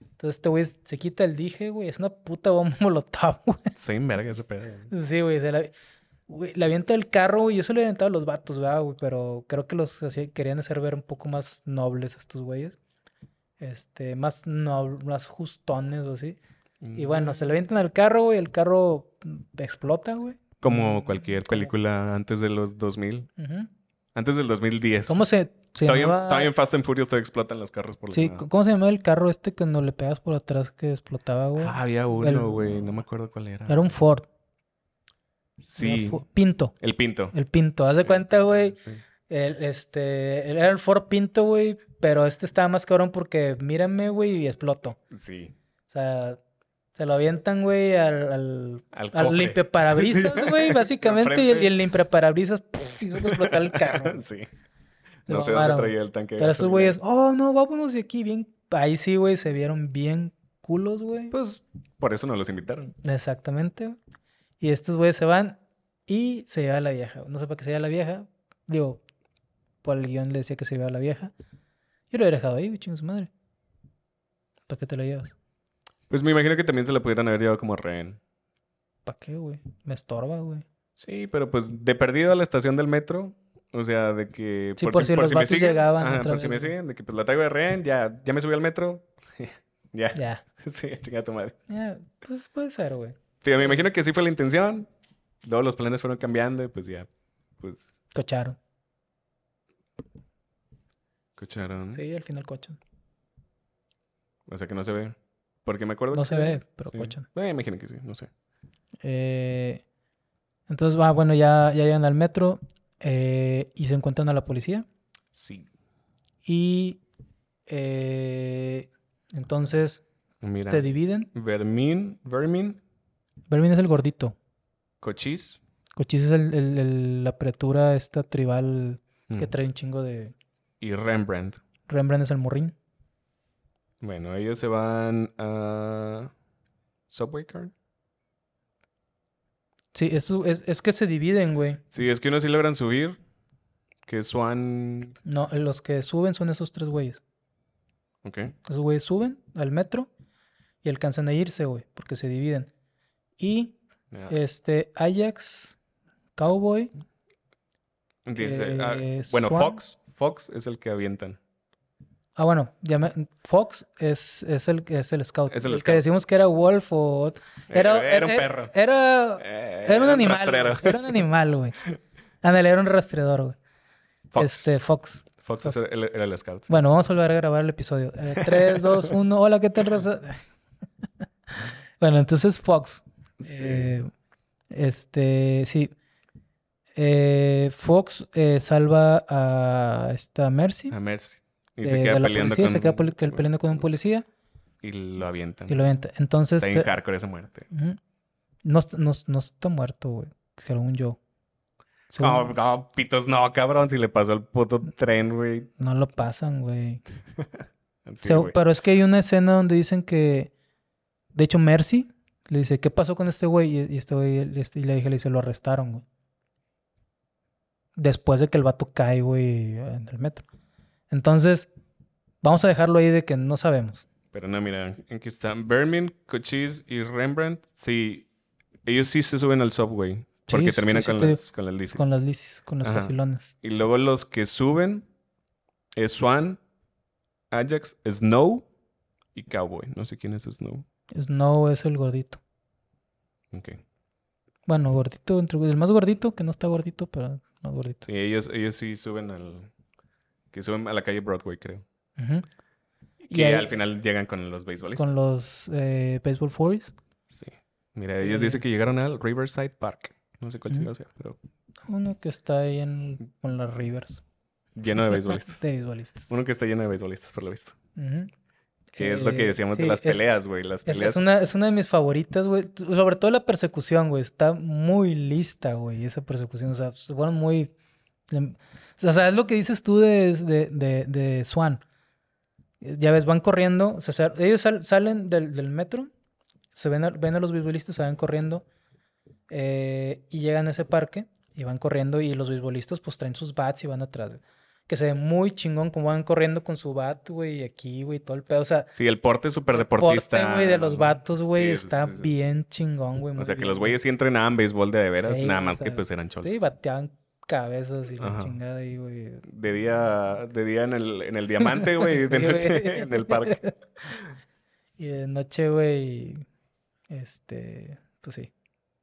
Entonces este güey se quita el dije, güey. Es una puta bomba (laughs) molotov, güey. Sí, verga ese pedo. Sí, güey. Güey, le avienta el carro, güey. Yo se lo he aventado a los vatos, güey. Pero creo que los querían hacer ver un poco más nobles a estos güeyes. Este, más, no, más justones o así. Y bueno, se le avientan al carro, güey. El carro explota, güey. Como cualquier película antes de los 2000. Antes del 2010. ¿Cómo se, se todavía, en Fast and Furious todavía explotan los carros por Sí, ¿cómo se llamaba el carro este cuando le pegas por atrás que explotaba, güey? Ah, había uno, güey. No me acuerdo cuál era. Era un Ford. Sí. Pinto. El Pinto. El Pinto. Haz de cuenta, güey. El, este, era el Ford Pinto, güey, pero este estaba más cabrón porque mírame, güey, y exploto. Sí. O sea, se lo avientan, güey, al, al, al, limpiaparabrisas, (laughs) güey, básicamente. y el, y el limpiaparabrisas hizo explotar el carro. (laughs) sí. No sé dónde traía el tanque. Pero esos güeyes, oh, no, vámonos de aquí bien. Ahí sí, güey, se vieron bien culos, güey. Pues por eso no los invitaron. Exactamente. Y estos güeyes se van y se lleva a la vieja. No sé para qué se lleva a la vieja. Digo, por el guion le decía que se lleva a la vieja. Yo lo he dejado ahí, güey, su madre. ¿Para qué te la llevas? Pues me imagino que también se la pudieran haber llevado como rehén. ¿Para qué, güey? Me estorba, güey. Sí, pero pues de perdido a la estación del metro, o sea, de que... Sí, por, si, los me siguen, llegaban. por si me siguen, de que pues la traigo de rehén, ya, ya me subí al metro. (laughs) ya. Ya. (laughs) sí, chinga tu madre. Ya, pues puede ser, güey. Sí, me imagino que sí fue la intención. Luego los planes fueron cambiando y pues ya, pues... Cocharon. Cocharon. Sí, al final cochan. O sea que no se ve. Porque me acuerdo no que... se ve, pero cochan. Me imagino que sí, no sé. Eh, entonces, ah, bueno, ya, ya llegan al metro eh, y se encuentran a la policía. Sí. Y eh, entonces se dividen. Vermin, Vermin. Vermin es el gordito. Cochis. Cochis es el, la apretura esta tribal que mm. trae un chingo de... Y Rembrandt. Rembrandt es el morrín. Bueno, ellos se van a... Subway Card. Sí, es, es, que se dividen, güey. Sí, es que unos sí logran subir. Que Swan. No, los que suben son esos tres güeyes. Ok. Esos güeyes suben al metro y alcanzan a irse, güey, porque se dividen. Y este Ajax, Cowboy. Dice, ah, eh, bueno, Fox. Fox es el que avientan. Ah, bueno, Fox es, es, el, es el scout. Es el, que decimos que era Wolf o... Era, era, un perro. Era, era, un animal. Era un animal, güey. (laughs) Ándale, era un rastreador, güey. Este, Fox. Fox, era el scout. Bueno, vamos a volver a grabar el episodio. 3, 2, 1. Hola, ¿qué tal, raza? (laughs) bueno, entonces Fox. Sí. Eh, este, sí. Eh, Fox eh, salva a esta Mercy. A Mercy. Y se queda peleando con... Se queda peleando con un policía. Y lo avientan. Y lo avientan. Entonces... Está en hardcore esa muerte. no, no, no, está muerto, güey. Según yo. No, pitos, no, cabrón. Si le pasó el puto tren, güey. No lo pasan, (laughs) güey. pero es que hay una escena donde dicen que... De hecho, Mercy le dice, ¿qué pasó con este güey? Y, este güey, este, y le dije, le dice, lo arrestaron, güey. Después de que el vato cae, güey, en el metro. Entonces, vamos a dejarlo ahí de que no sabemos. Pero no, mira, aquí están Bermin, Cochise y Rembrandt. Sí, ellos sí se suben al subway. Porque terminan con, las, con las lisis. Con las lisis, con los facilones. Y luego los que suben es Swan, Ajax, Snow y Cowboy. No sé quién es Snow. Snow es el gordito. Ok. Bueno, gordito, el más gordito, que no está gordito, pero más gordito. Sí, ellos, ellos sí suben al, que suben a la calle Broadway, creo. Y al final llegan con los beisbolistas. Con los eh, baseball fours. Sí. Mira, ellos dicen que llegaron al Riverside Park. No sé cuál uh sea, pero... Uno que está ahí en, con las Rivers. Lleno de beisbolistas. (laughs) de beisbolistas. Uno que está lleno de beisbolistas, por lo visto. Que es lo que decíamos de las peleas, güey. Las peleas. Es, una, es una de mis favoritas, güey. Sobre todo la persecución, güey. Está muy lista, güey, esa persecución. O sea, se fueron muy... O sea, es lo que dices tú de, de, de, Swan. Ya ves, van corriendo. O sea, ellos salen del, del, metro, se ven a, ven a los beisbolistas, se van corriendo eh, y llegan a ese parque y van corriendo y los beisbolistas pues traen sus bats y van atrás. que se ve muy chingón como van corriendo con su bat, güey, y aquí, güey, todo el pedo. O sea, sí, el porte es súper deportista. El porte, güey, de los vatos, güey, está bien chingón, güey. O sea, que los güeyes sí entrenaban béisbol de, de veras, nada más que pues eran cholos. Sí, bateaban cabezas y la chingada ahí, güey. De día, de día en el, en el diamante, güey, (laughs) de noche en el parque. y de noche, güey, este, pues sí.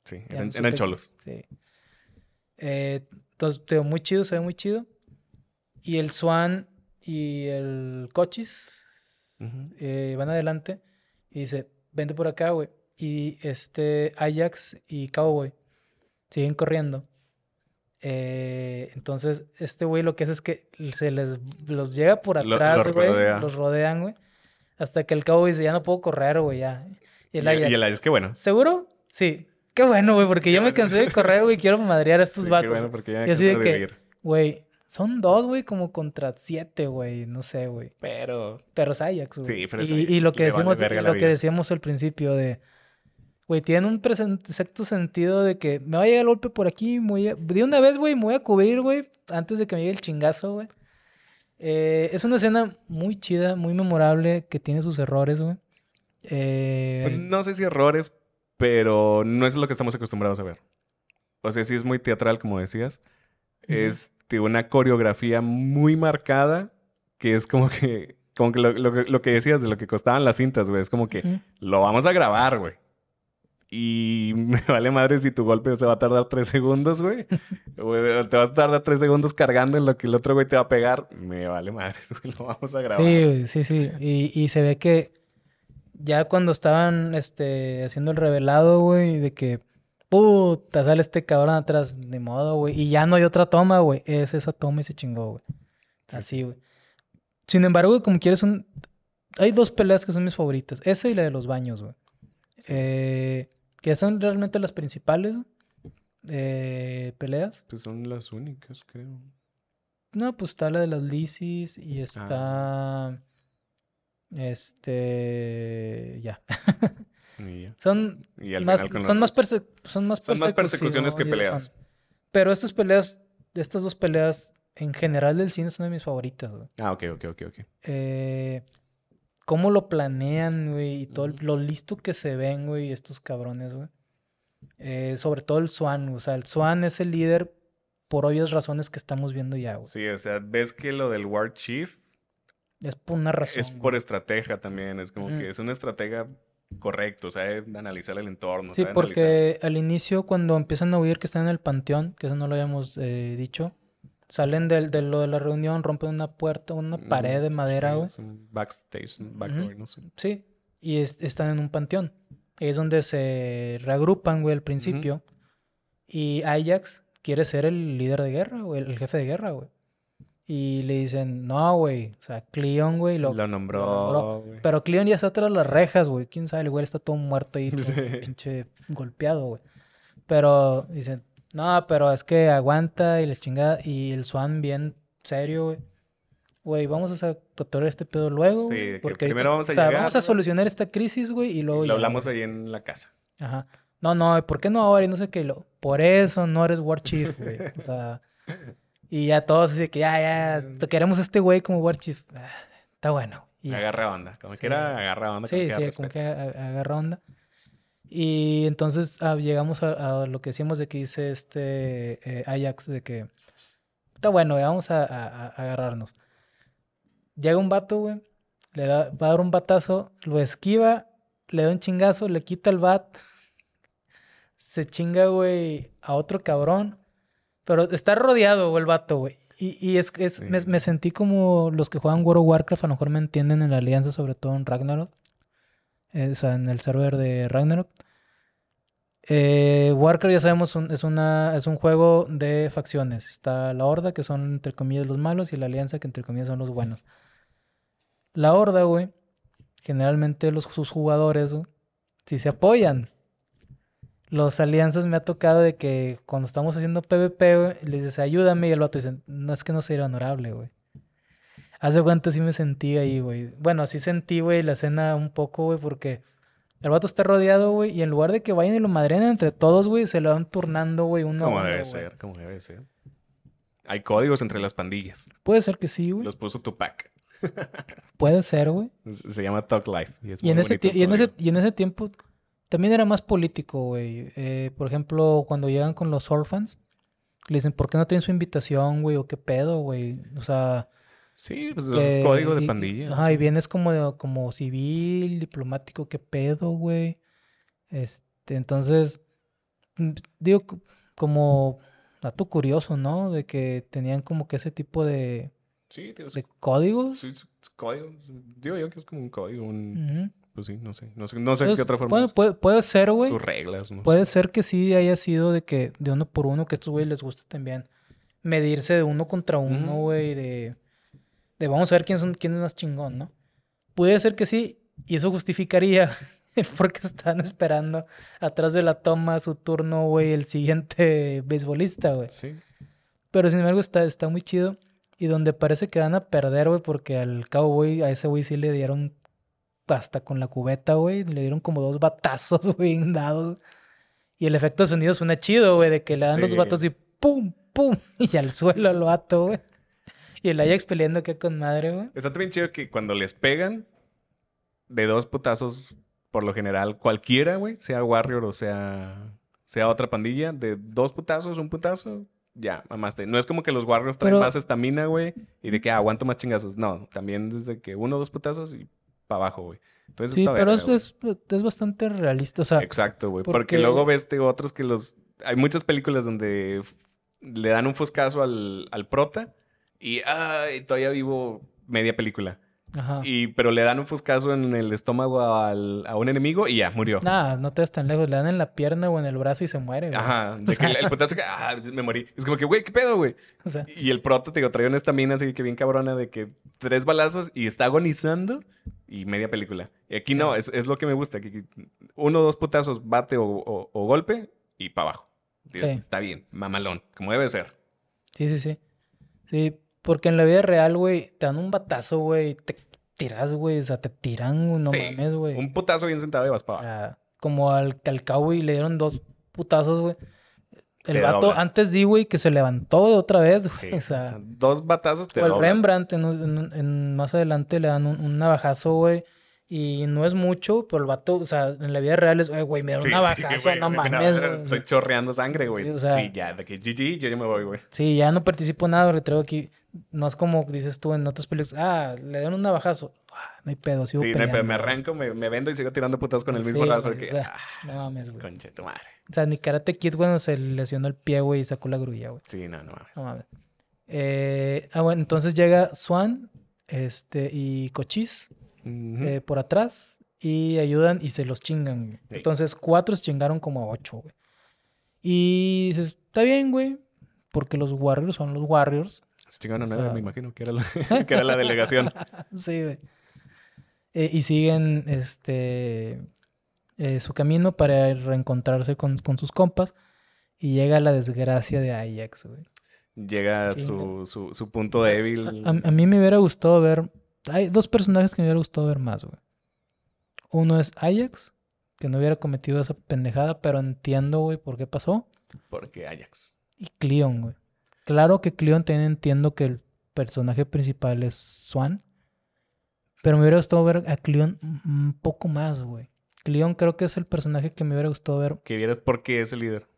Sí, eran, eran cholos. Sí. Eh, entonces, te muy chido, se ve muy chido. Y el Swan y el Cochis eh, van adelante y dice, vente por acá, güey. Y este Ajax y Cowboy siguen corriendo. Eh, entonces, este güey lo que hace es que se les los llega por atrás, güey. los rodean, güey. Hasta que el Cowboy dice, ya no puedo correr, güey, ya. Y el Ajax. Y el Ajax, qué bueno. ¿Seguro? Sí. Qué bueno, güey, porque yo me cansé de correr, güey, quiero madrear a (laughs) estos sí, vatos. Qué bueno, porque ya y así de que, güey, son dos, güey, como contra siete, güey, no sé, güey. Pero. Pero es Ajax, güey. Sí, pero es y, y, lo que decíamos, lo que decíamos al principio de. Güey, tiene un exacto sentido de que me va a llegar el golpe por aquí, muy de una vez, güey, me voy a cubrir, güey, antes de que me llegue el chingazo, güey. Eh, es una escena muy chida, muy memorable, que tiene sus errores, güey. Eh, pues no sé si errores, pero no es lo que estamos acostumbrados a ver. O sea, sí es muy teatral, como decías. Es una coreografía muy marcada, que es como que, como que lo, que decías de lo que costaban las cintas, güey. Es como que lo vamos a grabar, güey. Y (laughs) me vale madre si tu golpe se va a tardar tres segundos, (laughs) güey. te vas a tardar tres segundos cargando en lo que el otro güey te va a pegar. Me vale madre, (laughs) güey. Lo vamos a grabar. Sí, sí, sí. Y, y se ve que ya cuando estaban este, haciendo el revelado, güey, de que puta, sale este cabrón atrás, de modo, güey. Y ya no hay otra toma, güey. Es esa toma y se chingó, güey. Así, güey. Sin embargo, como quieres un... Hay dos peleas que son mis favoritas. Esa y la de los baños, güey. Eh, que son realmente las principales eh, peleas. Pues son las únicas, creo. No, pues está la de las Lisis y está... Ah. Este. Ya. son, más, son, más son más son más persecuciones que peleas. Pero estas peleas, estas dos peleas en general del cine son de mis favoritas, güey. Ah, ok, ok, ok, ok. Eh, cómo lo planean, güey, y todo lo listo que se ven, güey, estos cabrones, güey. Eh, sobre todo el Swan, o sea, el Swan es el líder por obvias razones que estamos viendo ya, güey. Sí, o sea, ves que lo del War Chief es por una razón. Es por estrategia también, es como que es una estratega correcto, sabe analizar el entorno. Sí, porque al inicio cuando empiezan a huir que están en el panteón, que eso no lo habíamos eh, dicho, salen de, de, lo de la reunión, rompen una puerta, una pared de madera, güey. Sí, un backstage, un backdoor, no sé. Sí, y están en un panteón. es donde se reagrupan, güey, al principio. Y Ajax quiere ser el líder de guerra, güey, el jefe de guerra, güey. Y le dicen, no, güey. O sea, Cleon, güey, lo, lo, nombró. Pero Cleon ya está tras las rejas, güey. Quién sabe, el güey está todo muerto ahí, (laughs) pinche golpeado, güey. Pero dicen, no, pero es que aguanta y la chingada. Y el Swan bien serio, güey. Güey, vamos a tratar este pedo luego. Sí, porque primero vamos a o sea, vamos a solucionar esta crisis, güey, y luego. lo hablamos ahí en la casa. Ajá. No, no, ¿por qué no ahora? Y no sé qué. Lo... Por eso no eres War Chief, güey. O sea. Y ya todos así que ya, ya, queremos a este güey como War Chief. Ah, está bueno. agarra onda. Como quiera, agarra onda. Sí, sí, como que agarra onda. Y entonces ah, llegamos a, lo que decíamos de que dice este eh, Ajax, de que está bueno, vamos a, agarrarnos. Llega un vato, güey, le da, va a dar un batazo, lo esquiva, le da un chingazo, le quita el bat, (laughs) se chinga, güey, a otro cabrón pero está rodeado, güey, el vato, güey. Y, y es, es me, sentí como los que juegan World of Warcraft a lo mejor me entienden en la alianza, sobre todo en Ragnarok. O sea, en el server de Ragnarok. Eh, Warcraft, ya sabemos, es, una, es un juego de facciones. Está la Horda, que son entre comillas los malos, y la Alianza, que entre comillas son los buenos. La Horda, güey, generalmente los, sus jugadores, si se apoyan los alianzas me ha tocado de que cuando estamos haciendo PvP, güey, les dices, ayúdame, y el vato dice, no es que no sea honorable, güey. Hace cuánto sí me sentí ahí, güey. Bueno, así sentí, güey, la escena un poco, güey, porque el vato está rodeado, güey, y en lugar de que vayan y lo madren entre todos, güey, se lo van turnando, güey, uno Como debe ser, como debe ser. Hay códigos entre las pandillas. Puede ser que sí, güey. Los puso Tupac. (laughs) Puede ser, güey. Se llama Talk Life. Y, en ese y, en ese, y en ese tiempo también era más político, güey. Eh, por ejemplo, cuando llegan con los orphans, le dicen, ¿por qué no tienen su invitación, güey? ¿O qué pedo, güey? O sea... Sí, pues es código de pandilla. Ajá, y vienes como, como civil, diplomático, ¿qué pedo, güey? Este, entonces, mm, digo, como dato curioso, ¿no? De que tenían como que ese tipo de... Sí, de códigos. Sí, códigos. Digo yo que es como un código, un... Pues sí, no sé. No sé, no sé qué otra forma. Bueno, puede, puede ser, güey. Sus reglas, no Puede ser que sí haya sido de que de uno por uno, que a estos güeyes les gusta también medirse de uno contra uno, güey, de, de vamos a ver quién, son, quién es más chingón, ¿no? Puede ser que sí, y eso justificaría (laughs) porque están esperando atrás de la toma su turno, güey, el siguiente beisbolista, güey. Sí. Pero sin embargo está, está muy chido. Y donde parece que van a perder, güey, porque al cabo, güey, a ese güey sí le dieron hasta con la cubeta, güey. Le dieron como dos batazos, (laughs) güey, dados. Y el efecto de sonido suena chido, güey, de que le dan los batazos y pum, pum, (laughs) y al suelo lo ato, güey. Y el Ajax peleando que con madre, güey. Está también chido que cuando les pegan de dos putazos, por lo general, cualquiera, güey, sea Warrior o sea, sea otra pandilla, de dos putazos, un putazo, ya, mamaste. No es como que los Warriors traen más estamina, güey, y de que ah, aguanto más chingazos. No, también desde que uno o dos putazos y para abajo, güey. Entonces, sí, pero es, es, bastante realista, o sea... Exacto, güey. Porque... luego ves otros que los... Hay muchas películas donde le dan un foscazo al, al prota y, ay, todavía vivo media película. Ajá. Y, pero le dan un foscazo en el estómago al, a un enemigo y ya, murió. Nah, no te das tan lejos. Le dan en la pierna o en el brazo y se muere, güey. Ajá. (laughs) De que el, el putazo que, ah, me morí. Es como que, güey, ¿qué pedo, güey? (laughs) O sea. Y el prota, te digo, trae una estamina así que bien cabrona de que tres balazos y está agonizando y media película. Y aquí no, es, es lo que me gusta. Que uno o dos putazos, bate o, o, golpe y para abajo. Está bien, mamalón, como debe ser. Sí, sí, sí. Sí, porque en la vida real, güey, te dan un batazo, güey, te tiras, güey. O sea, te tiran, no mames, güey. Un putazo bien sentado y vas para abajo. como al, al güey, le dieron dos putazos, güey. El vato antes di, güey, que se levantó otra vez, güey. (laughs) o, sea, dos batazos te O el Rembrandt, en, más adelante le dan un, navajazo, güey. Y no es mucho, pero el vato, o sea, en la vida real es, güey, me da un (laughs) navajazo, no mames, güey. Estoy chorreando sangre, güey. Sí, o sea, sí, ya, de que GG, yo ya me voy, güey. Sí, ya no participo en nada porque traigo aquí no es como dices tú en otras películas, ah, le dan un navajazo. Ah, no hay pedo, sigo Sí, no hay pedo. Me arranco, me, me, vendo y sigo tirando putas con el mismo brazo. Que, ah, no mames, güey. Conche tu madre. O sea, ni Karate Kid cuando se lesionó el pie, güey, y sacó la grulla, güey. Sí, no, no mames. No mames. Eh, ah, bueno, entonces llega Swan este, y Cochise eh, por atrás y ayudan y se los chingan, güey. Entonces, cuatro se chingaron como a ocho, güey. Y dices, está bien, güey, porque los Warriors son los Warriors. Se chingaron a nueve, me imagino, que era la, (laughs) (laughs) que era la delegación. sí, güey. Eh, y siguen este eh, su camino para reencontrarse con, sus compas. Y llega la desgracia de Ajax, güey. Llega su, su, su, punto débil. A, a, mí me hubiera gustado ver. Hay dos personajes que me hubiera gustado ver más, güey. Uno es Ajax, que no hubiera cometido esa pendejada, pero entiendo, güey, por qué pasó. Porque Ajax. Y Cleon, güey. Claro que Cleon también entiendo que el personaje principal es Swan. Pero me hubiera gustado ver a Cleon un poco más, güey. Cleon creo que es el personaje que me hubiera gustado ver. Que vieras por qué es el líder.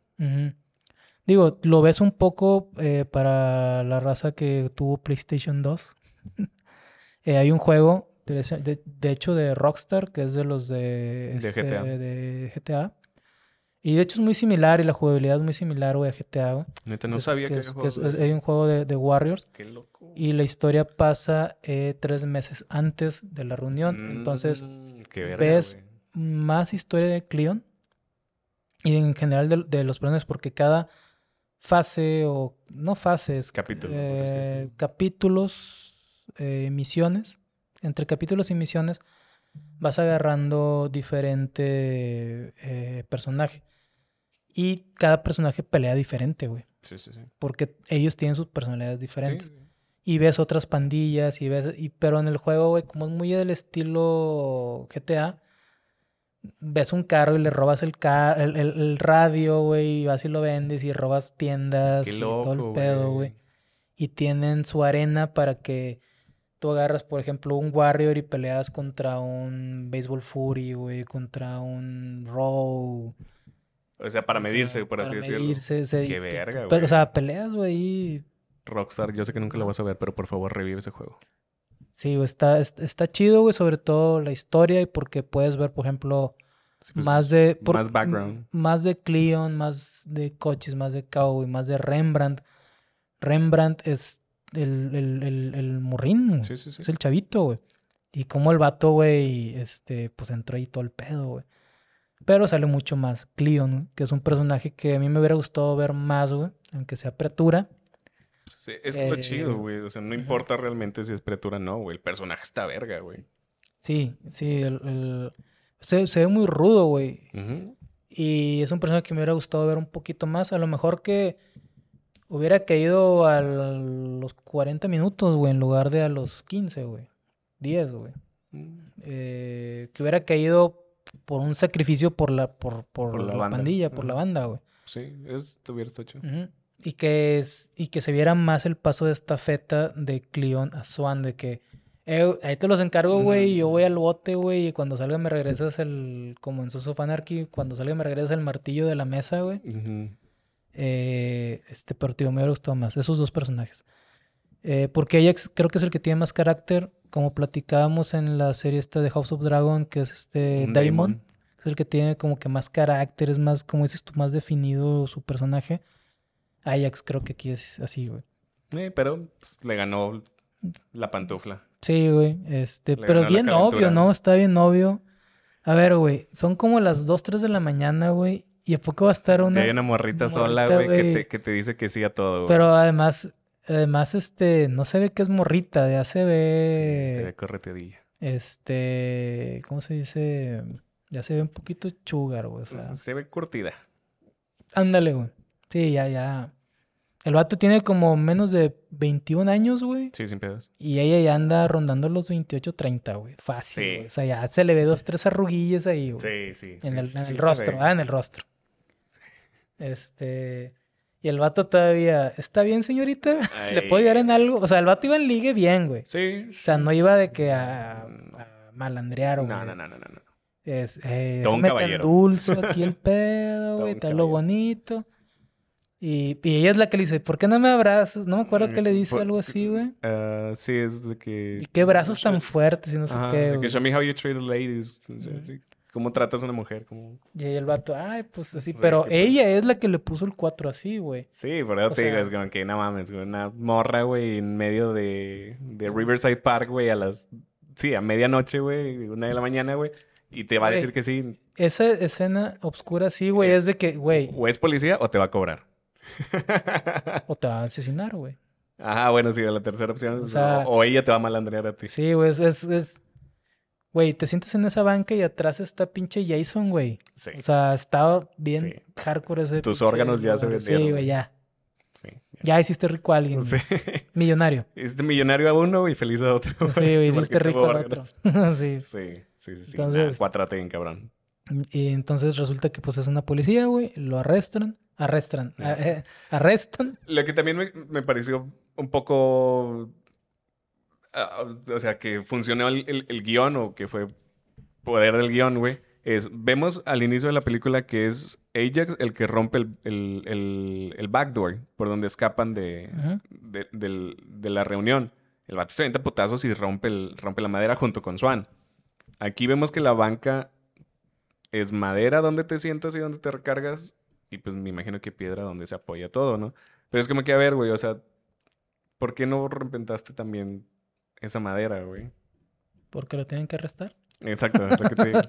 Digo, lo ves un poco eh, para la raza que tuvo PlayStation 2. (laughs) Eh, hay un juego, de, hecho, de Rockstar, que es de los de, este, de GTA. Y de hecho es muy similar y la jugabilidad es muy similar, güey, a GTA, güey. Neta, no sabía que, que, hay un juego de, Warriors. Qué loco. Y la historia pasa eh, tres meses antes de la reunión. Entonces, mm, ves más historia de Cleon y en general de, los personajes, porque cada fase o no fases, Capítulo, eh, capítulos, eh, misiones, entre capítulos y misiones vas agarrando diferente eh, personaje. Y cada personaje pelea diferente, güey. Sí, sí, sí. Porque ellos tienen sus personalidades diferentes. Y ves otras pandillas y ves... Y, pero en el juego, güey, como es muy del estilo GTA, ves un carro y le robas el, el, radio, güey, y vas y lo vendes y robas tiendas y todo el pedo, güey. y tienen su arena para que tú agarras, por ejemplo, un Warrior y peleas contra un Baseball Fury, güey, contra un Raw. O sea, para medirse, por así medirse, decirlo. Qué verga, güey. Pero, o sea, peleas, güey. Rockstar, yo sé que nunca lo vas a ver, pero por favor revive ese juego. Sí, güey, está, está chido, güey, sobre todo la historia y porque puedes ver, por ejemplo, pues, más de... más background. Más de Cleon, más de coches, más de Cowboy, más de Rembrandt. Rembrandt es el, el, el, el morrín, sí, sí, sí. es el chavito, güey. Y como el vato, güey, este, pues entró ahí todo el pedo, güey. Pero sale mucho más Cleon, que es un personaje que a mí me hubiera gustado ver más, güey, aunque sea apertura. Sí, es lo eh, chido, güey. O sea, no importa realmente si es apertura o no, güey. El personaje está verga, güey. Sí, sí, el, Se, ve muy rudo, güey. Y es un personaje que me hubiera gustado ver un poquito más. A lo mejor que hubiera caído a los 40 minutos, güey, en lugar de a los 15, güey. 10, güey. Mm. Eh, que hubiera caído por un sacrificio por la, por, por, la, pandilla, por la banda, güey. Sí, eso hubiera estado hecho. Y que, es, y que se viera más el paso de esta feta de Cleon a Swan, de que eh, ahí te los encargo, güey, yo voy al bote, güey, y cuando salga me regresas el, como en Soso Anarchy, cuando salga me regresas el martillo de la mesa, güey. Eh, este partido me gustó más, esos dos personajes. Eh, porque Ajax creo que es el que tiene más carácter, como platicábamos en la serie esta de House of Dragon, que es este Daemon, es el que tiene como que más carácter, es más, como dices tú, más definido su personaje. Ajax creo que aquí es así, güey. Sí, pero pues, le ganó la pantufla. Sí, güey. Este, pero bien obvio, ¿no? Está bien obvio. A ver, güey, son como las 2, 3 de la mañana, güey. ¿Y a poco va a estar una... Hay una morrita, sola, güey, que te, que te, dice que sí a todo, güey. Pero además, además, este, no se ve que es morrita, ya se ve... Sí, se ve correteadilla. Este, ¿cómo se dice? Ya se ve un poquito chugar, güey. O sea... Se ve curtida. Ándale, güey. Sí, ya, ya. El vato tiene como menos de 21 años, güey. Sí, sin pedos. Y ella ya anda rondando los 28, 30, güey. Fácil. Sí. O sea, ya se le ve dos, tres arruguillas ahí, güey. Sí, sí. En el, en el rostro, ah, en el rostro. Este. Y el vato todavía, ¿está bien, señorita? (laughs) ¿Le puedo ayudar en algo? O sea, el vato iba en ligue bien, güey. Sí. O sea, no iba de que a, malandrear, güey. No, no, no, no, no. Es, eh, Don caballero. dulce aquí el (laughs) pedo, güey, está lo bonito. Y, y, ella es la que le dice, ¿por qué no me abrazas? No me acuerdo qué le dice, algo así, güey. Uh, sí, es de que... ¿Y qué brazos tan fuertes y no sé qué, que show me how you treat a ladies. ¿Cómo tratas a una mujer? ¿Cómo... Y ahí el vato, ay, pues así. pero ella es la que le puso el 4 así, güey. Sí, por eso te digo, es como que no mames, güey. Una morra, güey, en medio de, de Riverside Park, güey, a las... Sí, a medianoche, güey, una de la mañana, güey. Y te va a decir que sí. Esa escena obscura, sí, güey, es de que, güey... O es policía o te va a cobrar o te va a asesinar, güey. Ajá, bueno, sí, la tercera opción es, o, ella te va a malandrear a ti. Sí, güey, es, es, Güey, te sientes en esa banca y atrás está pinche Jason, güey. Sí. O sea, estaba bien hardcore ese. Tus órganos ya se vendieron. Sí, güey, ya. Sí. Ya. hiciste rico a alguien. Sí. Millonario. (laughs) Hiciste millonario a uno y feliz a otro. Sí, güey, (laughs) hiciste rico a otro. (laughs) sí. Sí, sí, sí. Entonces, bien, cabrón. Y entonces resulta que pues es una policía, güey. Lo arrestan. Arrestan. Eh, arrestan. Lo que también me, pareció un poco. Ah, o sea, que funcionó el, el, guion o que fue poder del guion, güey. Es, vemos al inicio de la película que es Ajax el que rompe el, el backdoor por donde escapan de, de, la reunión. El vato se avienta putazos y rompe, rompe la madera junto con Swan. Aquí vemos que la banca es madera donde te sientas y donde te recargas y pues me imagino que piedra donde se apoya todo, ¿no? Pero es como que, a ver, güey, o sea, ¿por qué no repentaste también esa madera, güey? Porque lo tienen que arrestar. Exacto, es lo que te (laughs) digo.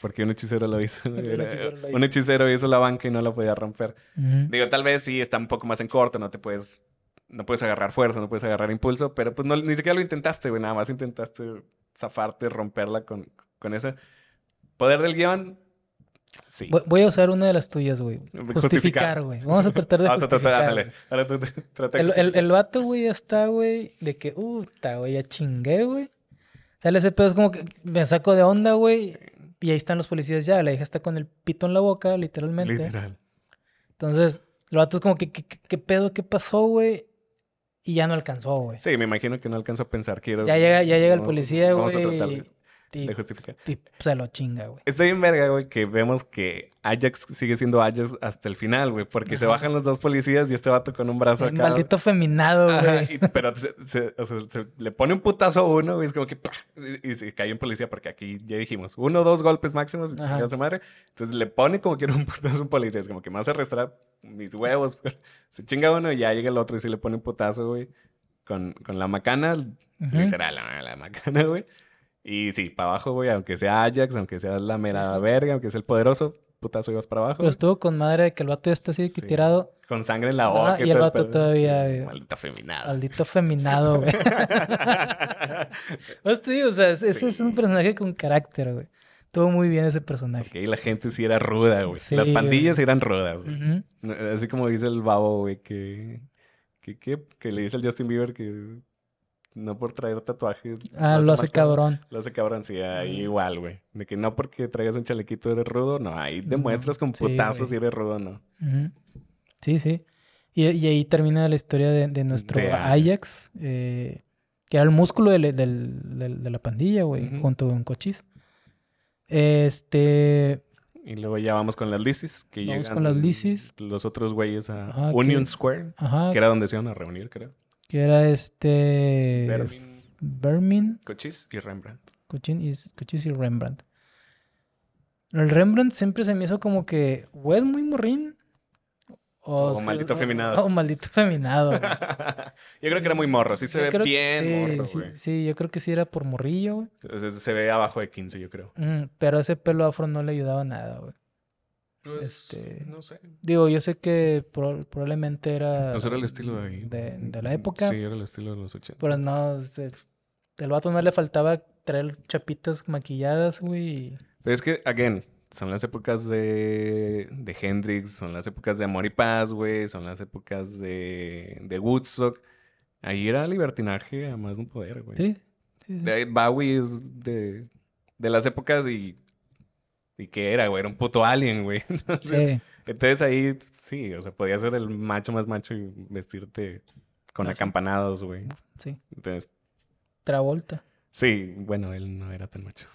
Porque un hechicero lo hizo. (laughs) un, hechicero hizo. la banca y no la podía romper. Digo, tal vez sí está un poco más en corto, no te puedes, no puedes agarrar fuerza, no puedes agarrar impulso, pero pues no, ni siquiera lo intentaste, güey, nada más intentaste zafarte, romperla con, con ese poder del guion. Voy a usar una de las tuyas, güey. Justificar, güey. Vamos a tratar de justificar. (laughs) el, el, el, vato, güey, ya está, güey, de que, uh, güey, ya chingué, güey. Sale ese pedo, es como que me saco de onda, güey. Y ahí están los policías ya. La hija está con el pito en la boca, literalmente. Literal. Entonces, el vato es como que, ¿qué, pedo? ¿Qué pasó, güey? Y ya no alcanzó, güey. Sí, me imagino que no alcanzó a pensar. Quiero, ya llega, ya llega el policía, güey. De justificar. Y se lo chinga, güey. Está bien verga, güey, que vemos que Ajax sigue siendo Ajax hasta el final, güey. Porque se bajan los dos policías y este vato con un brazo acá. Maldito feminado, güey. pero se, le pone un putazo a uno, güey. Es como que... Y, se cae un policía porque aquí ya dijimos, uno o dos golpes máximos y chinga su madre. Entonces le pone como que un putazo a un policía. Es como que me hace arrastrar mis huevos. (laughs) se chinga uno y ya llega el otro y se le pone un putazo, güey. Con, con la macana, literal, la, macana, güey. Y sí, para abajo, güey, aunque sea Ajax, aunque sea la mera verga, aunque sea el poderoso, putazo ibas para abajo. Pero estuvo con madre de que el vato ya está así tirado. Con sangre en la boca. y el vato todavía. Maldito feminado. Maldito feminado, güey. (laughs) te digo, o sea, ese es un personaje con carácter, güey. Estuvo muy bien ese personaje. Ok, la gente sí era ruda, güey. Las pandillas eran rudas, güey. Así como dice el babo, güey, que, que, que, le dice al Justin Bieber que no por traer tatuajes. Ah, lo hace cabrón. Lo hace cabrón, sí, ahí igual, güey. De que no porque traigas un chalequito eres rudo, no, ahí demuestras con putazos si eres rudo, no. Sí, sí. Y, ahí termina la historia de, nuestro Ajax, eh, que era el músculo de, la pandilla, güey, junto con Cochis. Este. Y luego ya vamos con las lisis. Que vamos con las lisis. Los otros güeyes a Union Square. Ajá. Que era donde se iban a reunir, creo. Que era este. Bermin. Bermin. Cochis y Rembrandt. Cochis y Rembrandt. El Rembrandt siempre se me hizo como que. O es muy morrín. O, maldito feminado. O, maldito feminado. (laughs) yo creo que era muy morro. Sí se ve bien morro, güey. Sí, yo creo que sí era por morrillo, güey. Se, ve abajo de 15, yo creo. pero ese pelo afro no le ayudaba nada, güey. Pues, este, no sé. Digo, yo sé que probablemente era... Pues era el estilo de ahí. De, la época. Sí, era el estilo de los 80. Pero no, este, el vato no le faltaba traer chapitas maquilladas, güey. Pero es que, again, son las épocas de, de Hendrix, son las épocas de Amor y Paz, güey, son las épocas de, de Woodstock. Ahí era libertinaje a más de un poder, güey. Sí. Bowie es de, de las épocas y... ¿Y qué era, güey? Era un puto alien, güey. (laughs) Entonces, entonces ahí, sí, o sea, podía ser el macho más macho y vestirte con acampanados, güey. Sí. Entonces... Travolta. Sí, bueno, él no era tan macho.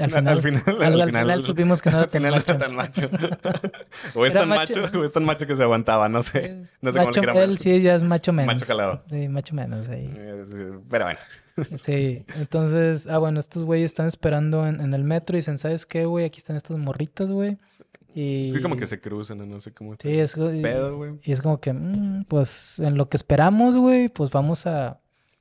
Al final, al final, al, final, supimos que no era tan macho. (laughs) Era tan macho. o es tan macho. o es tan macho que se aguantaba, no sé. no sé macho, cómo Él sí ya es macho menos. Macho calado. Sí, macho menos ahí. Eh, pero bueno. Sí, entonces, ah, bueno, estos güeyes están esperando en, el metro y dicen, ¿sabes qué, güey? Aquí están estos morritos, güey. Y... Sí, como que se cruzan, no sé cómo. Sí, es, pedo, güey. Y es como que, mm, pues, en lo que esperamos, güey, pues vamos a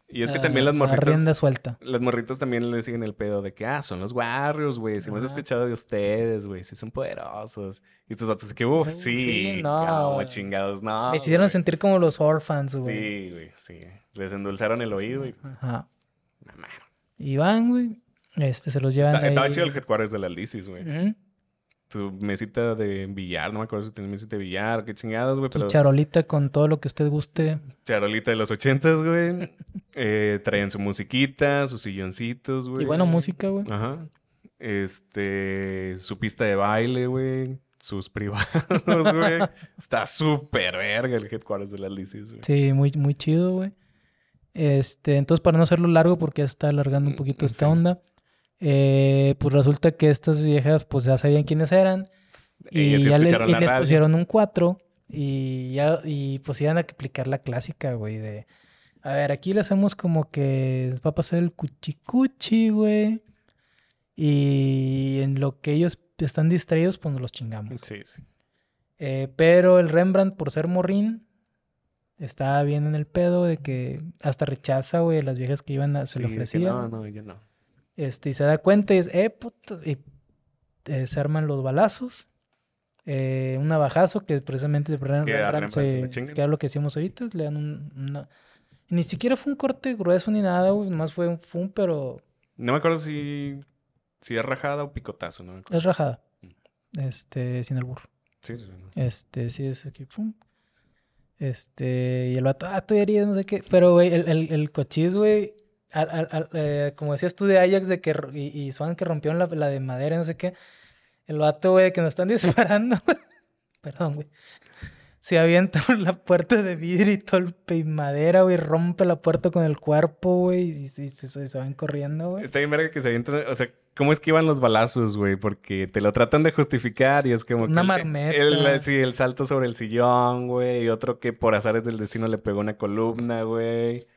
y es que también las morritas. rienda suelta. Las morritas también le siguen el pedo de que, ah, son los Warriors, güey. Si hemos escuchado de ustedes, güey. Sí son poderosos. Y estos datos que, uff, sí. no. Como chingados, no. Me hicieron sentir como los orphans, güey. Sí, güey, sí. Les endulzaron el oído, güey. Ajá. Y van, güey. Este, se los llevan Está, Estaba chido el headquarters de la Lisis, güey tu mesita de billar, no me acuerdo si tenía mesita de billar, qué chingados, güey. Pero... charolita con todo lo que usted guste. Charolita de los ochentas, güey. (laughs) eh, traían su musiquita, sus silloncitos, güey. Y bueno, música, güey. Ajá. Este, su pista de baile, güey. Sus (laughs) privados, güey. Está súper verga el headquarters de las Lisis, güey. Sí, muy, muy chido, güey. Este, entonces, para no hacerlo largo, porque ya está alargando un mm, poquito esta onda. Eh, pues resulta que estas viejas pues ya sabían quiénes eran y, ya le, y les pusieron un 4 y ya y pues iban a aplicar la clásica, güey, de a ver, aquí le hacemos como que va a pasar el cuchicuchi, güey. Y en lo que ellos están distraídos, pues nos los chingamos. Sí, sí. Eh, pero el Rembrandt, por ser morrín, está bien en el pedo de que hasta rechaza, güey, las viejas que iban a se lo ofrecían. No, no, yo no. Este, y se da cuenta y dice, eh, puta, y eh, se arman los balazos. Eh, un navajazo que precisamente de se, que era lo que hicimos ahorita, le dan un, Ni siquiera fue un corte grueso ni nada, güey, nomás fue un pero... No me acuerdo si, si es rajada o picotazo, ¿no? Es rajada, mm. este, sin el burro. Sí, sí, Este, sí, es aquí, pum. Este, y el vato, ah, estoy herido, no sé qué. Pero, güey, el, el, el cochis, güey, eh, como decías tú de Ajax de que, y, y Swan que rompieron la, la, de madera, no sé qué. El vato, güey, que nos están (laughs) disparando. Perdón, güey. Se avienta por (laughs) la puerta de vidrio y todo el madera, güey, rompe la puerta con el cuerpo, güey, y, se, van corriendo, güey. Está bien verga que se avientan, o sea, ¿cómo es que iban los balazos, güey? Porque te lo tratan de justificar y es como Una marmeta. sí, el salto sobre el sillón, güey, y otro que por azares del destino le pegó una columna, güey.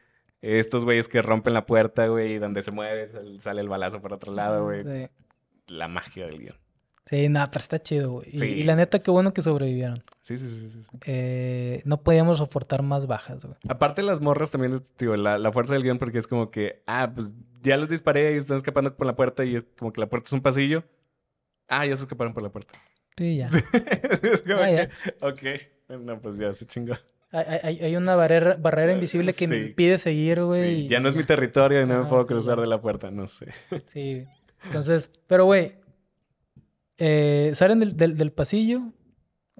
Estos güeyes que rompen la puerta, güey, y donde se mueve sale el balazo por otro lado, güey. Sí. La magia del guion. Sí, nada, pero está chido, güey. y, la neta, qué bueno que sobrevivieron. Sí, sí, sí. sí, eh, no podíamos soportar más bajas, güey. Aparte, las morras también, tío, la, la, fuerza del guion, porque es como que, ah, pues ya los disparé y están escapando por la puerta y es como que la puerta es un pasillo. Ah, ya se escaparon por la puerta. Sí, ya. (laughs) es como ah, que, ok. No, pues ya se chingó. Hay, hay, una barrera, barrera invisible que me impide seguir, güey. Sí. Ya no es mi territorio y no me puedo cruzar de la puerta, no sé. Sí. Entonces, pero güey, eh, salen del, del, pasillo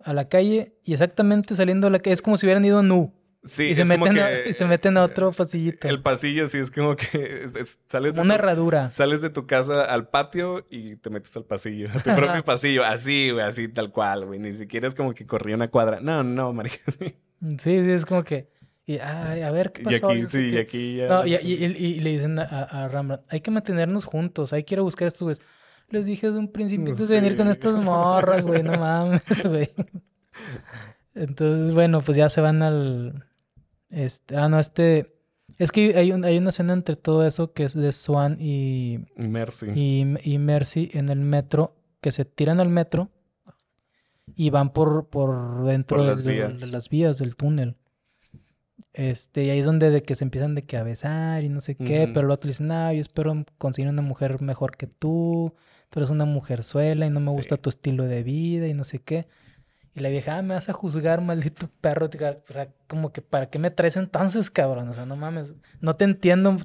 a la calle y exactamente saliendo a la calle es como si hubieran ido a Nu. Sí, y se, meten a, y se meten a otro pasillito. El pasillo, sí, es como que sales de Una herradura. Sales de tu casa al patio y te metes al pasillo, a tu propio pasillo. Así, güey, así tal cual, güey. Ni siquiera es como que corría una cuadra. No, no, marica. (laughs) Sí, sí, es como que... Y, ay, a ver, ¿qué pasó? Y aquí, sí, y aquí ya... No, y, y, le dicen a, a hay que mantenernos juntos, hay que ir a buscar a estos güeyes. Les dije desde un principio de venir con estas morras, güey, no mames, (laughs) güey. Entonces, bueno, pues ya se van al... Este, ah, no, este... Es que hay, un, hay una escena entre todo eso que es de Swan y... Mercy. Y, y Mercy en el metro, que se tiran al metro y van por, por dentro de, las vías del túnel. Este, y ahí es donde de que se empiezan de que a besar y no sé qué, pero el otro dice, no, yo espero conseguir una mujer mejor que tú, tú eres una mujer suela y no me gusta tu estilo de vida y no sé qué. Y la vieja, ah, me vas a juzgar, maldito perro. O sea, como que, ¿para qué me traes entonces, cabrón? O sea, no mames, no te entiendo.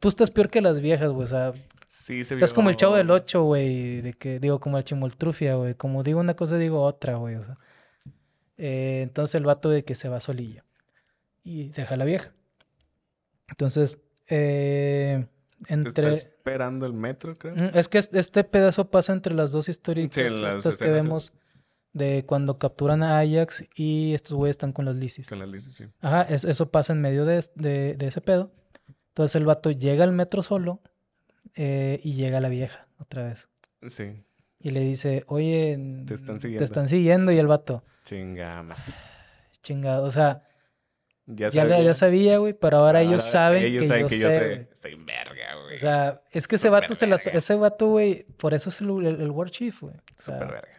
tú estás peor que las viejas, güey. O sea, Sí, se Estás como el chavo del 8, güey. De que, digo, como el chimoltrufia, güey. Como digo una cosa, digo otra, güey. O sea. Eh, entonces el vato de que se va solillo. Y deja a la vieja. Entonces, eh, entre... Está esperando el metro, creo. Mm, es que este pedazo pasa entre las dos historias sí, estas que vemos de cuando capturan a Ajax y estos güeyes están con las lisis. Con las lisis, sí. Ajá, eso pasa en medio de, de, de ese pedo. Entonces el vato llega al metro solo eh, y llega la vieja otra vez. Sí. Y le dice, oye, te están siguiendo. Te están siguiendo y el vato. Chingama. Chingado, o sea, ya sabía, ya, sabía güey, pero ahora, ellos saben ellos que, saben yo, que sé, yo sé. Estoy en verga, güey. O sea, es que ese vato, se las, ese vato, güey, por eso es el, el, War Chief, güey. Súper verga.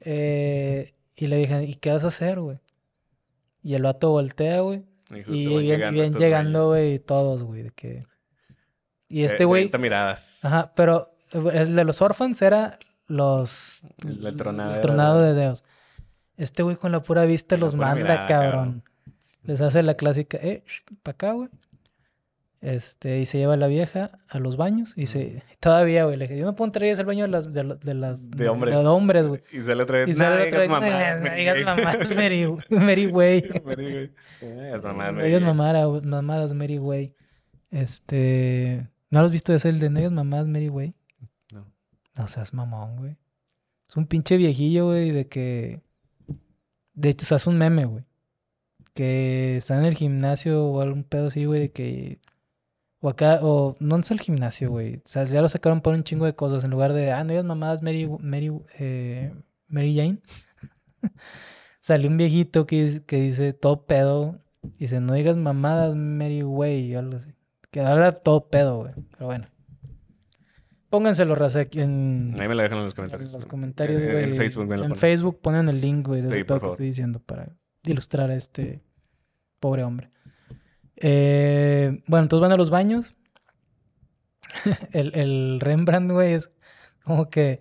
Eh, y le dije, ¿y qué vas a hacer, güey? Y el vato voltea, güey. Y, y bien, llegando, güey, todos, güey, de que... Y este güey. miradas. Ajá, pero el de los Orphans era los. El tronado. El tronado de dedos. Este güey con la pura vista los manda, cabrón. Les hace la clásica, eh, para acá, güey. Este, y se lleva a la vieja a los baños y se... (laughs) Todavía, güey, le dije, yo no puedo entrar al baño de las... De, de las... De hombres. De, hombres, güey. Y se le trae... Y se le trae... Digas mamás, Mary, Mary Way. (laughs) Mary Way. Digas (laughs) mamadas, Mary Way. Este... ¿No lo has visto? Es el de Negras Mamás Mary Way. No. No seas mamón, güey. Es un pinche viejillo, güey, de que. De hecho, o sea, es un meme, güey. Que está en el gimnasio o algún pedo así, güey, de que. O acá, o no es el gimnasio, güey. O sea, ya lo sacaron por un chingo de cosas. En lugar de, ah, no mamadas Mary, Mary, eh, Mary Jane. (laughs) Salió un viejito que, que dice todo pedo. Dice, no digas mamadas Mary Way o algo así. Que habla todo pedo, güey. Pero bueno. Pónganselo, raza, aquí en... Ahí me lo dejan en los comentarios. En los comentarios, güey. En, Facebook, me lo En Facebook ponen el link, güey, de sí, que estoy diciendo para ilustrar a este pobre hombre. Eh, bueno, entonces van a los baños. (laughs) el, el Rembrandt, güey, es como que...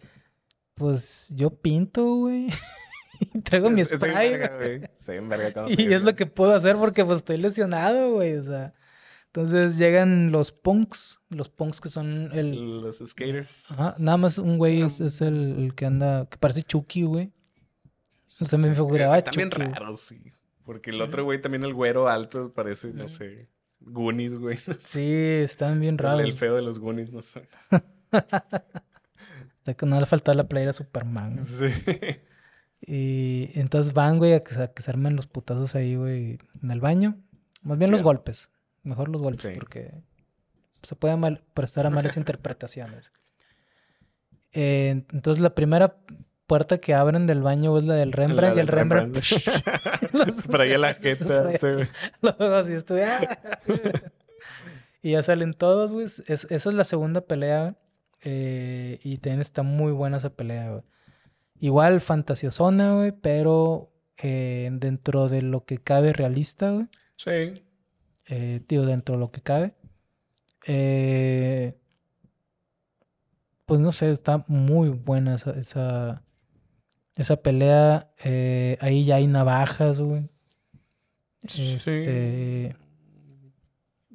Pues yo pinto, güey. (laughs) Traigo mi spray. güey. (laughs) y es lo que puedo hacer porque pues estoy lesionado, güey. O sea... Entonces llegan los punks, los punks que son el... Los skaters. Ajá, nada más un güey es, el, que anda, que parece Chucky, güey. No se me figuraba Están bien raros, sí. Porque el otro güey también, el güero alto, parece, no sé, Goonies, güey. Sí, están bien raros. El, feo de los Goonies, no sé. (laughs) no le faltaba la playera Superman. Sí. Y entonces van, güey, a que, se armen los putazos ahí, güey, en el baño. Más bien los golpes. Mejor los golpes, porque se puede mal, prestar a malas (laughs) interpretaciones. Eh, entonces la primera puerta que abren del baño es la del Rembrandt y el Rembrandt. Para (laughs) (laughs) allá la gente. así estoy. (laughs) ¡ah! y ya salen todos, güey. esa es la segunda pelea. Eh, y también está muy buena esa pelea, güey. Igual fantasiosona, güey, pero eh, dentro de lo que cabe realista, güey. Sí. Eh, tío, dentro de lo que cabe. Eh, pues no sé, está muy buena esa, esa, esa pelea. Eh, ahí ya hay navajas, güey. Este,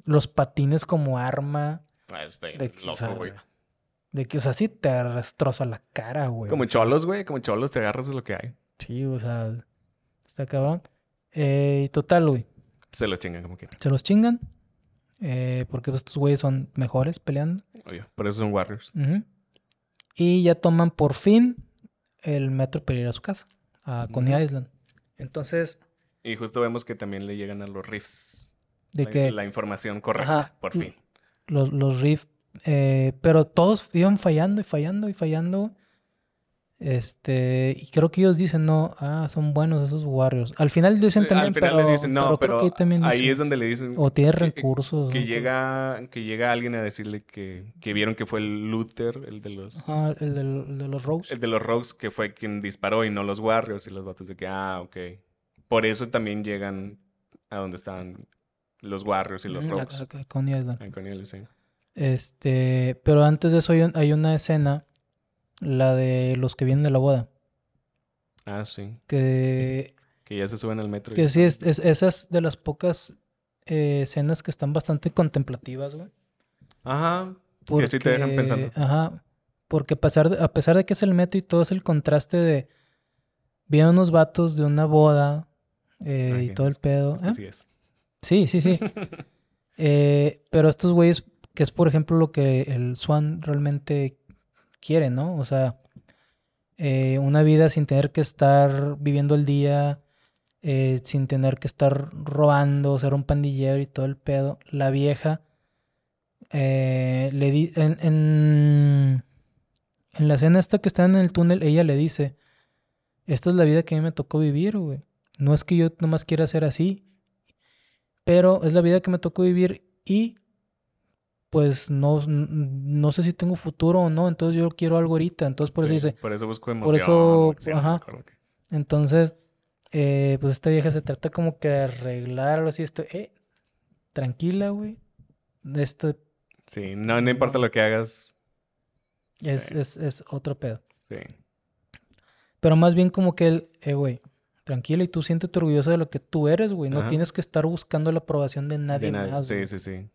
los patines como arma. Ah, está de, loco, güey. De que, o sea, sí te destroza la cara, güey. Como cholos, güey. Como cholos te agarras de lo que hay. Sí, o sea, está cabrón. Eh, total, güey. Se los chingan como quieran. Se los chingan. Eh, porque estos güeyes son mejores peleando. Oye, por eso son Warriors. Y ya toman por fin el metro para ir a su casa, a Coney Island. Entonces. Y justo vemos que también le llegan a los riffs. De la, que. La información correcta, por fin. Los, los riffs. Eh, pero todos iban fallando y fallando y fallando. Este, y creo que ellos dicen, no, ah, son buenos esos Warriors. Al final dicen también, Al final le dicen, no, pero, ahí, es donde le dicen... O tiene recursos. Que, llega, que llega alguien a decirle que, que vieron que fue el Luther, el de los... Ah, el de, los Rogues. El de los Rogues, que fue quien disparó y no los Warriors. Y los vatos de que, ah, ok. Por eso también llegan a donde están los Warriors y los Rogues. Con sí. Este, pero antes de eso hay una escena la de los que vienen de la boda. Ah, sí. Que... Que ya se suben al metro. Que sí, es, es, esas de las pocas eh, escenas que están bastante contemplativas, güey. Ajá. Porque, que sí te dejan pensando. Ajá. Porque a pesar, de, a pesar de que es el metro y todo es el contraste de... Vienen unos vatos de una boda eh, y todo el pedo. ¿eh? Sí, es. sí, sí, sí. (laughs) pero estos güeyes, que es por ejemplo lo que el Swan realmente quiere, ¿no? O sea, eh, una vida sin tener que estar viviendo el día, eh, sin tener que estar robando, ser un pandillero y todo el pedo. La vieja eh, le di en, en, en, la escena esta que está en el túnel, ella le dice, esta es la vida que a mí me tocó vivir, güey. No es que yo nomás quiera ser así, pero es la vida que me tocó vivir y pues no, no sé si tengo futuro o no, entonces yo quiero algo ahorita, entonces por eso dice... Por eso busco emoción. Por eso, ajá. Entonces, eh, pues esta vieja se trata como que de arreglar algo así, esto, eh, tranquila, güey. Este... Sí, no, no importa lo que hagas. Es, es, es otro pedo. Sí. Pero más bien como que él, eh, güey, tranquila y tú siéntete orgulloso de lo que tú eres, güey. No tienes que estar buscando la aprobación de nadie, de nadie. más. Sí, sí, sí.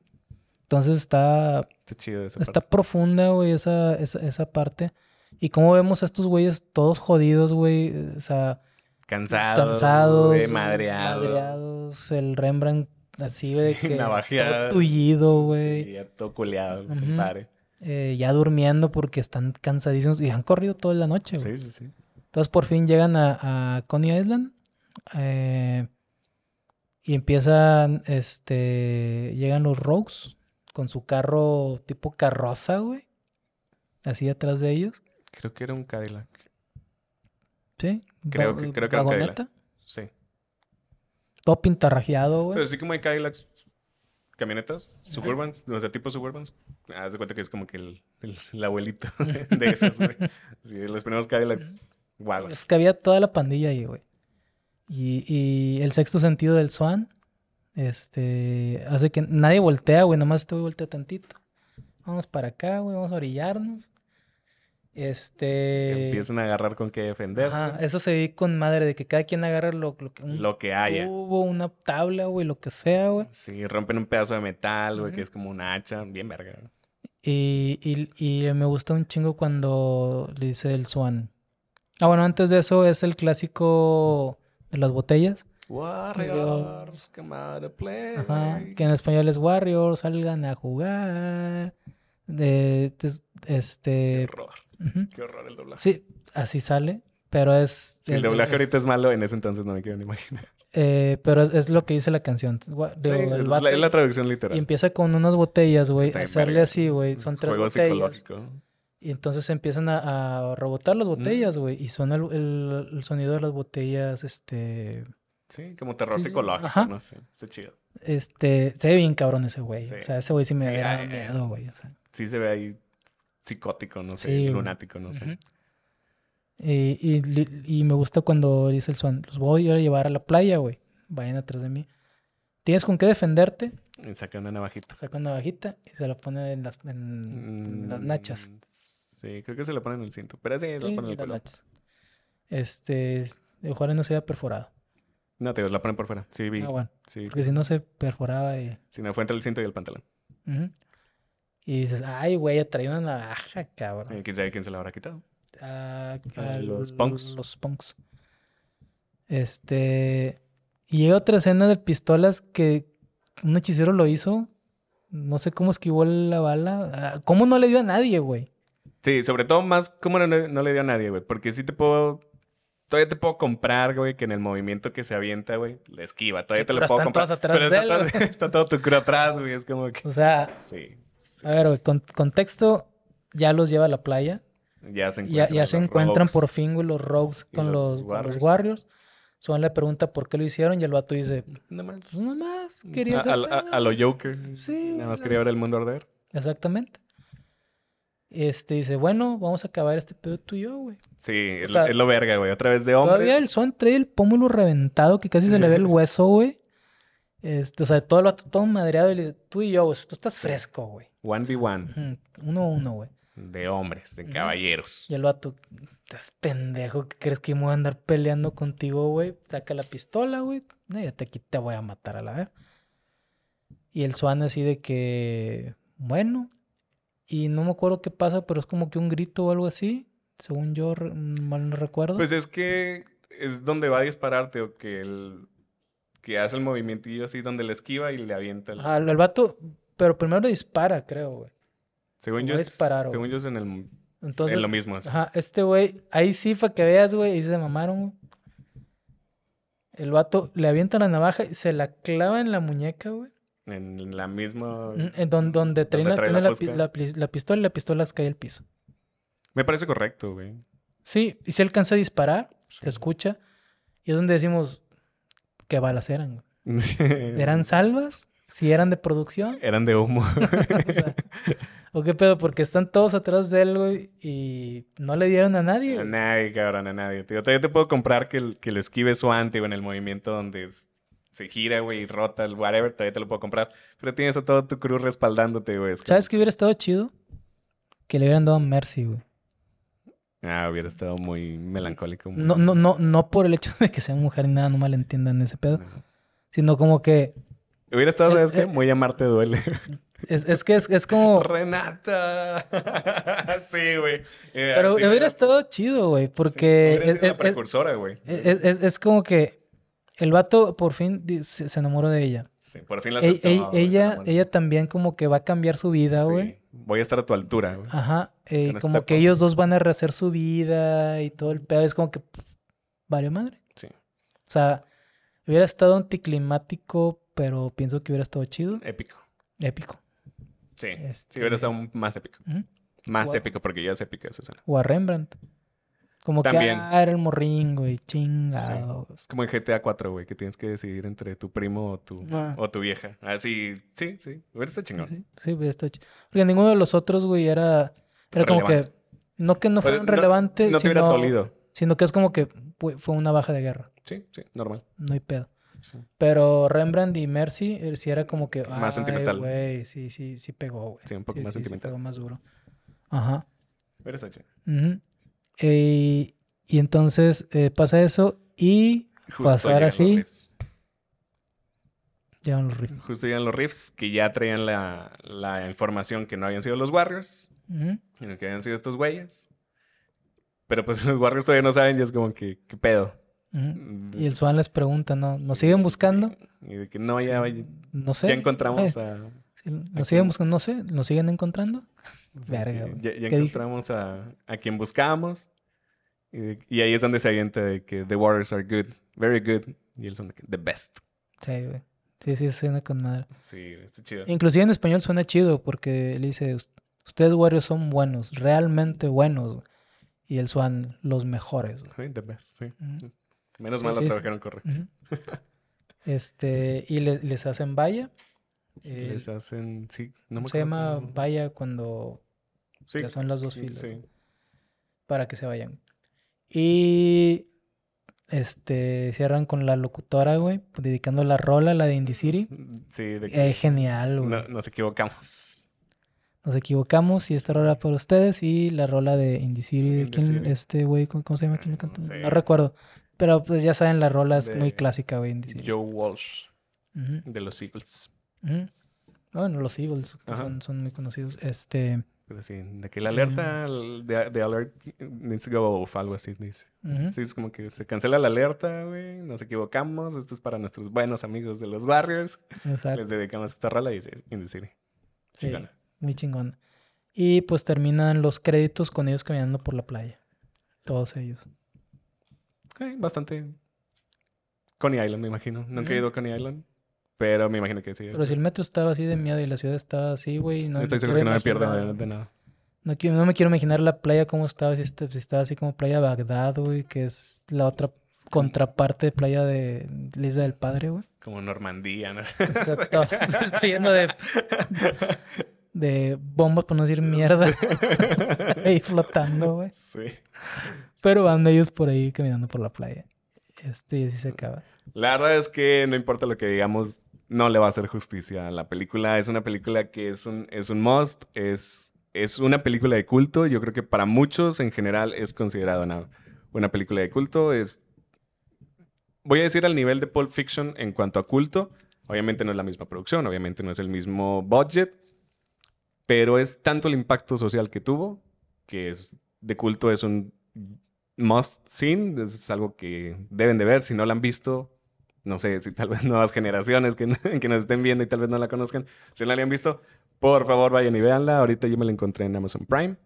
Entonces está. Está chido esa Está profunda, güey, esa, esa, esa, parte. Y cómo vemos a estos güeyes todos jodidos, güey. O sea. Cansados. Cansados. Güey, madreados. madreados. El Rembrandt así, güey, de que. Navajeado. Todo tullido, güey. Sí, ya todo culeado, compadre. Eh, ya durmiendo porque están cansadísimos y han corrido toda la noche, güey. Sí, sí, sí. Entonces por fin llegan a, a Coney Island. Eh, y empiezan, este, llegan los Rogues con su carro tipo carroza, güey. Así atrás de ellos. Creo que era un Cadillac. ¿Sí? Creo, que, creo que era un Cadillac. Sí. Todo pintarrajeado, güey. Pero sí como hay Cadillacs, camionetas, Suburbans, o sea, tipo Suburbans. Haz de cuenta que es como que el, el, abuelito (laughs) de esos, güey. Sí, los primeros Cadillacs, guagos. Es que había toda la pandilla ahí, güey. Y, y el sexto sentido del Swan este, hace que nadie voltea, güey, nomás güey voltea tantito. Vamos para acá, güey, vamos a orillarnos. Este. Empiezan a agarrar con qué defenderse. Ajá, eso se ve con madre, de que cada quien agarra lo, lo que. Un lo que haya. Tubo, una tabla, güey, lo que sea, güey. Sí, rompen un pedazo de metal, güey, que es como un hacha, bien verga. Y, y, y me gusta un chingo cuando le dice el Swan. Ah, bueno, antes de eso es el clásico de las botellas. Warriors, come out to play. Ajá, que en español es Warriors, salgan a jugar. De, este. Qué horror. Qué horror el doblaje. Sí, así sale. Pero es... Si el doblaje ahorita es malo, en ese entonces no me quiero ni imaginar. Eh, pero es, lo que dice la canción. sí, es, la, traducción literal. Y empieza con unas botellas, güey. Hacerle así, güey. Son tres botellas. Y entonces empiezan a, rebotar las botellas, güey. Y suena el, sonido de las botellas, este... Sí, como terror psicológico, no sé. Está chido. Este, se ve bien cabrón ese güey. O sea, ese güey sí me da miedo, güey. Sí se ve ahí psicótico, no sé, lunático, no sé. Y, y, me gusta cuando dice el Swan, los voy a llevar a la playa, güey. Vayan atrás de mí. ¿Tienes con qué defenderte? Y saca una navajita. Saca una navajita y se la pone en las, en, las nachas. Mm, sí, creo que se la pone en el cinto. Pero sí, se la pone en el culo. Este, ojalá no se haya perforado. No, te la ponen por fuera. Sí, vi. Ah, bueno. Sí. Porque si no se perforaba y... Si no, fue entre el cinto y el pantalón. Y dices, ay, güey, traía una navaja, cabrón. ¿Quién sabe quién se la habrá quitado? a, los punks. Los punks. Este. Y hay otra escena de pistolas que un hechicero lo hizo. No sé cómo esquivó la bala. Ah, ¿Cómo no le dio a nadie, güey? Sí, sobre todo más cómo no, le dio a nadie, güey. Porque sí te puedo. Todavía te puedo comprar, güey, que en el movimiento que se avienta, güey, le esquiva. Todavía te lo puedo comprar. Atrás pero de está, (laughs) está, todo tu crew atrás, güey. Es como que. O sea. Sí. A ver, güey, con, contexto, ya los lleva a la playa. Ya se encuentran, ya, se encuentran por fin, güey, los Rogues con los, Warriors. Swan le pregunta por qué lo hicieron y el vato dice... Nada más. Nada más. Quería a, a, los Jokers. Sí. Nada más quería ver el mundo arder. Exactamente. Este dice, bueno, vamos a acabar este pedo tú y yo, güey. Sí, es, lo verga, güey. Otra vez de hombres. Todavía el Swan trae el pómulo reventado que casi se le ve el (laughs) hueso, güey. Este, o sea, todo vato todo madreado y le dice, tú y yo, güey, tú estás fresco, güey. One v one. Uno a uno, güey de hombres, de caballeros. Y el vato, estás pendejo, ¿qué crees que me voy a andar peleando contigo, güey? Saca la pistola, güey. No, ya te, aquí te voy a matar a la vez. Y el Swan así de que, bueno. Y no me acuerdo qué pasa, pero es como que un grito o algo así. Según yo, mal no recuerdo. Pues es que es donde va a dispararte o que el que hace el movimientillo así donde le esquiva y le avienta el... Ah, el vato, pero primero le dispara, creo, güey. Según yo, es, según yo es en el Entonces, en lo mismo. Ajá, este güey, ahí sí para que veas, güey, y se mamaron. El vato le avienta la navaja y se la clava en la muñeca, güey. En la misma. En donde, donde trae, la, la, pistola y la pistola cae al piso. Me parece correcto, güey. Sí, y se alcanza a disparar, se escucha. Y es donde decimos qué balas eran. (laughs) ¿Eran salvas? Si eran de producción. Eran de humo. (laughs) o sea, (laughs) ¿O qué pedo? Porque están todos atrás de él, güey, y no le dieron a nadie. A nadie, cabrón, a nadie. Tío, todavía te puedo comprar que, que le esquive su anti, en el movimiento donde se gira, güey, y rota el whatever, todavía te lo puedo comprar. Pero tienes a todo tu crew respaldándote, güey. ¿Sabes qué hubiera estado chido? Que le hubieran dado Mercy, güey. Ah, hubiera estado muy melancólico. No, no, no, no por el hecho de que sea mujer ni nada, no malentiendan ese pedo. Sino como que. Hubiera estado, ¿sabes qué? Muy amarte duele. (laughs) Es, es que es, es, como. Renata. (laughs) sí, güey. Eh, Pero hubiera estado chido, güey. Porque. es, la precursora, güey. Es, es, como que el vato por fin se, enamoró de ella. Sí, por fin la e, e, ella, ella también como que va a cambiar su vida, güey. Voy a estar a tu altura, güey. Ajá. Eh, como que ellos dos van a rehacer su vida y todo el pedo. Es como que. Vale madre. Sí. O sea, hubiera estado anticlimático, pero pienso que hubiera estado chido. Épico. Épico. Sí, este... sí hubiera estado más épico. Más épico, porque ya es épica esa escena. O a Rembrandt. Como También. que ah, era el morrín, güey, chingado. Es como en GTA 4, güey, que tienes que decidir entre tu primo o tu, ah. o tu vieja. Así, sí, sí, hubiera estado chingón. Sí, sí, estado chingón. Porque ninguno de los otros, güey, era, era como que, no que no fueran relevantes, no, no te hubiera tolido. Sino que es como que fue una baja de guerra. Sí, sí, normal. No hay pedo. Pero Rembrandt y Mercy eh, sí era como que. Más sentimental. güey, sí, sí, sí pegó, güey. Sí, un poco más sentimental. Sí pegó más duro. Ajá. Eres H. y entonces eh, pasa eso y pasar así. Llegan los riffs. Justo llegan los riffs que ya traían la, la información que no habían sido los Warriors, sino que habían sido estos güeyes. Pero pues (laughs) los Warriors todavía no saben y es como que, ¿qué pedo? Y el Swan les pregunta, ¿no? ¿Nos siguen buscando? Y de que no, ya, no sé. ya encontramos eh, a... ¿Nos siguen buscando? No sé, ¿nos siguen encontrando? Ya, encontramos a, a, quien buscábamos. Y, ahí es donde se avienta de que the Warriors are good, very good. Y él son de que the best. Sí, güey. Sí, sí, suena con madre. Sí, está chido. Inclusive en español suena chido porque le dice, ustedes Warriors son buenos, realmente buenos. Y él son los mejores. Sí, the best, sí. Menos mal lo trabajaron correcto. Este, y les hacen valla. Les hacen, sí, no me Se llama valla cuando ya son las dos filas. Para que se vayan. Y este cierran con la locutora, güey, dedicando la rola, la de Indie City. Sí, de que genial, güey. No, nos equivocamos. Nos equivocamos y esta rola para ustedes y la rola de Indie City. ¿De quién? Este güey, ¿cómo, se llama? ¿Quién lo canta? No recuerdo. Pero pues ya saben, la rola es muy clásica, güey. Joe Walsh. De los Eagles. Bueno, los Eagles son, son, muy conocidos. Este. Pero sí, de que la alerta de, de, alert needs to go off, algo así dice. Sí, es como que se cancela la alerta, güey. Nos equivocamos. Esto es para nuestros buenos amigos de los barrios. Exacto. Les dedicamos esta rola y dice In the City. Sí, muy chingón. Y pues terminan los créditos con ellos caminando por la playa. Todos ellos bastante. Coney Island, me imagino. Nunca he ido a Coney Island. Pero me imagino que sí. Pero si el metro estaba así de miedo y la ciudad estaba así, güey. No Estoy seguro que no me pierdo de, nada. No, no me quiero imaginar la playa como estaba, si, estaba así como playa Bagdad, güey, que es la otra contraparte de playa de la Isla del Padre, güey. Como Normandía, ¿no? (laughs) Exacto. (laughs) Estoy lleno de, de bombas, por no decir mierda. (laughs) ahí flotando, güey. Sí. Pero van ellos por ahí caminando por la playa. Este, y así se acaba. La verdad es que no importa lo que digamos, no le va a hacer justicia la película. Es una película que es un, es un must, es, es una película de culto. Yo creo que para muchos en general es considerada una, una película de culto. Es, voy a decir al nivel de Pulp Fiction en cuanto a culto. Obviamente no es la misma producción, obviamente no es el mismo budget, pero es tanto el impacto social que tuvo que es de culto, es un must seen, es algo que deben de ver. Si no la han visto, no sé si tal vez (laughs) nuevas generaciones que, (laughs) que nos estén viendo y tal vez no la conozcan, si no la habían visto, por favor vayan y véanla. Ahorita yo me la encontré en Amazon Prime.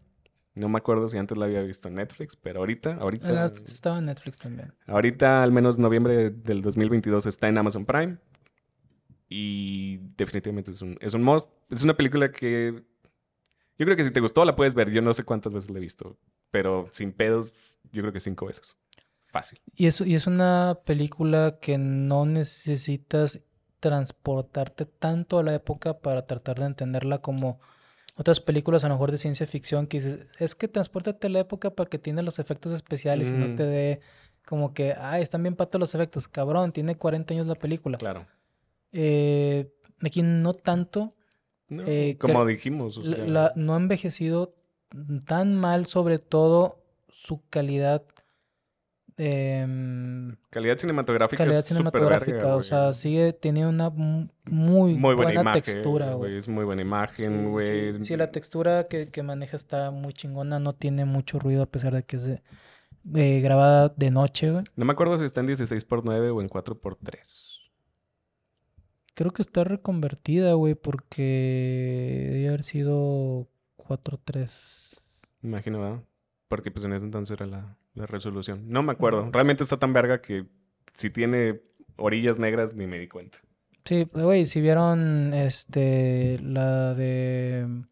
No me acuerdo si antes la había visto en Netflix, pero ahorita, ahorita... Ah, estaba en Netflix también. Ahorita, al menos noviembre del 2022, está en Amazon Prime. Y definitivamente es un, es un must. Es una película que... Yo creo que si te gustó la puedes ver. Yo no sé cuántas veces la he visto pero sin pedos, yo creo que cinco veces. Fácil. Y es, y es una película que no necesitas transportarte tanto a la época para tratar de entenderla como otras películas a lo mejor de ciencia ficción que dices, es que transportate a la época para que tiene los efectos especiales y no mm. te dé como que, ay, están bien patos los efectos. Cabrón, tiene 40 años la película. Claro. Eh, aquí no tanto. Eh, como dijimos. no ha envejecido tan mal, sobre todo su calidad. Em, calidad cinematográfica. Calidad cinematográfica, o sea, sigue teniendo una muy, buena, textura, güey. Es muy buena imagen, güey. Sí, la textura que, maneja está muy chingona, no tiene mucho ruido a pesar de que es eh, grabada de noche, güey. No me acuerdo si está en 16x9 o en 4x3. Creo que está reconvertida, güey, porque debe haber sido 4-3. Imagino, ¿verdad? Porque pues en ese entonces era la, resolución. No me acuerdo. Realmente está tan verga que si tiene orillas negras ni me di cuenta. Sí, güey, si vieron este la de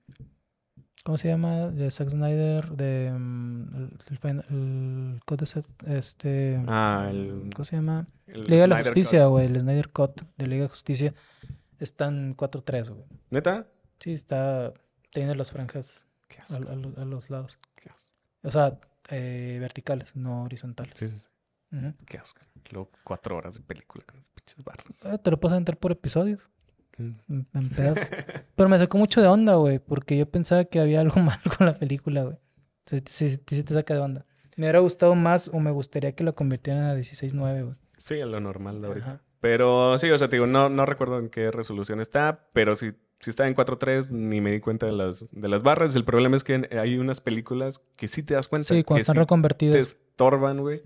¿cómo se llama? de Zack Snyder de mm, el, el, code este ah, el, ¿cómo se llama? Liga de la Justicia, güey, el Snyder Cut de Liga de Justicia está en 4-3, güey. ¿Neta? Sí, está tiene las franjas a, los lados. O sea, eh, verticales, no horizontales. Sí, sí, sí. Qué asco. Luego cuatro horas de película con esos pinches barros. Ah, te lo puedes entrar por episodios. Mm. En pedazos. Pero me sacó mucho de onda, güey, porque yo pensaba que había algo (laughs) mal con la película, güey. Sí, sí, sí, te saca de onda. Me hubiera gustado más o me gustaría que la convirtieran a 16.9, güey. Sí, a lo normal de ahorita. Pero sí, o sea, te digo, no, no recuerdo en qué resolución está, pero sí si está en 4.3 ni me di cuenta de las, de las barras. El problema es que hay unas películas que sí te das cuenta. Sí, cuando están reconvertidas. Te estorban, güey.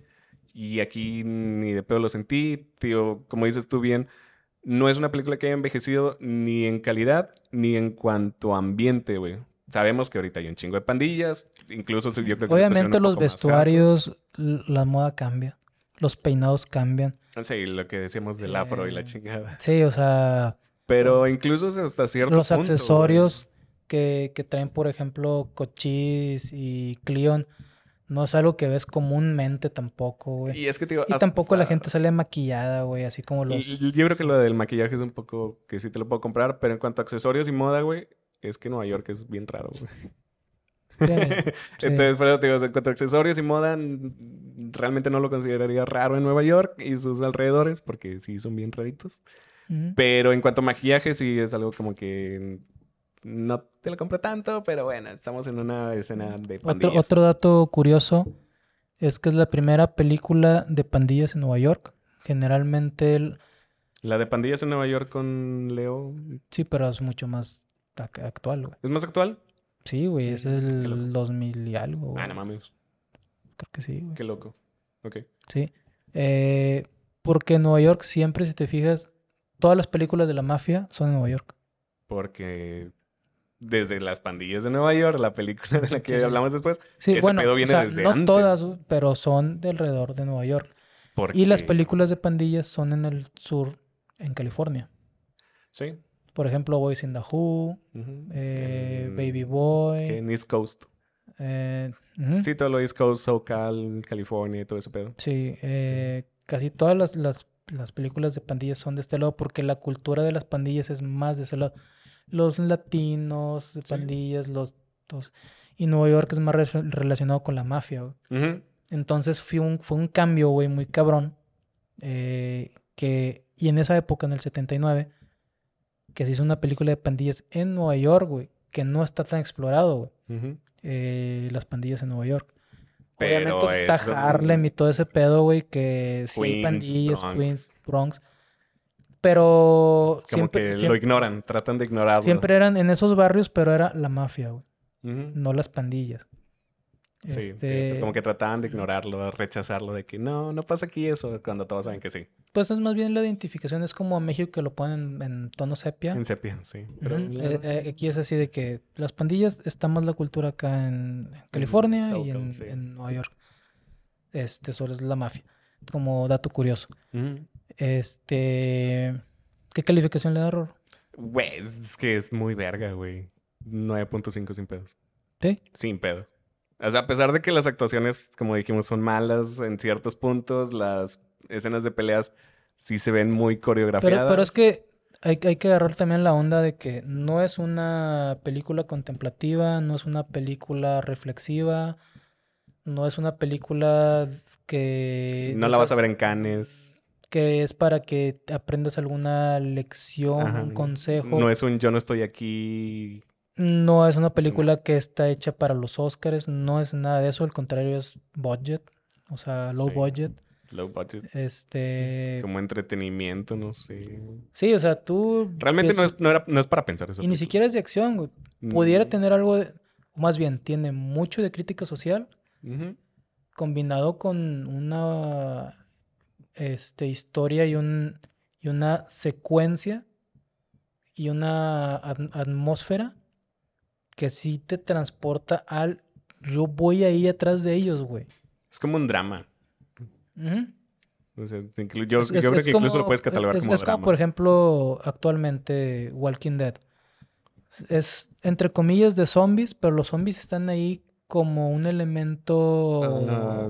Y aquí ni de pedo lo sentí. Tío, como dices tú bien, no es una película que haya envejecido ni en calidad ni en cuanto a ambiente, güey. Sabemos que ahorita hay un chingo de pandillas, incluso yo creo que Obviamente los vestuarios, la moda cambia, los peinados cambian. Sí, lo que decíamos del afro y la eh, chingada. Sí, o sea... Pero incluso hasta cierto Los accesorios que, que, traen, por ejemplo, Cochise y Cleon, no es algo que ves comúnmente tampoco, güey. Y es que, Y tampoco la gente sale maquillada, güey, así como los... yo creo que lo del maquillaje es un poco que sí te lo puedo comprar, pero en cuanto a accesorios y moda, güey, es que Nueva York es bien raro, güey. (laughs) Entonces, pero te digo, en cuanto a accesorios y moda, realmente no lo consideraría raro en Nueva York y sus alrededores, porque sí son bien raritos. Pero en cuanto a maquillaje, sí es algo como que no te lo compro tanto, pero bueno, estamos en una escena de pandillas. Otro, otro dato curioso es que es la primera película de pandillas en Nueva York. Generalmente... La de pandillas en Nueva York con Leo. Sí, pero es mucho más actual, güey. ¿Es más actual? Sí, güey, es el 2000 y algo. Ah, no mames. Creo que sí, güey. Qué loco. Ok. Sí. Eh, porque en Nueva York siempre, si te fijas, todas las películas de la mafia son en Nueva York. Porque desde las pandillas de Nueva York, la película de la que hablamos después, sí, ese bueno, pedo viene o sea, desde no todas, pero son de alrededor de Nueva York. Y las películas de pandillas son en el sur, en California. Sí. Por ejemplo, Boys in the Who, eh, Baby Boy. en East Coast. Eh, sí, todo lo East Coast, SoCal, California y todo ese pedo. Sí, eh, casi todas las, las, las, películas de pandillas son de este lado porque la cultura de las pandillas es más de ese lado. Los latinos, de pandillas, los, dos. Y Nueva York es más relacionado con la mafia. Entonces fue un, fue un cambio, güey, muy cabrón. que, y en esa época, en el 79, que se hizo una película de pandillas en Nueva York, güey, que no está tan explorado, güey. Eh, las pandillas en Nueva York. Obviamente está Harlem y todo ese pedo, güey, que sí hay pandillas, Queens, Bronx. Pero Como siempre, que lo ignoran, tratan de ignorarlo. Siempre eran en esos barrios, pero era la mafia, güey. No las pandillas. Sí, este como que trataban de ignorarlo, rechazarlo, de que no, no pasa aquí eso, cuando todos saben que sí. Pues es más bien la identificación, es como a México que lo ponen en tono sepia. En sepia, sí. Eh, eh, aquí es así de que las pandillas está más la cultura acá en California y en, Nueva York. Este, solo es la mafia. Como dato curioso. Este. ¿Qué calificación le da Ror? Güey, es que es muy verga, güey. 9.5 sin pedos. ¿Sí? Sin pedos. O sea, a pesar de que las actuaciones, como dijimos, son malas en ciertos puntos, las escenas de peleas sí se ven muy coreografiadas. Pero, pero es que hay, hay, que agarrar también la onda de que no es una película contemplativa, no es una película reflexiva, no es una película que... No la vas a ver en Canes. Que es para que aprendas alguna lección, un consejo. No es un yo no estoy aquí no es una película que está hecha para los Oscars, no es nada de eso, al contrario es budget, o sea, low budget. Low budget. Este. Como entretenimiento, no sé. Sí, o sea, tú. Realmente no, es, no, era, no es para pensar eso. Y ni siquiera es de acción, güey. Pudiera mm. tener algo de. Más bien, tiene mucho de crítica social. Combinado con una. Este, historia y un. Y una secuencia. Y una atmósfera que sí te transporta al yo voy ahí atrás de ellos, güey. Es como un drama. o sea, yo, creo que incluso lo puedes catalogar como es como, por ejemplo, actualmente Walking Dead. Es entre comillas de zombies, pero los zombies están ahí como un elemento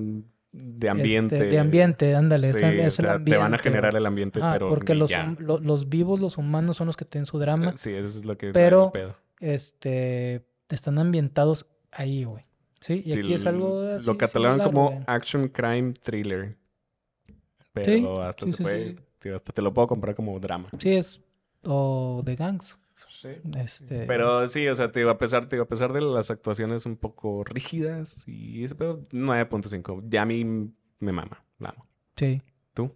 de ambiente. Este, de ambiente, ándale. es, Te van a generar el ambiente, pero. Porque los, los, vivos, los humanos son los que tienen su drama. Sí, eso es lo que. Pero este, están ambientados ahí, güey. Sí, y aquí es algo Lo catalogan como action crime thriller. Pero hasta se puede, hasta te lo puedo comprar como drama. Sí, es o de gangs. Sí. Este... Pero sí, o sea, te digo, a pesar, te a pesar de las actuaciones un poco rígidas y ese pedo, 9.5. Ya a mí me mama, la amo. Sí. ¿Tú?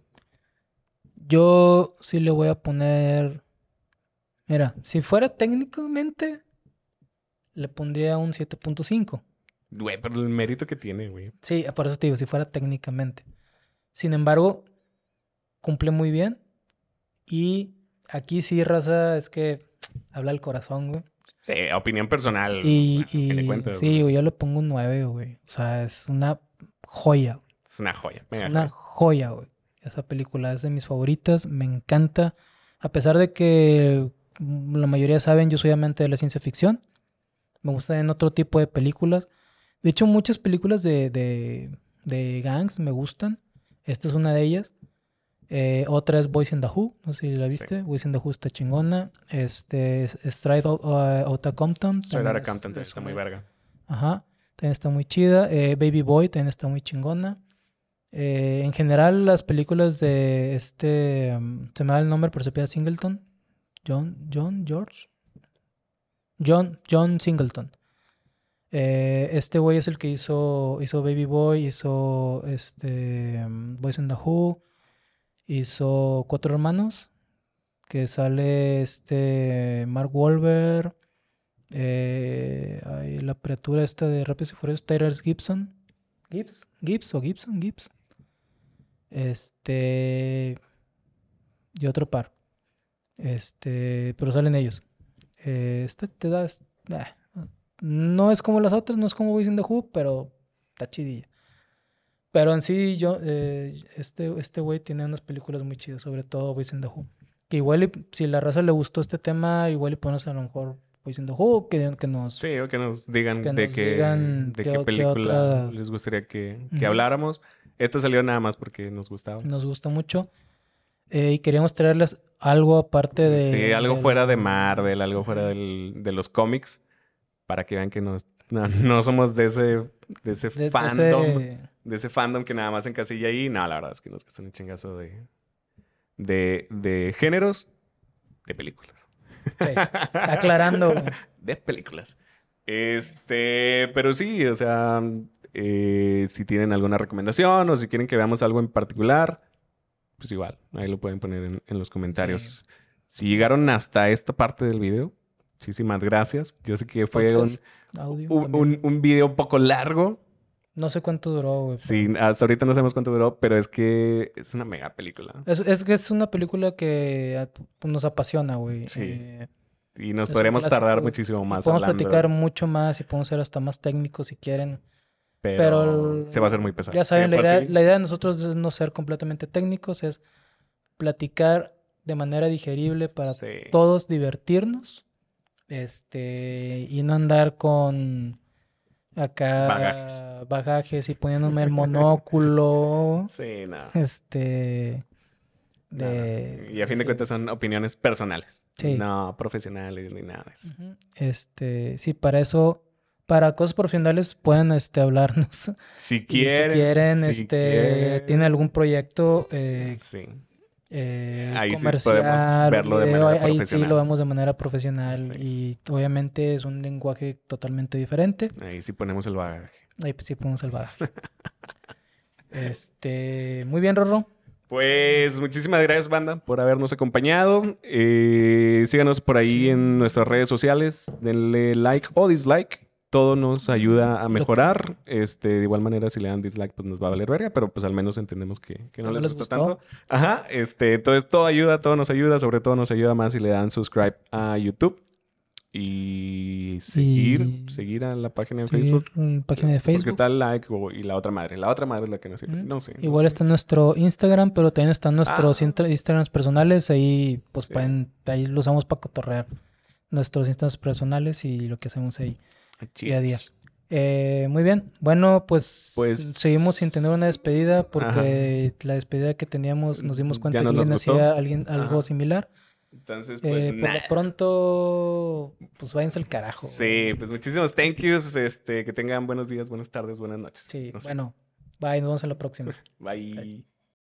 Yo sí le voy a poner Mira, si fuera técnicamente, le pondría un 7.5. Güey, pero el mérito que tiene, güey. Sí, por eso te digo, si fuera técnicamente. Sin embargo, cumple muy bien. Y aquí sí, raza, es que habla el corazón, güey. Sí, opinión personal. Y, sí, yo le pongo un 9, güey. O sea, es una joya. Es una joya. una joya, güey. Esa película es de mis favoritas, me encanta. A pesar de que la mayoría saben, yo soy amante de la ciencia ficción. Me gustan otro tipo de películas. De hecho, muchas películas de, de, de gangs me gustan. Esta es una de ellas. Eh, otra es Boys in the Who, no sé si la viste. Boys in the Who está chingona. Este, Stride Outta Compton. Stride Outta Compton está muy verga. Ajá, también está muy chida. Eh, Baby Boy también está muy chingona. Eh, en general, las películas de este. Um, se me da el nombre, pero se pide Singleton. John, John, George. John, John Singleton. este güey es el que hizo, hizo Baby Boy, hizo este, um, Boys in the Who, Hizo Cuatro Hermanos, que sale este Mark Wahlberg, eh, la criatura esta de Rápidos y Furiosos, Tyrus Gibson. Gibbs, Gibbs o Gibson, Gibbs. Este. Y otro par. Este. Pero salen ellos. Eh, este te da. no es como las otras, no es como Boys in the Who, pero está chidilla. Pero en sí, yo, eh, este, este güey tiene unas películas muy chidas, sobre todo Boys in the Who. Que igual, si la raza le gustó este tema, igual y ponemos a lo mejor Boys in the Who, que, que nos... Sí, o que nos digan de, qué, de qué, película les gustaría que, que habláramos. Esta salió nada más porque nos gustaba. Nos gusta mucho. Eh, y queríamos traerles algo aparte de... Sí, algo fuera de Marvel, algo fuera del, de los cómics, para que vean que nos, (laughs) no, somos de ese, de ese fandom de ese fandom que nada más encasilla ahí. No, la verdad es que nos gusta un chingazo de, de, de géneros de películas. (laughs) aclarando. de películas. Este, pero sí, o sea, eh, si tienen alguna recomendación o si quieren que veamos algo en particular, pues igual, ahí lo pueden poner en, los comentarios. Si llegaron hasta esta parte del video, muchísimas gracias. Yo sé que fue un, un, un, video un poco largo, no sé cuánto duró, güey. Sí, hasta ahorita no sabemos cuánto duró, pero es que es una mega película. Es, que es una película que nos apasiona, güey. Sí. Eh, y nos podremos tardar muchísimo más. Podemos platicar mucho más y podemos ser hasta más técnicos si quieren. Pero, se va a hacer muy pesado. Ya saben, la, idea, la idea de nosotros es no ser completamente técnicos, es platicar de manera digerible para todos divertirnos. Este, y no andar con acá bagajes, y poniéndome el (laughs) monóculo. sí, no. Este. Y a fin de cuentas son opiniones personales. No profesionales ni nada de eso. Este, sí, para eso, para cosas profesionales pueden este, hablarnos. (laughs) Si quieren. Si quieren, este, tienen algún proyecto. Eh, sí eh, ahí sí podemos verlo de manera ahí, profesional. sí lo vemos de manera profesional y obviamente es un lenguaje totalmente diferente. Ahí sí ponemos el bagaje. Ahí sí ponemos el bagaje. (laughs) este, muy bien, Rorro. Pues muchísimas gracias, banda, por habernos acompañado. Eh, síganos por ahí en nuestras redes sociales. Denle like o dislike todo nos ayuda a mejorar. Este, de igual manera, si le dan dislike, pues nos va a valer verga, pero pues al menos entendemos que, no, les, gusta tanto. Ajá, este, entonces todo ayuda, todo nos ayuda, sobre todo nos ayuda más si le dan subscribe a YouTube. Y seguir, seguir a la página de Facebook. Página de Facebook. Porque está el like y la otra madre. La otra madre es la que nos sirve. No sé. Igual está nuestro Instagram, pero también están nuestros ah. Instagrams personales. Ahí, pues, ahí lo usamos para cotorrear nuestros Instagrams personales y lo que hacemos ahí día a día. Eh, muy bien. Bueno, pues, pues, seguimos sin tener una despedida porque la despedida que teníamos nos dimos cuenta que alguien hacía alguien, algo similar. Entonces, pues eh, por lo pronto, pues váyanse al carajo. Sí, pues muchísimos thank yous. Este, que tengan buenos días, buenas tardes, buenas noches. Sí, bueno, bye, nos vemos en la próxima. (laughs) bye.